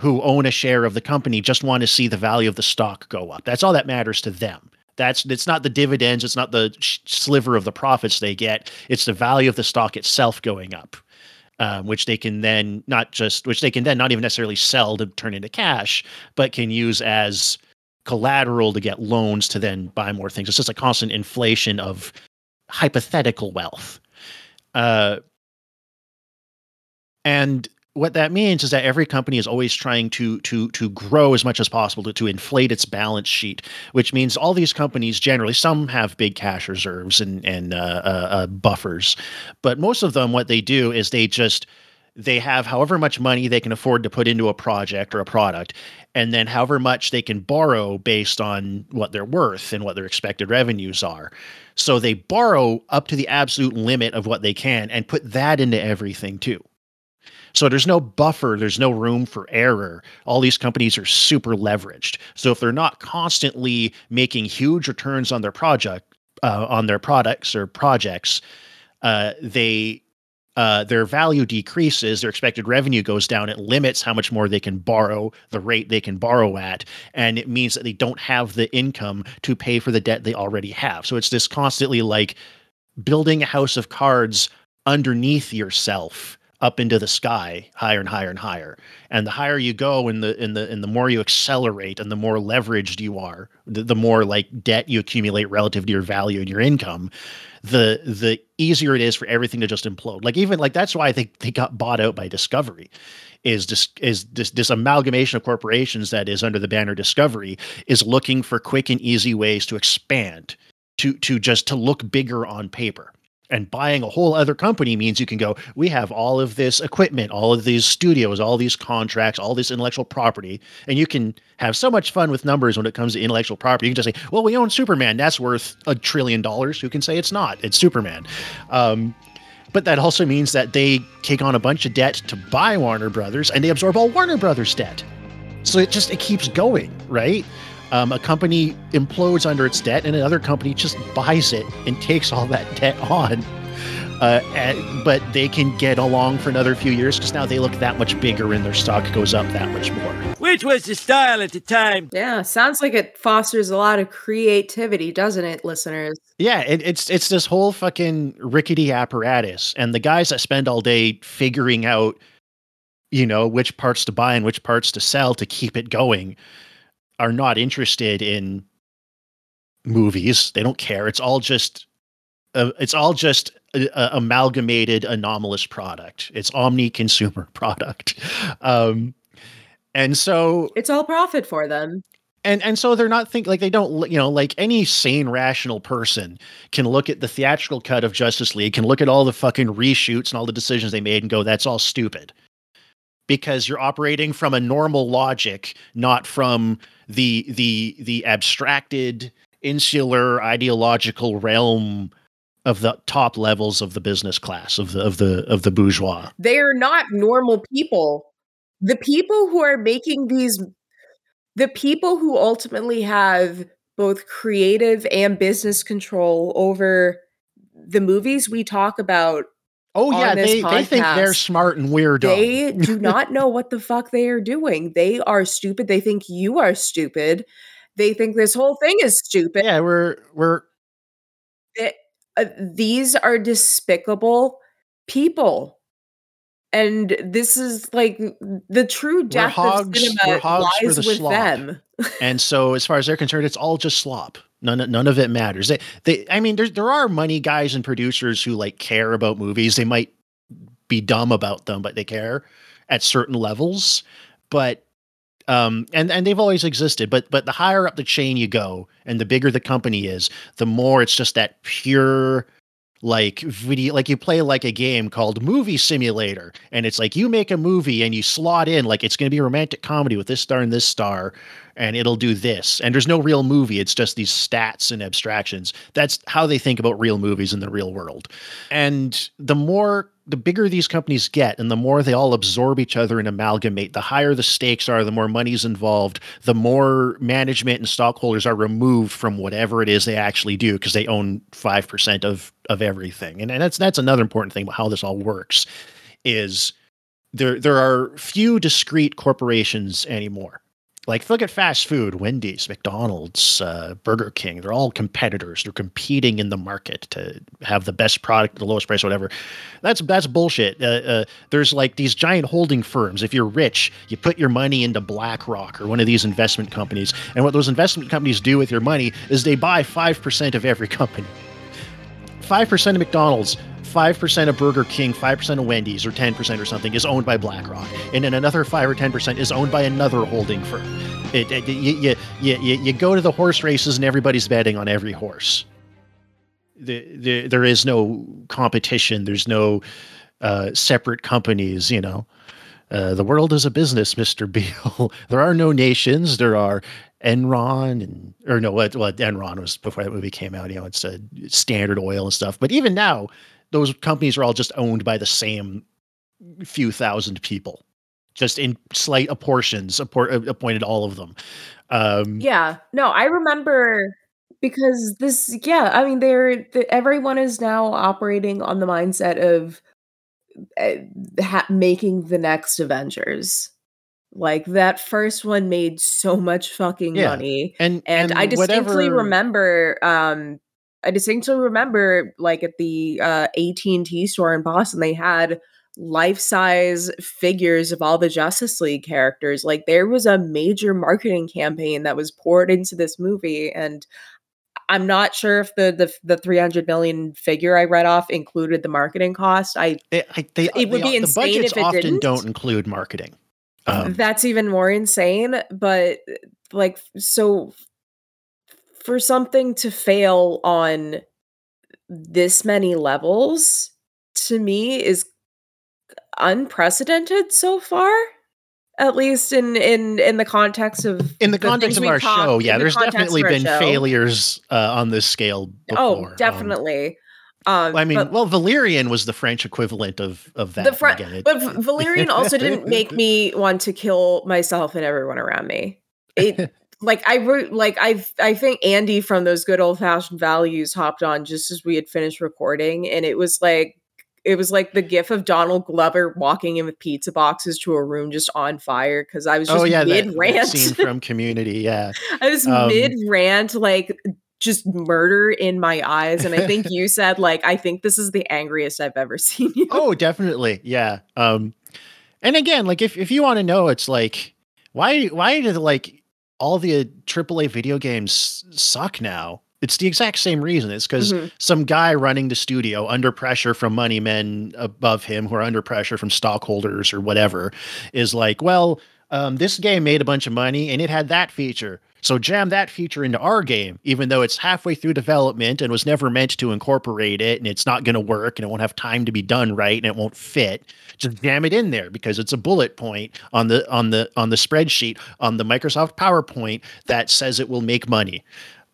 who own a share of the company just want to see the value of the stock go up. That's all that matters to them. That's it's not the dividends it's not the sliver of the profits they get it's the value of the stock itself going up um, which they can then not just which they can then not even necessarily sell to turn into cash but can use as collateral to get loans to then buy more things. It's just a constant inflation of hypothetical wealth. Uh, and what that means is that every company is always trying to to to grow as much as possible to, to inflate its balance sheet which means all these companies generally some have big cash reserves and and uh, uh, uh, buffers. But most of them what they do is they just they have however much money they can afford to put into a project or a product and then however much they can borrow based on what they're worth and what their expected revenues are. So they borrow up to the absolute limit of what they can and put that into everything too so there's no buffer, there's no room for error. All these companies are super leveraged. So if they're not constantly making huge returns on their project, uh, on their products or projects, uh, they uh, their value decreases, their expected revenue goes down. It limits how much more they can borrow, the rate they can borrow at, and it means that they don't have the income to pay for the debt they already have. So it's this constantly like building a house of cards underneath yourself up into the sky higher and higher and higher. And the higher you go and the in the and the more you accelerate and the more leveraged you are the, the more like debt you accumulate relative to your value and your income the the easier it is for everything to just implode. Like even like that's why i think they got bought out by discovery is this is this this amalgamation of corporations that is under the banner discovery is looking for quick and easy ways to expand to to just to look bigger on paper and buying a whole other company means you can go we have all of this equipment all of these studios all these contracts all this intellectual property and you can have so much fun with numbers when it comes to intellectual property. You can just say well we own superman. That's worth a trillion dollars. Who can say it's not? It's superman. Um, but that also means that they take on a bunch of debt to buy warner brothers and they absorb all warner brothers debt. So it just it keeps going right um, a company implodes under its debt and another company just buys it and takes all that debt on. Uh, and, but they can get along for another few years because now they look that much bigger and their stock goes up that much more. Which was the style at the time. Yeah, sounds like it fosters a lot of creativity, doesn't it, listeners? Yeah, it, it's it's this whole fucking rickety apparatus, and the guys that spend all day figuring out, you know, which parts to buy and which parts to sell to keep it going are not interested in movies. They don't care. It's all just uh, it's all just a, a amalgamated anomalous product. It's omni consumer product. Um, and so it's all profit for them. And and so they're not think like they don't you know like any sane rational person can look at the theatrical cut of Justice League can look at all the fucking reshoots and all the decisions they made and go that's all stupid because you're operating from a normal logic not from the the the abstracted insular ideological realm of the top levels of the business class of the of the of the bourgeois. They are not normal people. The people who are making these the people who ultimately have both creative and business control over the movies we talk about Oh yeah, they, podcast, they think they're smart and weird. They do not know what the fuck they are doing. They are stupid. They think you are stupid. They think this whole thing is stupid. Yeah, we're we're it, uh, these are despicable people. And this is like the true death hogs, of cinema lies with slop. them. and so as far as they're concerned, it's all just slop. None, none of it matters. They, they, I mean, there, there are money guys and producers who like care about movies. They might be dumb about them, but they care at certain levels. But, um, and and they've always existed. But but the higher up the chain you go, and the bigger the company is, the more it's just that pure like video like you play like a game called movie simulator and it's like you make a movie and you slot in like it's going to be a romantic comedy with this star and this star and it'll do this and there's no real movie it's just these stats and abstractions that's how they think about real movies in the real world and the more the bigger these companies get and the more they all absorb each other and amalgamate, the higher the stakes are, the more money's involved, the more management and stockholders are removed from whatever it is they actually do because they own 5% of of everything. And, and that's that's another important thing about how this all works is there there are few discrete corporations anymore. Like look at fast food, Wendy's, McDonald's, uh, Burger King. They're all competitors. They're competing in the market to have the best product, the lowest price, whatever. That's that's bullshit. Uh, uh, there's like these giant holding firms. If you're rich, you put your money into BlackRock or one of these investment companies, and what those investment companies do with your money is they buy five percent of every company. Five percent of McDonald's 5% of Burger King, 5% of Wendy's, or 10% or something is owned by BlackRock. And then another 5 or 10% is owned by another holding firm. It, it, you, you, you, you go to the horse races and everybody's betting on every horse. The, the, there is no competition. There's no uh, separate companies, you know. Uh, the world is a business, Mr. Beale. there are no nations. There are Enron and or no, what what Enron was before that movie came out. You know, it's a Standard Oil and stuff. But even now, those companies are all just owned by the same few thousand people, just in slight apportions, appor- appointed all of them. Um, yeah, no, I remember because this, yeah, I mean, they're the, everyone is now operating on the mindset of uh, ha- making the next Avengers. Like that first one made so much fucking Yeah. money. And And, I distinctly whatever- remember um I distinctly remember like at the uh AT&T store in Boston they had life-size figures of all the Justice League characters. Like there was a major marketing campaign that was poured into this movie and I'm not sure if the the, the 300 million figure I read off included the marketing cost. I They, I, they, It would they- be the insane budgets if it often didn't. don't include marketing. Um, that's even more insane but like so for something to fail on this many levels to me is unprecedented so far at least in in in the context of in the things context of our talked- show, yeah, in the there's definitely been show. failures uh, on this scale. Before. oh Um, definitely um I mean, but- well, Valerian was the French equivalent of of that. the fr- again, it- but Valerian also didn't make me want to kill myself and everyone around me. It like I wrote like I I think Andy from those good old fashioned values hopped on just as we had finished recording, and it was like it was like the gif of Donald Glover walking in with pizza boxes to a room just on fire because I was just oh yeah, mid rant. scene from Community. Yeah, I was um, mid rant, like just murder in my eyes, and I think you said like I think this is the angriest I've ever seen you. oh definitely yeah um and again like if, if you want to know it's like why why did like all the aaa video games suck now. It's the exact same reason. It's because Mhm. some guy running the studio under pressure from money men above him who are under pressure from stockholders or whatever is like well um, this game made a bunch of money and it had that feature so jam that feature into our game even though it's halfway through development and was never meant to incorporate it and it's not going to work and it won't have time to be done right and it won't fit just jam it in there because it's a bullet point on the on the on the spreadsheet on the microsoft powerpoint that says it will make money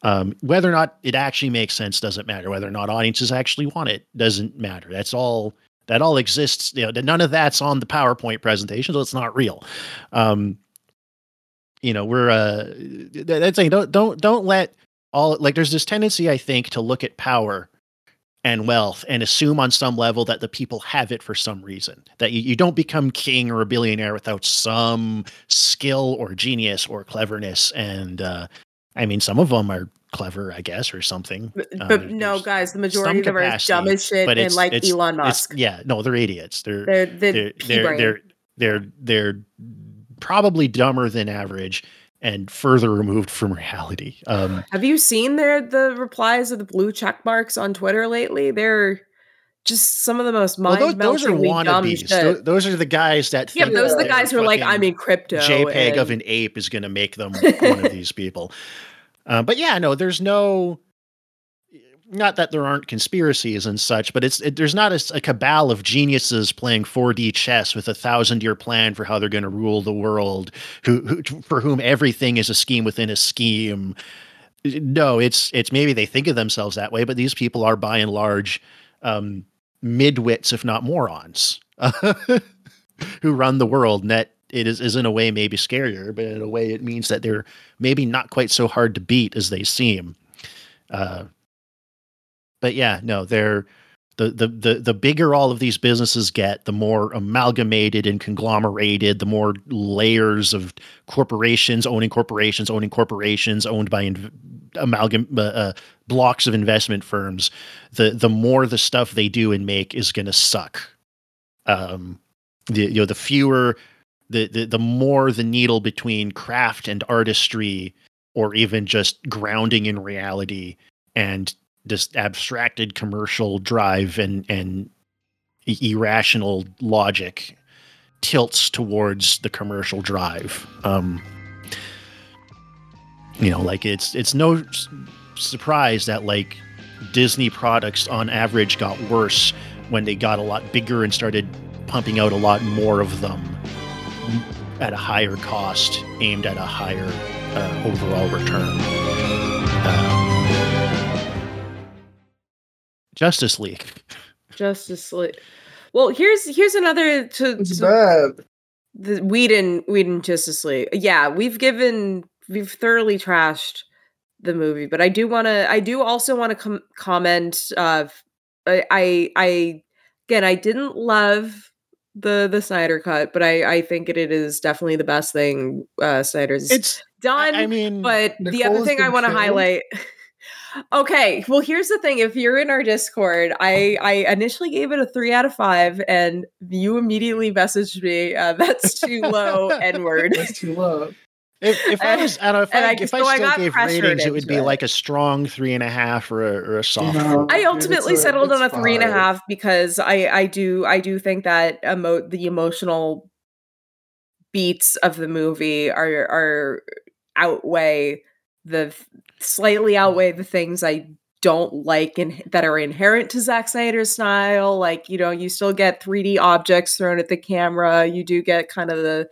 um, whether or not it actually makes sense doesn't matter. Whether or not audiences actually want it doesn't matter. That's all. That all exists. You know, none of that's on the PowerPoint presentation, so it's not real. Um, you know, we're uh, th- that's saying don't don't don't let all like. There's this tendency, I think, to look at power and wealth and assume on some level that the people have it for some reason. That you, you don't become king or a billionaire without some skill or genius or cleverness. And uh, I mean, some of them are clever, I guess, or something. But, Um, but no, guys, the majority of them are dumb as shit and like Elon Musk. yeah, no, they're idiots. They're They're the they're they're, they're they're they're probably dumber than average and further removed from reality. Um, Have you seen their the replies of the blue check marks on Twitter lately? They're just some of the most well, those, those are wannabes. shit. Tho- those are the guys that yeah, those are the guys who are like, I'm in crypto. JPEG of an ape is going to make them one of these people. Uh, but yeah, no, there's no. Not that there aren't conspiracies and such, but it's it, there's not a cabal of geniuses playing 4D chess with a thousand year plan for how they're going to rule the world, who, who for whom everything is a scheme within a scheme. No, it's it's maybe they think of themselves that way, but these people are by and large um, midwits, if not morons, who run the world. And that it is, is in a way maybe scarier, but in a way it means that they're maybe not quite so hard to beat as they seem. Uh, but yeah, no, they're the, the the the bigger all of these businesses get, the more amalgamated and conglomerated, the more layers of corporations owning corporations, owning corporations owned by inv- amalgam uh, uh, blocks of investment firms. The the more the stuff they do and make is going to suck. Um, the you know the fewer the, the the more the needle between craft and artistry or even just grounding in reality and this abstracted commercial drive and and irrational logic tilts towards the commercial drive. Um you know like it's it's no surprise that like disney products on average got worse when they got a lot bigger and started pumping out a lot more of them at a higher cost aimed at a higher uh, overall return. Uh, justice league Justice League. Well, here's here's another to, It's to bad. the Whedon Whedon Justice League. Yeah, we've given we've thoroughly trashed the movie, but I do want to I do also want to com- comment uh I I I again, I didn't love the the Snyder cut, but I I think it, it is definitely the best thing uh Snyder's It's done. I mean but the other thing I want to highlight. Okay, well here's the thing. If you're in our Discord, I I initially gave it a three out of five, and you immediately messaged me uh, that's too low. N word. That's too low. If, if I was, I don't know, if I, I- if so I I still got gave ratings, it would be it. like a strong three and a half or a, or a soft. No. I ultimately a- settled on a it's three and a half because I I do I do think that emo- the emotional beats of the movie are are outweigh the slightly outweigh the things I don't like and that are inherent to Zack Snyder's style. Like you know, you still get 3D objects thrown at the camera. You do get kind of the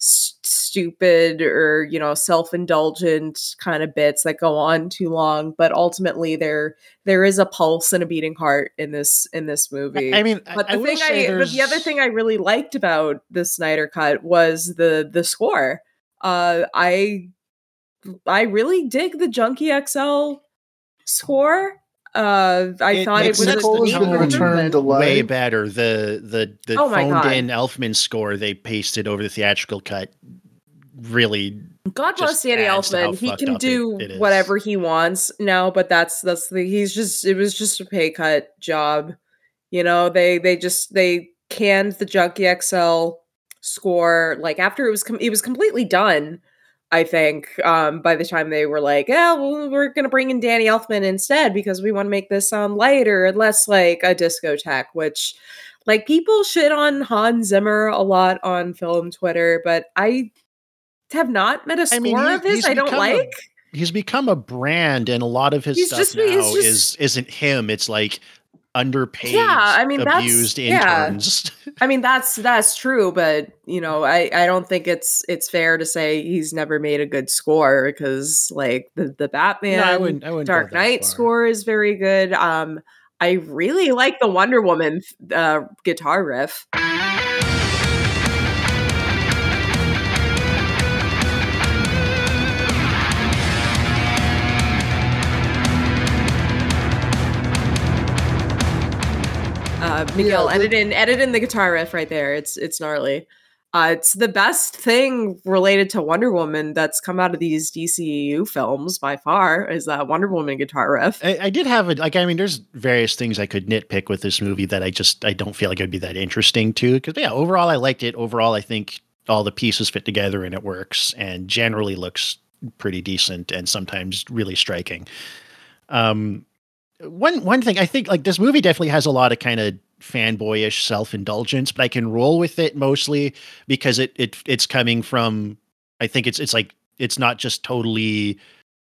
s- stupid or you know self-indulgent kind of bits that go on too long but ultimately there there is a pulse and a beating heart in this in this movie I mean, but I, I the will thing I, but the other thing I really liked about the Snyder cut was the the score. Uh, I I really dig the Junkie XL score. Uh, I It- thought it was such a the Nicole has been returned to way better. The the the Oh phoned in Elfman score they pasted over the theatrical cut really God bless just Danny adds to how Elfman. He can up it- do whatever he wants now, but that's that's the he's just it was just a pay cut job. You know, they they just they canned the Junkie XL score like after it was com- it was completely done. I think um by the time they were like, yeah, well, we're gonna bring in Danny Elfman instead because we want to make this sound lighter and less like a discotheque, which like people shit on Hans Zimmer a lot on film Twitter, but I have not met a score I mean, he- of his I don't become a- like. he's become a brand and a lot of his He's stuff just- now just- is isn't him. It's like underpaid Yeah, I mean, that's- abused yeah. interns. I mean that's that's true, but you know, I I don't think it's it's fair to say he's never made a good score because like the the Batman no, I wouldn't I wouldn't Dark Knight far. score is very good. Um I really like the Wonder Woman uh guitar riff. Uh, Miguel, the- edit in edit in the guitar riff right there. It's it's gnarly. Uh, it's the best thing related to Wonder Woman that's come out of these DCEU films by far. Is that Wonder Woman guitar riff? I, I did have a like. I mean, there's various things I could nitpick with this movie that I just I don't feel like it'd be that interesting to. Because yeah, overall I liked it. Overall, I think all the pieces fit together and it works, and generally looks pretty decent and sometimes really striking. Um, one one thing I think like this movie definitely has a lot of kind of fanboyish self indulgence, but I can roll with it mostly because it it it's coming from. I think it's it's like it's not just totally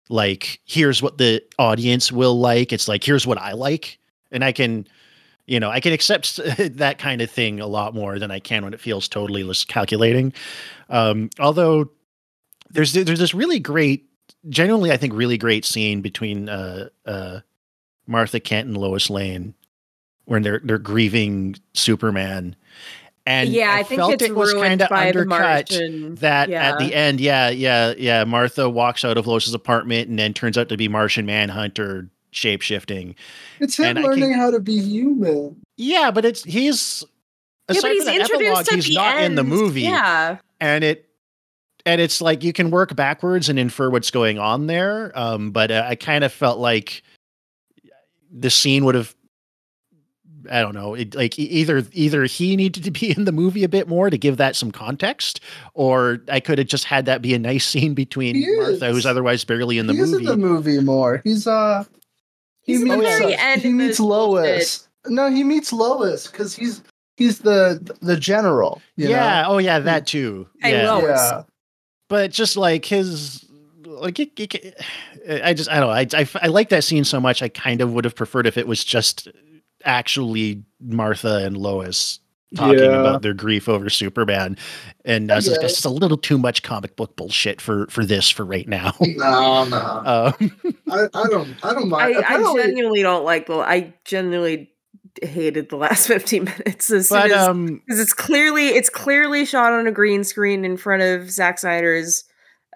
like here's what the audience will like it's like here's what i like and i can you know i can accept that kind of thing a lot more than i can when it feels totally less calculating um although there's there's this really great genuinely i think really great scene between uh uh martha kent and lois lane when they're they're grieving superman and yeah, I, think felt it was kind of by the undercut that yeah. at the end, yeah, yeah, yeah, Martha walks out of Lois's apartment and then turns out to be Martian Manhunter shape shifting. It's him And I can- learning how to be human. Yeah, but it's he's yeah, but he's from that introduced epilogue, he's the not in the movie. Yeah, and it and it's like you can work backwards and infer what's going on there. Um, but uh, I kind of felt like the scene would have. I don't know. It, like either either he needed to be in the movie a bit more to give that some context, or I could have just had that be a nice scene between Martha, who's otherwise barely in the he is movie. in the movie more. He's uh He's he at the meets, very uh, end he meets this Lois. No, he meets Lois because he's he's the the general. You yeah. know? Oh, yeah. That too. Hey, yeah. Lois. yeah. but just like his like it, it- i just i don't know I, I i like that scene so much i kind of would have preferred if it was just actually martha and lois talking Yeah. about their grief over superman and uh, so it's Yeah. just a little too much comic book bullshit for for this for right now No, no. um, I, I don't I don't mind. I, I Apparently- genuinely don't like the. I genuinely hated the last fifteen minutes. As but as um because it's clearly it's clearly shot on a green screen in front of Zack Snyder's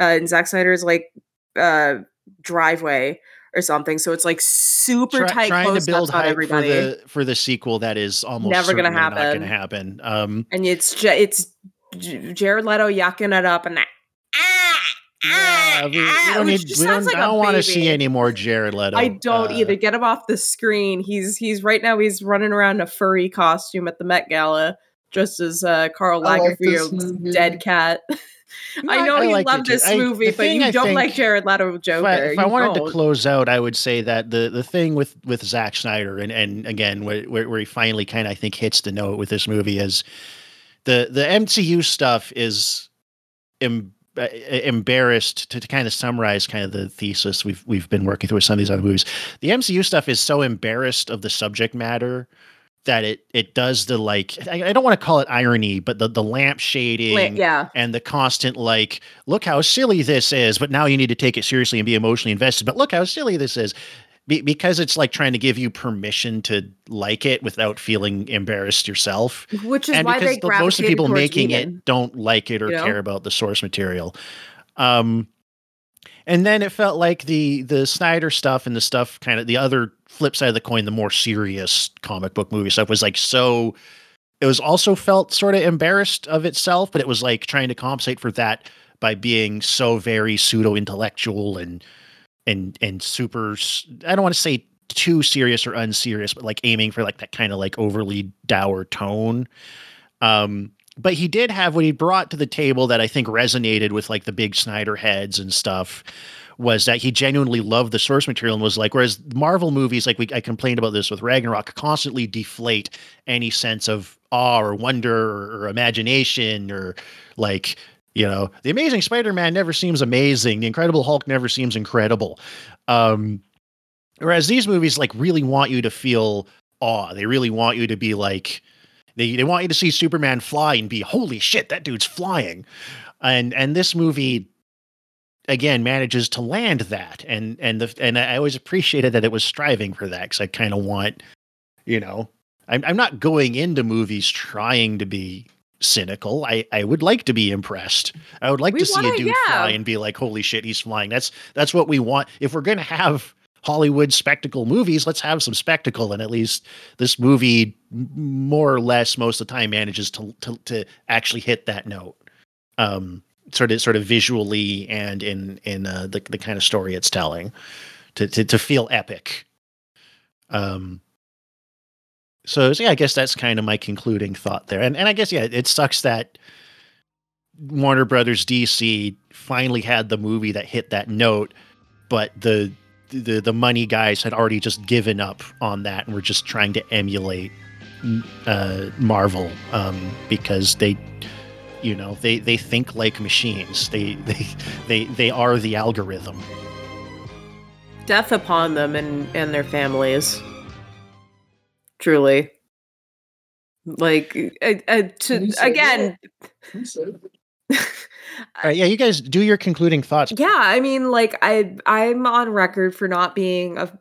uh in Zack Snyder's like uh driveway or something. So it's like super Try- tight trying to build on hype everybody. for the for the sequel that is almost Never gonna certainly Not happen. going to happen. Um, and it's J- it's J- Jared Leto yucking it up and that. Ah, yeah, we, we ah, don't need. We don't, like don't want to see any more Jared Leto. I don't Uh, either. Get him off the screen. He's he's right now. He's running around in a furry costume at the Met Gala, just as uh, Karl I like Lagerfeld's dead cat. I know I you liked love this I- movie, but you I don't like Jared Leto Joker. If I, if I wanted don't. to close out, I would say that the the thing with with Zack Snyder and and again where where, where he finally kind of I think hits the note with this movie is the the MCU stuff is uh, embarrassed to, to kind of summarize kind of the thesis we've we've been working through with some of these other movies. The MCU stuff is so embarrassed of the subject matter that it it does the like I, I don't want to call it irony, but the the lamp shading yeah, and the constant like look how silly this is but now you need to take it seriously and be emotionally invested but look how silly this is Be- because it's like trying to give you permission to like it without feeling embarrassed yourself which is and why they the, most of the people making Whedon. it don't like it or you know? care about the source material um and then it felt like the the Snyder stuff and the stuff kind of the other flip side of the coin, the more serious comic book movie stuff was like so. It was also felt sort of embarrassed of itself, but it was like trying to compensate for that by being so very pseudo intellectual and and and super. I don't want to say too serious or unserious, but like aiming for like that kind of like overly dour tone. Um, but he did have what he brought to the table that I think resonated with like the big Snyder heads and stuff was that he genuinely loved the source material and was like, whereas Marvel movies, like we, I complained about this with Ragnarok, constantly deflate any sense of awe or wonder or, imagination or like, you know, the Amazing Spider-Man never seems amazing. The Incredible Hulk never seems incredible. Um, whereas these movies like really want you to feel awe. They really want you to be like, they, they want you to see Superman fly and be, holy shit, that dude's flying. And, and this movie again manages to land that. And and the and I always appreciated that it was striving for that because I kind of want you know I'm I'm not going into movies trying to be cynical. I I would like to be impressed. I would like We to see a dude yeah. fly and be like holy shit he's flying. That's that's what we want. If we're gonna have Hollywood spectacle movies let's have some spectacle and at least this movie more or less most of the time manages to to, to actually hit that note um sort of sort of visually and in in uh, the the kind of story it's telling to to, to feel epic. Um so, so yeah i guess that's kind of my concluding thought there. And and i guess yeah it sucks that warner brothers dc finally had the movie that hit that note but the the the money guys had already just given up on that and were just trying to emulate uh marvel um because they you know they they think like machines they they they they are the algorithm Death upon them and and their families. Truly. Like uh, uh, to again. All right yeah you guys do your concluding thoughts yeah, I mean, like I I'm on record for not being a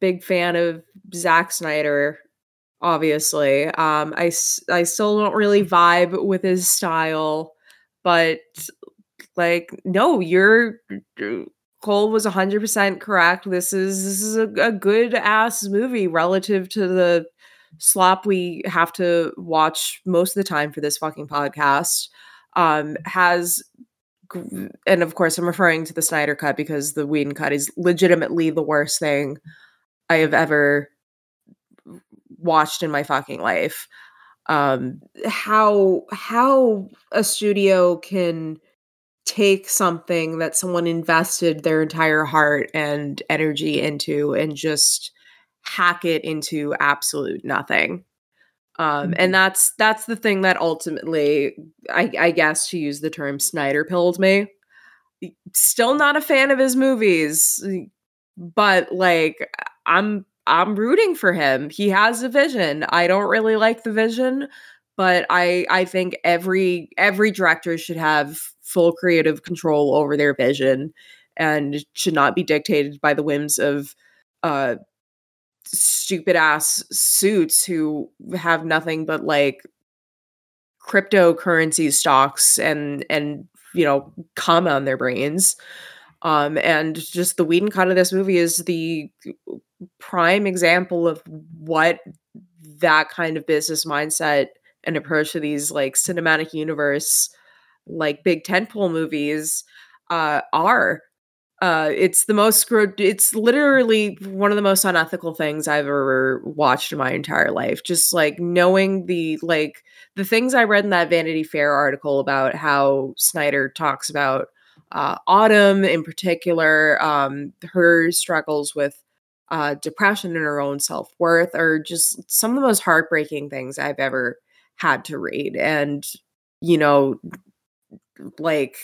big fan of Zack Snyder. Obviously, um, I I still don't really vibe with his style, but like, no, you're Cole was 100% correct. This is this is a, a good ass movie relative to the slop we have to watch most of the time for this fucking podcast. Um, has and of course I'm referring to the Snyder cut because the Whedon cut is legitimately the worst thing I have ever watched in my fucking life. Um, how how a studio can take something that someone invested their entire heart and energy into and just hack it into absolute nothing. Um, and that's that's the thing that ultimately, I, I guess, to use the term Snyder pilled me. Still not a fan of his movies, but like I'm I'm rooting for him. He has a vision. I don't really like the vision, but I I think every every director should have full creative control over their vision and should not be dictated by the whims of uh stupid ass suits who have nothing but like cryptocurrency stocks and and you know comma on their brains Um, and just the Whedon cut of this movie is the prime example of what that kind of business mindset and approach to these like cinematic universe, like big tentpole movies, uh, are. Uh, it's the most it's literally one of the most unethical things I've ever watched in my entire life. Just like knowing the like the things I read in that Vanity Fair article about how Snyder talks about uh, Autumn in particular, um, her struggles with uh, depression and her own self worth are just some of the most heartbreaking things I've ever had to read. And you know, like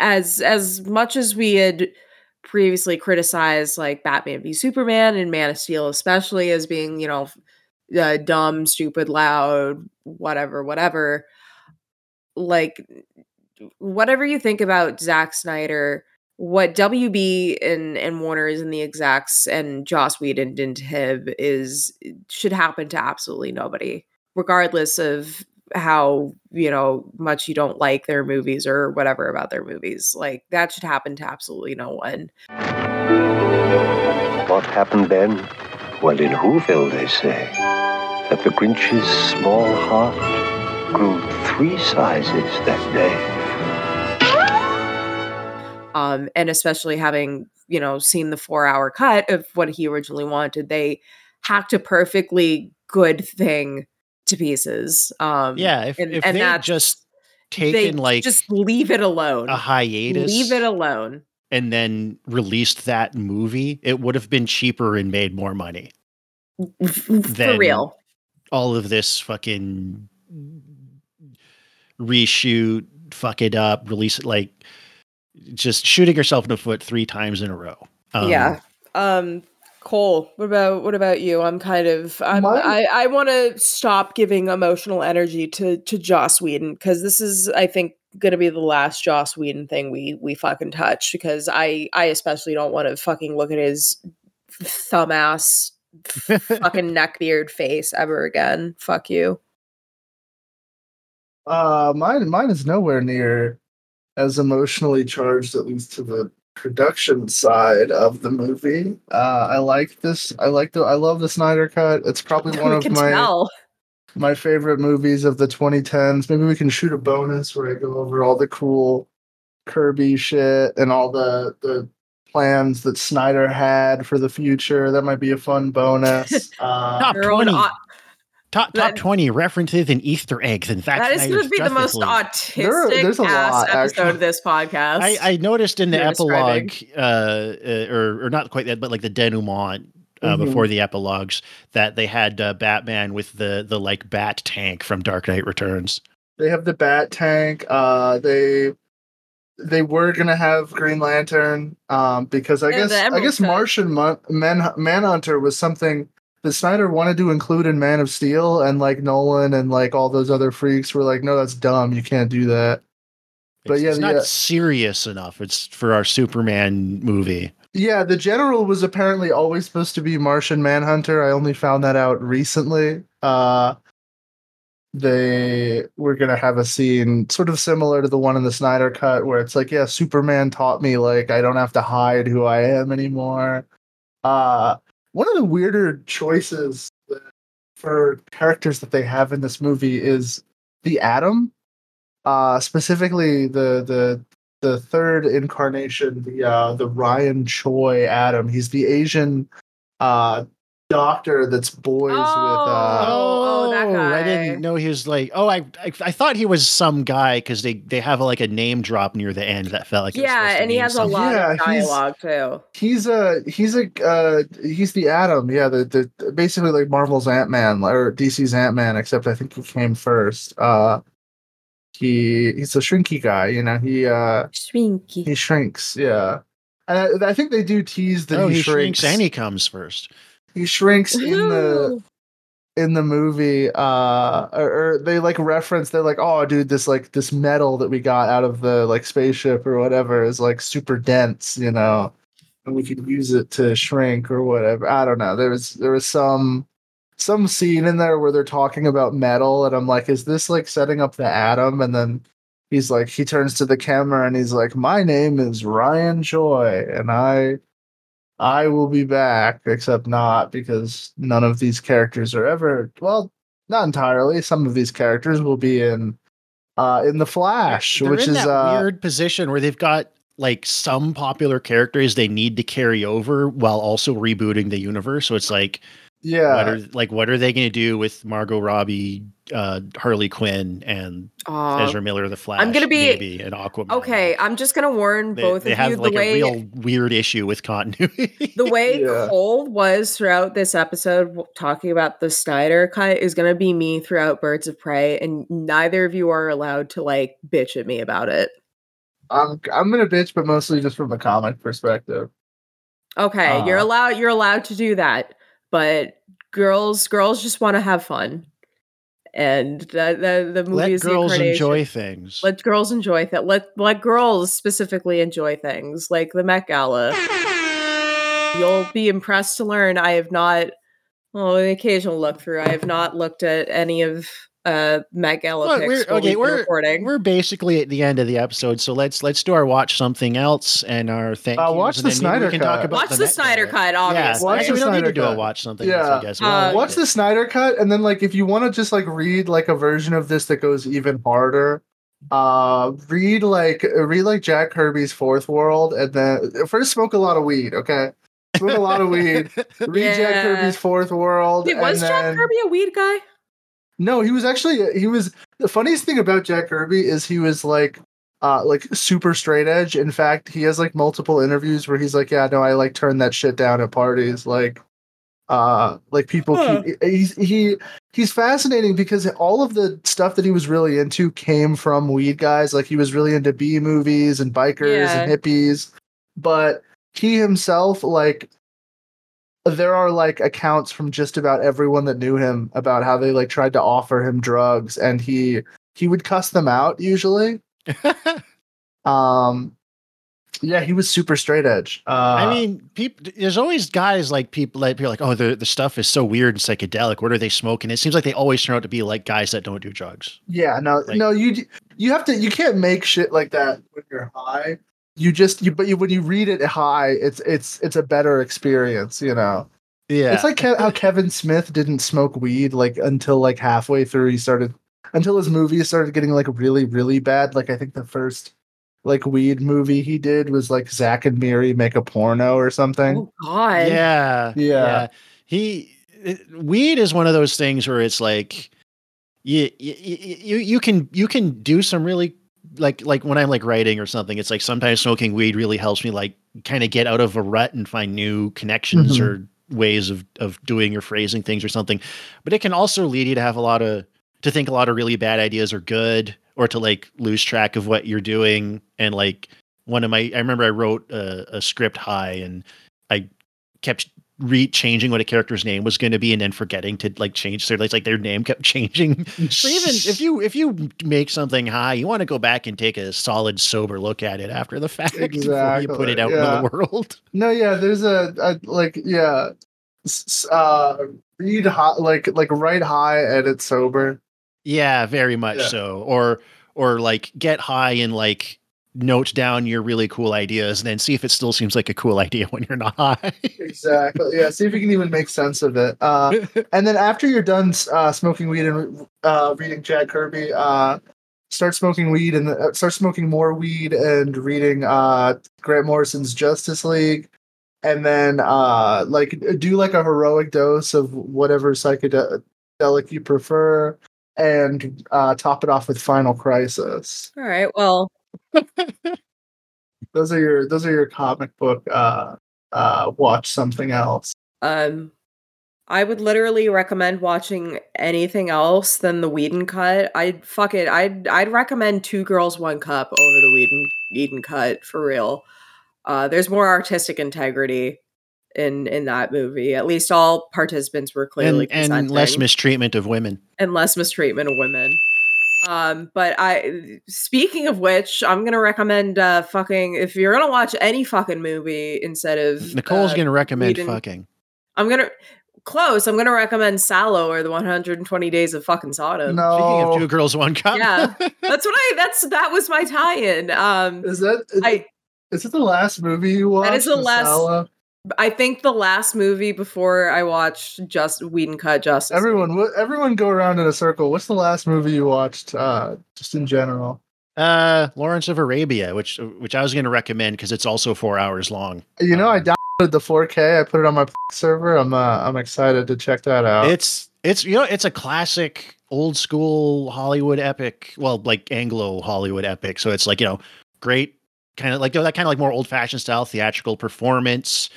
as as much as we had previously criticized like Batman v Superman and Man of Steel especially as being, you know, uh, dumb, stupid, loud, whatever, whatever. Like whatever you think about Zack Snyder, what WB and and Warner is and the execs and Joss Whedon did to him is should happen to absolutely nobody, regardless of how you know much you don't like their movies or whatever about their movies. Like that should happen to absolutely no one. What happened then? Well, in Whoville, they say that the Grinch's small heart grew three sizes that day. Um, and especially having you know seen the four hour cut of what he originally wanted, they hacked a perfectly good thing to pieces. Um, Yeah, if, and, if and they just taken like just leave it alone. a hiatus Leave it alone. and then released that movie, it would have been cheaper and made more money. For real. All of this fucking reshoot, fuck it up, release it like just shooting yourself in the foot three times in a row. Um, yeah. Um Cole, what about what about you? I'm kind of I'm, Mine- I I want to stop giving emotional energy to to Joss Whedon because this is I think going to be the last Joss Whedon thing we we fucking touch because I I especially don't want to fucking look at his thumb ass fucking neckbeard face ever again. Fuck you. Uh, mine, mine is nowhere near as emotionally charged, at least to the production side of the movie. Uh, I like this. I like the. I love the Snyder Cut. It's probably one we of my tell. my favorite movies of the 2010s. Maybe we can shoot a bonus where I go over all the cool Kirby shit and all the the plans that Snyder had for the future. That might be a fun bonus. Uh, Top Your own 20, au- top, top that- 20 references and Easter eggs and Zack that is going to be the most League. There- autistic there's a ass lot, episode actually. of this podcast. I, I noticed in the epilogue, uh, uh, or or not quite that, but like the denouement uh, Mhm. before the epilogues, that they had uh, Batman with the the like bat tank from Dark Knight Returns. they have the Bat Tank. Uh, they they were gonna have Green Lantern. Um, because I And guess I guess Martian Mon- Man Manhunter was something that Snyder wanted to include in Man of Steel, and like Nolan and like all those other freaks were like, no, that's dumb. You can't do that. But It's, yeah, it's not yeah. serious enough. It's for our Superman movie. Yeah, the general was apparently always supposed to be Martian Manhunter. I only found that out recently. Uh they were gonna have a scene sort of similar to the one in the Snyder cut where it's like, yeah, Superman taught me like I don't have to hide who I am anymore. Uh one of the weirder choices for characters that they have in this movie is the Atom. Uh specifically the the the third incarnation, the uh, the Ryan Choi Atom. He's the Asian uh, doctor that's boys with. Uh, Oh, that I didn't know he was like. Oh, I I, I thought he was some guy because they they have like a name drop near the end that felt like yeah, and he mean has a lot Yeah, of he's- dialogue too. he's a he's a uh, he's the Atom. Yeah, the the basically like Marvel's Ant Man or DC's Ant Man, except I think he came first. Uh, he he's a shrinky guy. You know, he uh Shrinky. he shrinks. Yeah. And I, I think they do tease that Oh, he, he shrinks. shrinks and he comes first. He shrinks in the in the movie uh or, or they like reference they're like oh dude this like this metal that we got out of the like spaceship or whatever is like super dense you know and we could use it to shrink or whatever. I don't know. There was there was some some scene in there where they're talking about metal and i'm like is this like setting up the atom? And then he's like he turns to the camera and he's like, "My name is Ryan Choi, and I I will be back." Except not because none of these characters are ever well, not entirely. Some of these characters will be in uh in the Flash, They're which is that uh weird position where they've got like some popular characters they need to carry over while also rebooting the universe. So it's like, yeah. what are like what are they going to do with Margot Robbie, uh, Harley Quinn, and Aw. Ezra Miller, the Flash? I'm gonna be- maybe and Aquaman. Okay, I'm just gonna warn They, both they of have you like the way a real weird issue with continuity. the way Yeah. Cole was throughout this episode talking about the Snyder cut is gonna be me throughout Birds of Prey, and neither of you are allowed to like bitch at me about it. I'm I'm gonna bitch, but mostly just from a comic perspective. Okay, you're Uh. allowed you're allowed to do that, but girls girls just want to have fun, and the the, the movie Let is the girls enjoy things. Let girls enjoy that. Let let girls specifically enjoy things like the Met Gala. You'll be impressed to learn I have not. Well, an occasional look through. I have not looked at any of uh Met Gala Well, we're, okay, we've been we're recording. we're basically at the end of the episode, so let's let's do our watch something else and our thank Uh, watch the then maybe Snyder we can talk Cut. about Watch the, Met Snyder Gala. cut, Yeah, obviously. Watch actually, the we don't need Snyder to do a Cut. watch something Yeah. else, I guess. Uh, Watch like the Snyder cut, and then like if you want to just like read like a version of this that goes even harder, uh, read like read like Jack Kirby's Fourth World, and then first smoke a lot of weed. Okay, smoke a lot of weed. Read Jack Yeah. Kirby's Fourth World. Wait, was and Jack then- Kirby a weed guy? No, he was actually he was the funniest thing about Jack Kirby is he was like uh like super straight edge. In fact, he has like multiple interviews where he's like, Yeah, no, I like turn that shit down at parties. Like uh like people Huh. keep he's he he's fascinating because all of the stuff that he was really into came from weed guys. Like he was really into B movies and bikers and hippies. But he himself like there are like accounts from just about everyone that knew him about how they like tried to offer him drugs and he he would cuss them out usually um yeah he was super straight edge uh I mean, people. There's always guys like people like people like, oh, the the stuff is so weird and psychedelic. What are they smoking? It seems like they always turn out to be like guys that don't do drugs. yeah no like- no you you have to you can't make shit like that when you're high you just you but you when you read it high it's it's it's a better experience you know Yeah, It's like how Kevin Smith didn't smoke weed like until like halfway through he started until his movies started getting like really really bad. Like I think the first like weed movie he did was like Zack and Miri make a porno or something. Oh God. yeah, Yeah. He it, weed is one of those things where it's like you you you you can you can do some really like like when I'm like writing or something. It's like sometimes smoking weed really helps me like kind of get out of a rut and find new connections Mhm. or ways of of doing or phrasing things or something. But it can also lead you to have a lot of to think a lot of really bad ideas are good or to like lose track of what you're doing and like one of my i remember i wrote a, a script high and i kept re changing what a character's name was going to be and then forgetting to like change their like, like their name kept changing so even if you if you make something high you want to go back and take a solid sober look at it after the fact before you put it out yeah. into the world No, yeah, there's a, a like yeah, s- s- uh, read high like like write high, edit sober. Yeah, very much Yeah. so. Or or like get high and like note down your really cool ideas and then see if it still seems like a cool idea when you're not high. Exactly. Yeah. See if you can even make sense of it. Uh, and then after you're done uh, smoking weed and uh, reading Jack Kirby, uh, start smoking weed and uh, start smoking more weed and reading uh, Grant Morrison's Justice League, and then uh, like do like a heroic dose of whatever psychedelic you prefer, and uh, top it off with Final Crisis. All right. Well, Those are your those are your comic book. Uh, uh, watch something else. um, I would literally recommend watching anything else than the Whedon cut. I'd fuck it. I'd I'd recommend Two Girls One Cup over the Whedon Whedon cut for real. Uh, there's more artistic integrity in in that movie. At least all participants were clearly and, and less mistreatment of women. and less mistreatment of women. Um, but I, speaking of which, I'm gonna recommend uh, fucking if you're gonna watch any fucking movie instead of Nicole's uh, gonna recommend Whedon- fucking. I'm gonna close. I'm gonna recommend Salò or the 120 Days of Fucking Sodom. No, Speaking of two girls, one cup. Yeah, that's what I. That's that was my tie-in. Um, is that is, I is it the last movie you watched? That is the last- Salò? I think the last movie before I watched just Whedon cut Justice. Everyone, what- everyone, go around in a circle. What's the last movie you watched? Uh, just in general. Uh, Lawrence of Arabia, which which I was going to recommend because it's also four hours long. You know, I Um, downloaded the 4K. I put it on my server. I'm uh, I'm excited to check that out. It's it's you know it's a classic old school Hollywood epic. Well, like Anglo Hollywood epic. So it's like you know great kind of like that kind of like more old fashioned style theatrical performance.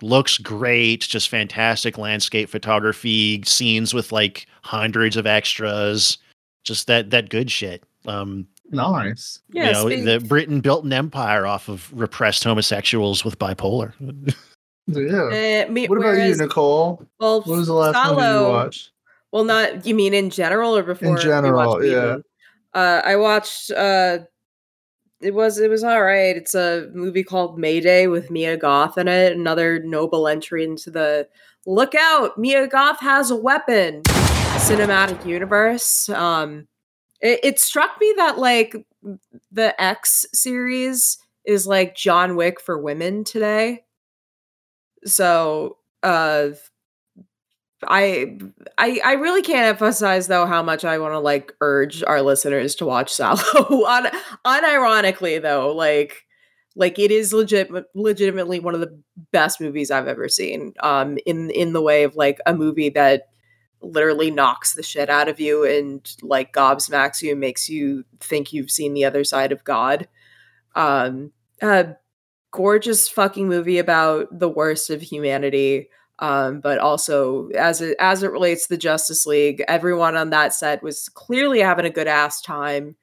Looks great, just fantastic landscape photography, scenes with like hundreds of extras, just that that good shit. Um, nice. Yeah, you know, speak- the Britain built an empire off of repressed homosexuals with bipolar. Yeah. Eh, me, What about you, Nicole? Well, What was the last movie you Salò- watched? Well, not you mean in general or before? In general, watched yeah. Uh, I watched. Uh, it was it was all right. It's a movie called Mayday with Mia Goth in it. Another noble entry into the look out. Mia Goth has a weapon cinematic universe. Um, it, it struck me that like the X series is like John Wick for women today. So uh I I I really can't emphasize though how much I want to like urge our listeners to watch Salò. Un- unironically though, like like it is legit legitimately one of the best movies I've ever seen. Um in in the way of like a movie that literally knocks the shit out of you and like gobsmacks you and makes you think you've seen the other side of God. Um a gorgeous fucking movie about the worst of humanity um, but also as it as it relates to the Justice League, everyone on that set was clearly having a good ass time.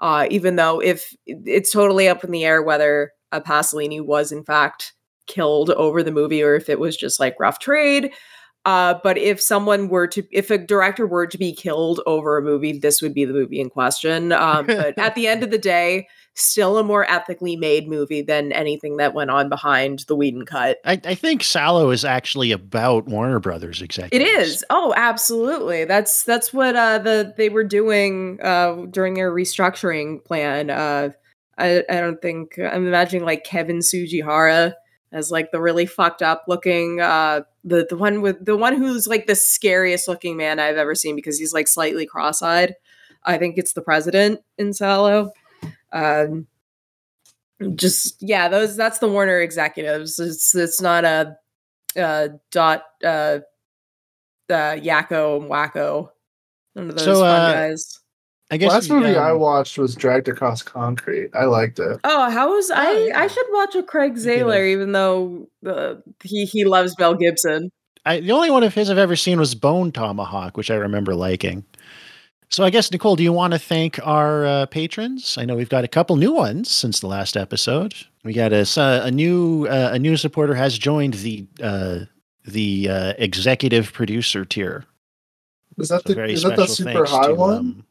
Uh, even though if it's totally up in the air whether uh, Pasolini was in fact killed over the movie or if it was just like rough trade. Uh, but if someone were to, if a director were to be killed over a movie, this would be the movie in question. Um, but at the end of the day, still a more ethically made movie than anything that went on behind the Whedon cut. I, I think Salò is actually about Warner Brothers It executives. is. Oh, absolutely. That's that's what uh the they were doing uh during their restructuring plan. Uh I I don't think I'm imagining like Kevin Tsujihara as like the really fucked up looking uh the the one with the one who's like the scariest looking man I've ever seen because he's like slightly cross-eyed. I think it's the president in Salò. Um just yeah, those that's the Warner executives. It's it's not a uh dot uh uh Yakko and Wakko. None of those So, fun uh, guys. I guess Last movie I um, watched was Dragged Across Concrete. I liked it. Oh, how was I? yeah. I should watch a Craig Zahler, even though uh, he he loves Mel Gibson. I, the only one of his I've ever seen was Bone Tomahawk, which I remember liking. So I guess Nicole, do you want to thank our uh, patrons? I know we've got a couple new ones since the last episode. We got a s- uh, a new uh, a new supporter has joined the uh, the uh, executive producer tier. Is that So the very is that the super high to, one? um,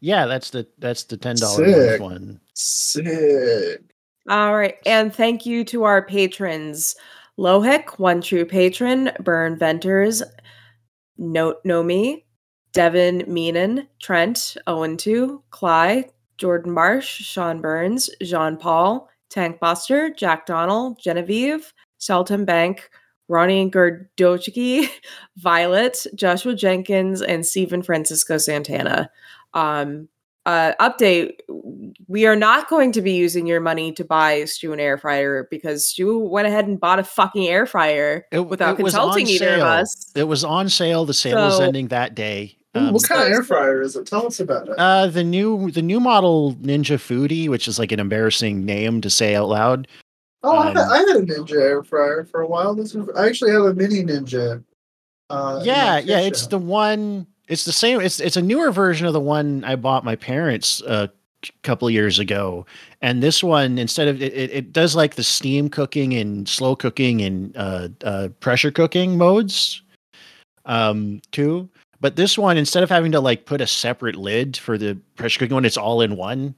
yeah, that's the that's the ten dollar one. Sick. All right, and thank you to our patrons: Lohik, one true patron; Burn Venters, Note Nomi, Devin Meenan, Trent, Owen two, Cly, Jordan Marsh, Sean Burns, Jean Paul, Tank Buster, Jack Donald, Genevieve, Shelton Bank, Ronnie Gardochiki, Violet, Joshua Jenkins, and Stephen Francisco Santana. Um, uh, update: We are not going to be using your money to buy a Stu an air fryer because Stu went ahead and bought a fucking air fryer It- without it consulting on either of us. It was on sale. The sale was ending that day. Um, what kind of air fryer is it? Tell us about it. Uh, the new the new model Ninja Foodi, which is like an embarrassing name to say out loud. oh, I, had, um, I had a Ninja air fryer for a while. This is, I actually have a mini Ninja. Uh, yeah, yeah, it's the one. It's the same. It's it's a newer version of the one I bought my parents a couple years ago. And this one, instead of it, it, it does like the steam cooking and slow cooking and uh, uh, pressure cooking modes, um, too. But this one, instead of having to like put a separate lid for the pressure cooking one, it's all in one.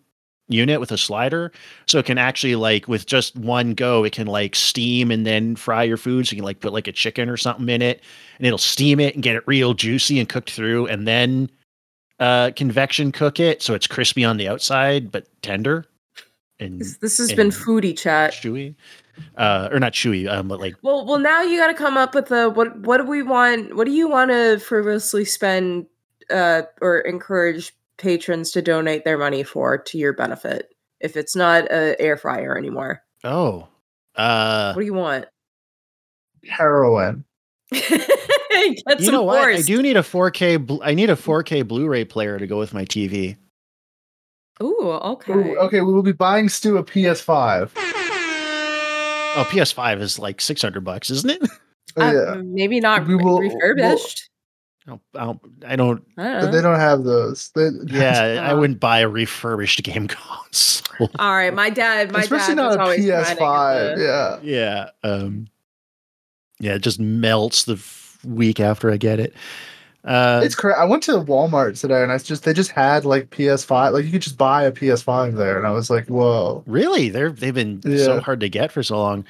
unit with a slider. So it can actually like with just one go, it can like steam and then fry your food. So you can like put like a chicken or something in it and it'll steam it and get it real juicy and cooked through and then uh convection cook it so it's crispy on the outside but tender and This, this has and been foodie chat. chewy. Uh or not chewy, um but like Well, well, now you got to come up with a what? What do we want? What do you want to frivolously spend uh, or encourage patrons to donate their money for to your benefit? If it's not a air fryer anymore, oh. Uh what do you want? Heroin. Get you some know what? I do need a 4K bl- I need a 4K Blu-ray player to go with my TV. Ooh, okay. Ooh, okay, we will be buying Stu a PS5. Oh, PS5 is like 600 bucks, isn't it? Oh, Uh, yeah. maybe not We will- refurbished. I don't, I don't, I don't I don't But they don't have those. They, yeah, I Uh, wouldn't buy a refurbished game console. All right, my dad. My especially dad not a always trying PS5. Yeah. yeah. Um yeah, it just melts the f- week after I get it. Uh It's crazy. I went to Walmart today and I just they just had like PS5. Like you could just buy a PS5 there, and I was like, whoa. really they're they've been so hard to get for so long.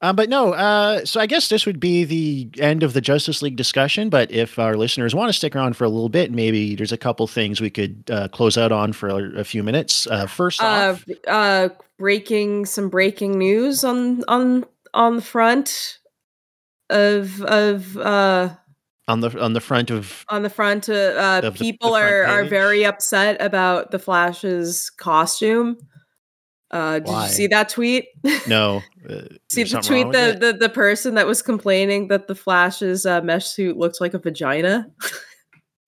Uh, but no, uh, so I guess this would be the end of the Justice League discussion. But if our listeners want to stick around for a little bit, maybe there's a couple things we could uh, close out on for a, a few minutes. Uh, first uh, off, uh, breaking some breaking news on on on the front of of uh on the on the front of on the front uh, uh Of the- the people front are are very upset about the flash's costume uh did Why? you see that tweet no, uh, see the tweet the, the the person that was complaining that the flash's uh, mesh suit looks like a vagina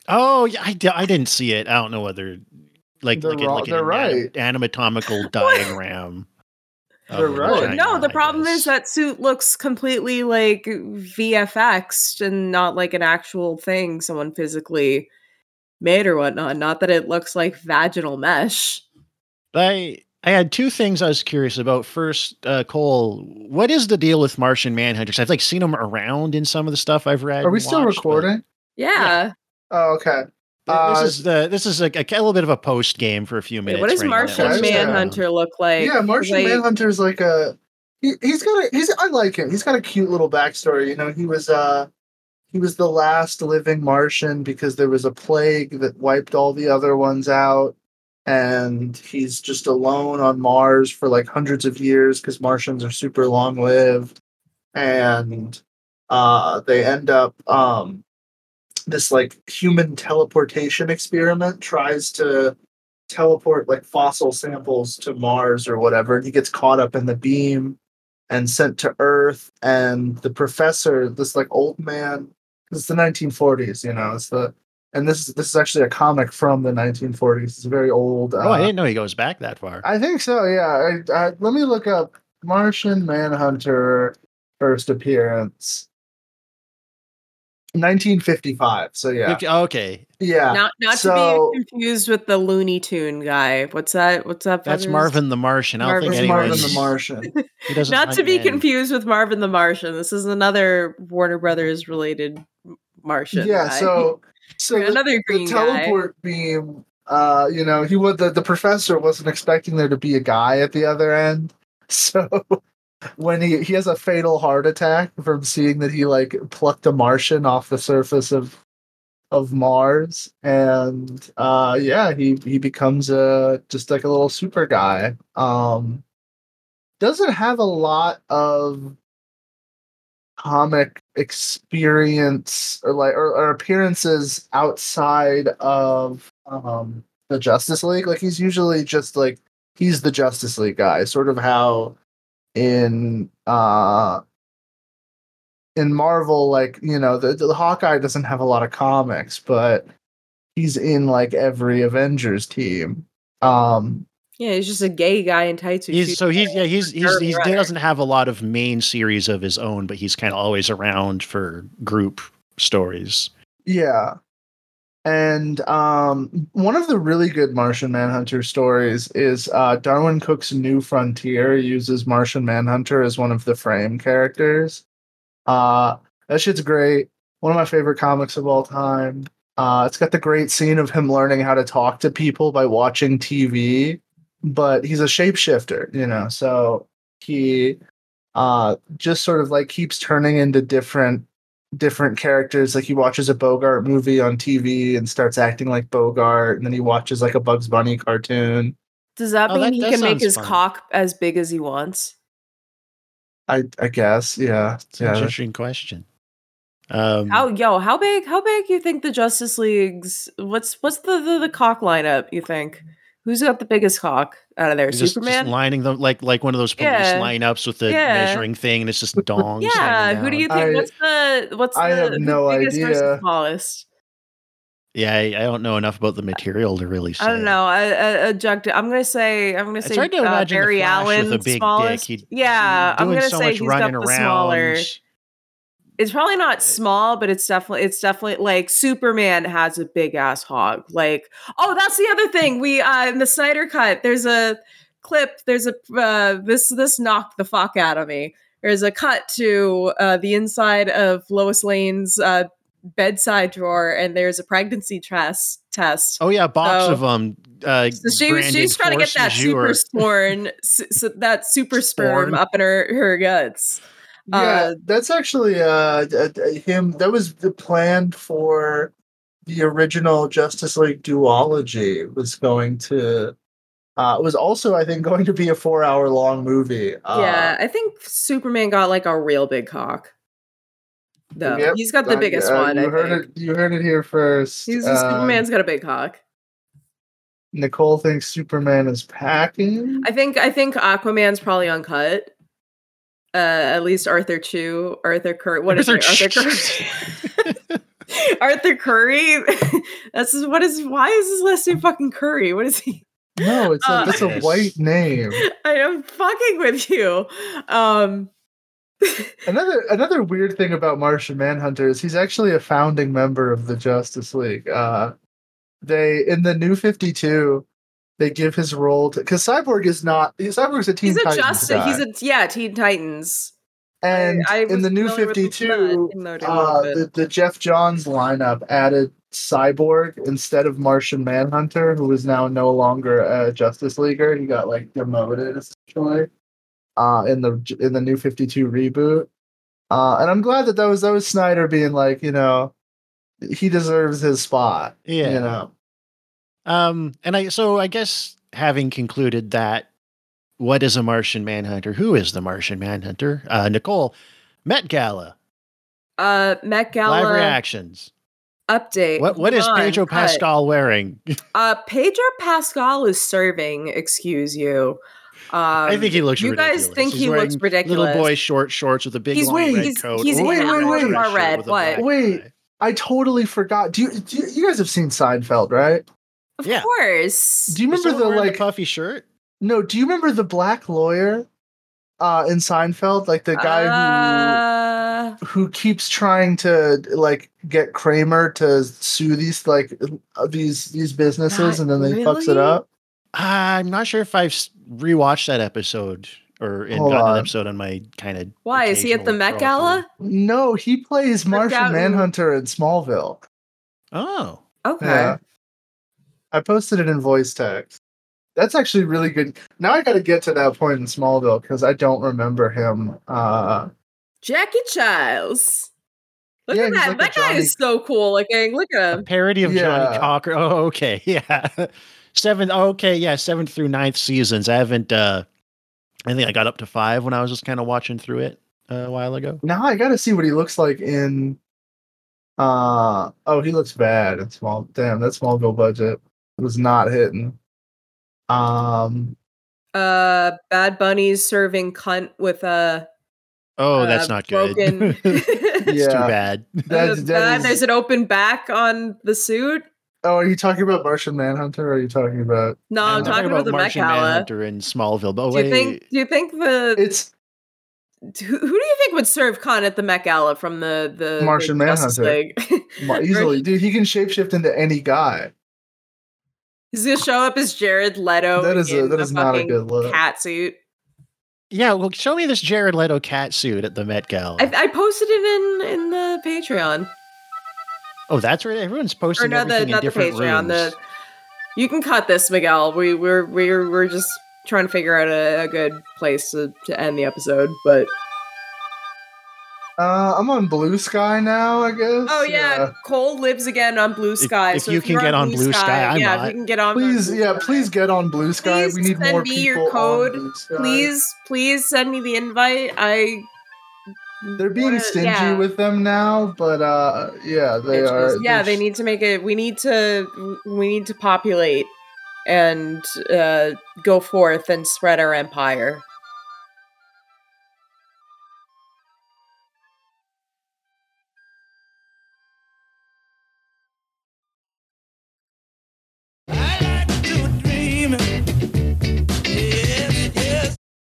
Oh yeah, I, di- I didn't see it. I don't know whether like They're like, a, wrong- like an they're anatom- right. anatomical diagram. Of They're right. Oh, no, the I problem guess. is that suit looks completely like VFX and not like an actual thing someone physically made or whatnot. Not that it looks like vaginal mesh. I I had two things I was curious about. First, uh, Cole, what is the deal with Martian Manhunters? I've like seen them around in some of the stuff I've read. Are we still watched, but recording? Yeah. Oh, okay. Th- Uh, this is the this is like a, little bit of a post game for a few minutes. what does right. Martian Okay. Manhunter look like? yeah, Martian Like, Manhunter's like a he, he's got a he's I like him. He's got a cute little backstory. You know, he was uh he was the last living Martian because there was a plague that wiped all the other ones out. And he's just alone on Mars for like hundreds of years because Martians are super long lived. And uh they end up um this like human teleportation experiment tries to teleport like fossil samples to Mars or whatever, and he gets caught up in the beam and sent to Earth. And the professor, this like old man, it's the 1940s, you know, it's the and this is this is actually a comic from the 1940s. It's a very old. Oh, I uh, didn't know he goes back that far. I think so. Yeah. I, I, let me look up Martian Manhunter first appearance. 1955. So yeah, Fifty- oh, okay, yeah. not not so- to be confused with the Looney Tune guy. What's that? What's that? that's Feathers? Marvin the Martian. I don't Marvin think It's Marvin the Martian. He doesn't to be men. confused with Marvin the Martian. This is another Warner Brothers related Martian. yeah. guy. So so another the green guy. teleport beam. Uh, you know, he would the, the professor wasn't expecting there to be a guy at the other end. So when he he has a fatal heart attack from seeing that he like plucked a Martian off the surface of of Mars, and uh, yeah, he he becomes a just like a little super guy. Um, doesn't have a lot of comic experience or like or, or appearances outside of um the Justice League. Like he's usually just like he's the Justice League guy, sort of how in uh in Marvel, like you know, the, the Hawkeye doesn't have a lot of comics, but he's in like every Avengers team. Um, yeah, he's just a gay guy in tights. He's so he's yeah he's he's Sure, he's he doesn't have a lot of main series of his own, but he's kind of always around for group stories. Yeah. And um, one of the really good Martian Manhunter stories is uh, Darwyn Cooke's New Frontier uses Martian Manhunter as one of the frame characters. Uh, that shit's great. One of my favorite comics of all time. Uh, it's got the great scene of him learning how to talk to people by watching TV but he's a shapeshifter, you know. So he uh just sort of like keeps turning into different different characters. Like he watches a Bogart movie on TV and starts acting like Bogart, and then he watches like a Bugs Bunny cartoon. Does that Oh, mean that- he that can make his fun. cock as big as he wants? I I guess, yeah, It's an yeah. interesting question. Um, How yo, how big how big you think the Justice League's what's what's the the, the cock lineup, you think? Who's got the biggest cock out of there? just, just Superman? lining them like like one of those police Yeah. lineups with the Yeah. measuring thing, and it's just dongs. yeah, hanging who do you think I- what's the what's I the have who's no biggest versus idea. smallest? Yeah, I, I don't know enough about the material to really say. I don't know. I, I, adjunct- I'm gonna say I'm gonna It's say hard to uh, imagine the Barry Flash with Allen a big smallest. dick. He'd- yeah, I'm gonna so say he's got running the smaller. It's probably not small, but it's definitely it's definitely like Superman has a big ass hog. Like, oh, that's the other thing. We uh in the Snyder cut, there's a clip, there's a uh this this knocked the fuck out of me. There's a cut to uh the inside of Lois Lane's uh bedside drawer and there's a pregnancy test test. Oh yeah, box So- of them. Uh, So she branded she's trying to get that super majeure. sporn, s- s- that super sperm up in her her guts. Yeah, Uh, that's actually uh, him. That was the plan for the original Justice League duology. Was going to, uh, was also I think going to be a four-hour long movie. Uh, yeah, I think Superman got like a real big cock. Though yep, he's got the uh, biggest uh, one. You I heard think. it. You heard it here first. He's Uh, Superman's got a big cock. Nicole thinks Superman is packing. I think I think Aquaman's probably uncut. Uh, at least Arthur Chu, Arthur Curry. What is Arthur it? Arthur Curry. Arthur Curry. That's his- what is. Why is his last name fucking Curry? What is he? No, it's a, Uh, it's a white name. I am fucking with you. Um, Another another weird thing about Martian Manhunter is he's actually a founding member of the Justice League. Uh, they in the New Fifty Two, they give his role to because Cyborg is not Cyborg's a Teen he's a Titans just. guy. He's a yeah. Teen Titans. and I in the New Fifty Two, the- I Two, didn't know it a uh, the, the Geoff Johns lineup added Cyborg instead of Martian Manhunter, who is now no longer a Justice Leaguer. He got like demoted essentially uh, in the in the New Fifty Two reboot. Uh, and I'm glad that that was that was Snyder being like, you know, he deserves his spot. Yeah. You know. Um, and I so I guess having concluded that, what is a Martian Manhunter? Who is the Martian Manhunter? Uh, Nicole, Met Gala, Uh, Met Gala live reactions. update. What what is Hold on, Pedro cut. Pascal wearing? Uh, Pedro Pascal is serving. Excuse you. Um, I think he looks. You ridiculous. guys think He's he looks ridiculous? Little boy short shorts with a big He's long wearing- red he's- coat. he's or Wait, wait, wait. Red, what? Wait. tie. I totally forgot. Do you, do you, you guys have seen Seinfeld, right? Of Yeah. course. Do you remember the wearing like puffy shirt? No, do you remember the black lawyer uh in Seinfeld? Like the guy Uh, who who keeps trying to like get Kramer to sue these like uh, these these businesses Not and then they fucks it up. I'm not sure if I've s- rewatched that episode or in Hold an episode on my kind of. why is he at the Met Gala? No, he plays Martian Manhunter in Smallville. Oh, Okay. Yeah. I posted it in voice text. That's actually really good. Now I got to get to that point in Smallville because I don't remember him. Uh, Jackie Chiles. Look Yeah, at that. like a that guy Johnny- is so cool looking. Look at a him. parody of Johnny Cocker. Oh, okay, yeah. Seven. Okay, yeah. Seventh through ninth seasons. I haven't. uh I think I got up to five when I was just kind of watching through it uh, a while ago. now I got to see what he looks like in. Uh oh, he looks bad in small. Damn, that Smallville budget was not hitting. Um, Uh, Bad Bunny's serving cunt with a Oh, that's uh, not good. broken. It's Yeah. too bad. that's, that bad- is- There's an open back on the suit. oh, are you talking about Martian Manhunter? Or are you talking about? No, I'm, talking, about, the Met Martian Gala. Manhunter in Smallville. But Do you think? Do you think the It's who, who do you think would serve cunt at the Met Gala from the the Martian the Manhunter. League? easily, dude. He can shapeshift into any guy. He's gonna show up as Jared Leto. That is a- in that the not a fucking good look. Cat suit. yeah, well, show me this Jared Leto cat suit at the Met Gala. I, I posted it in in the Patreon. oh, that's right. Everyone's Or posting no, the everything in not the Patreon. rooms. The You can cut this, Miguel. We we're we're we're just trying to figure out a, a good place to, to end the episode, but Uh, I'm on Blue Sky now, I guess. Oh yeah, Cole lives again on Blue Sky. if so you if can you're get on Blue Sky, I'm yeah, not. if you can get on. Please, Blue yeah, Sky, please get on Blue Sky. Please we need send more me people your code. on Blue Sky. Please, please send me the invite. I. They're being wanna- stingy yeah. with them now, but uh, yeah, they are. Yeah, they're they need to make it. We need to. We need to populate and uh, go forth and spread our empire.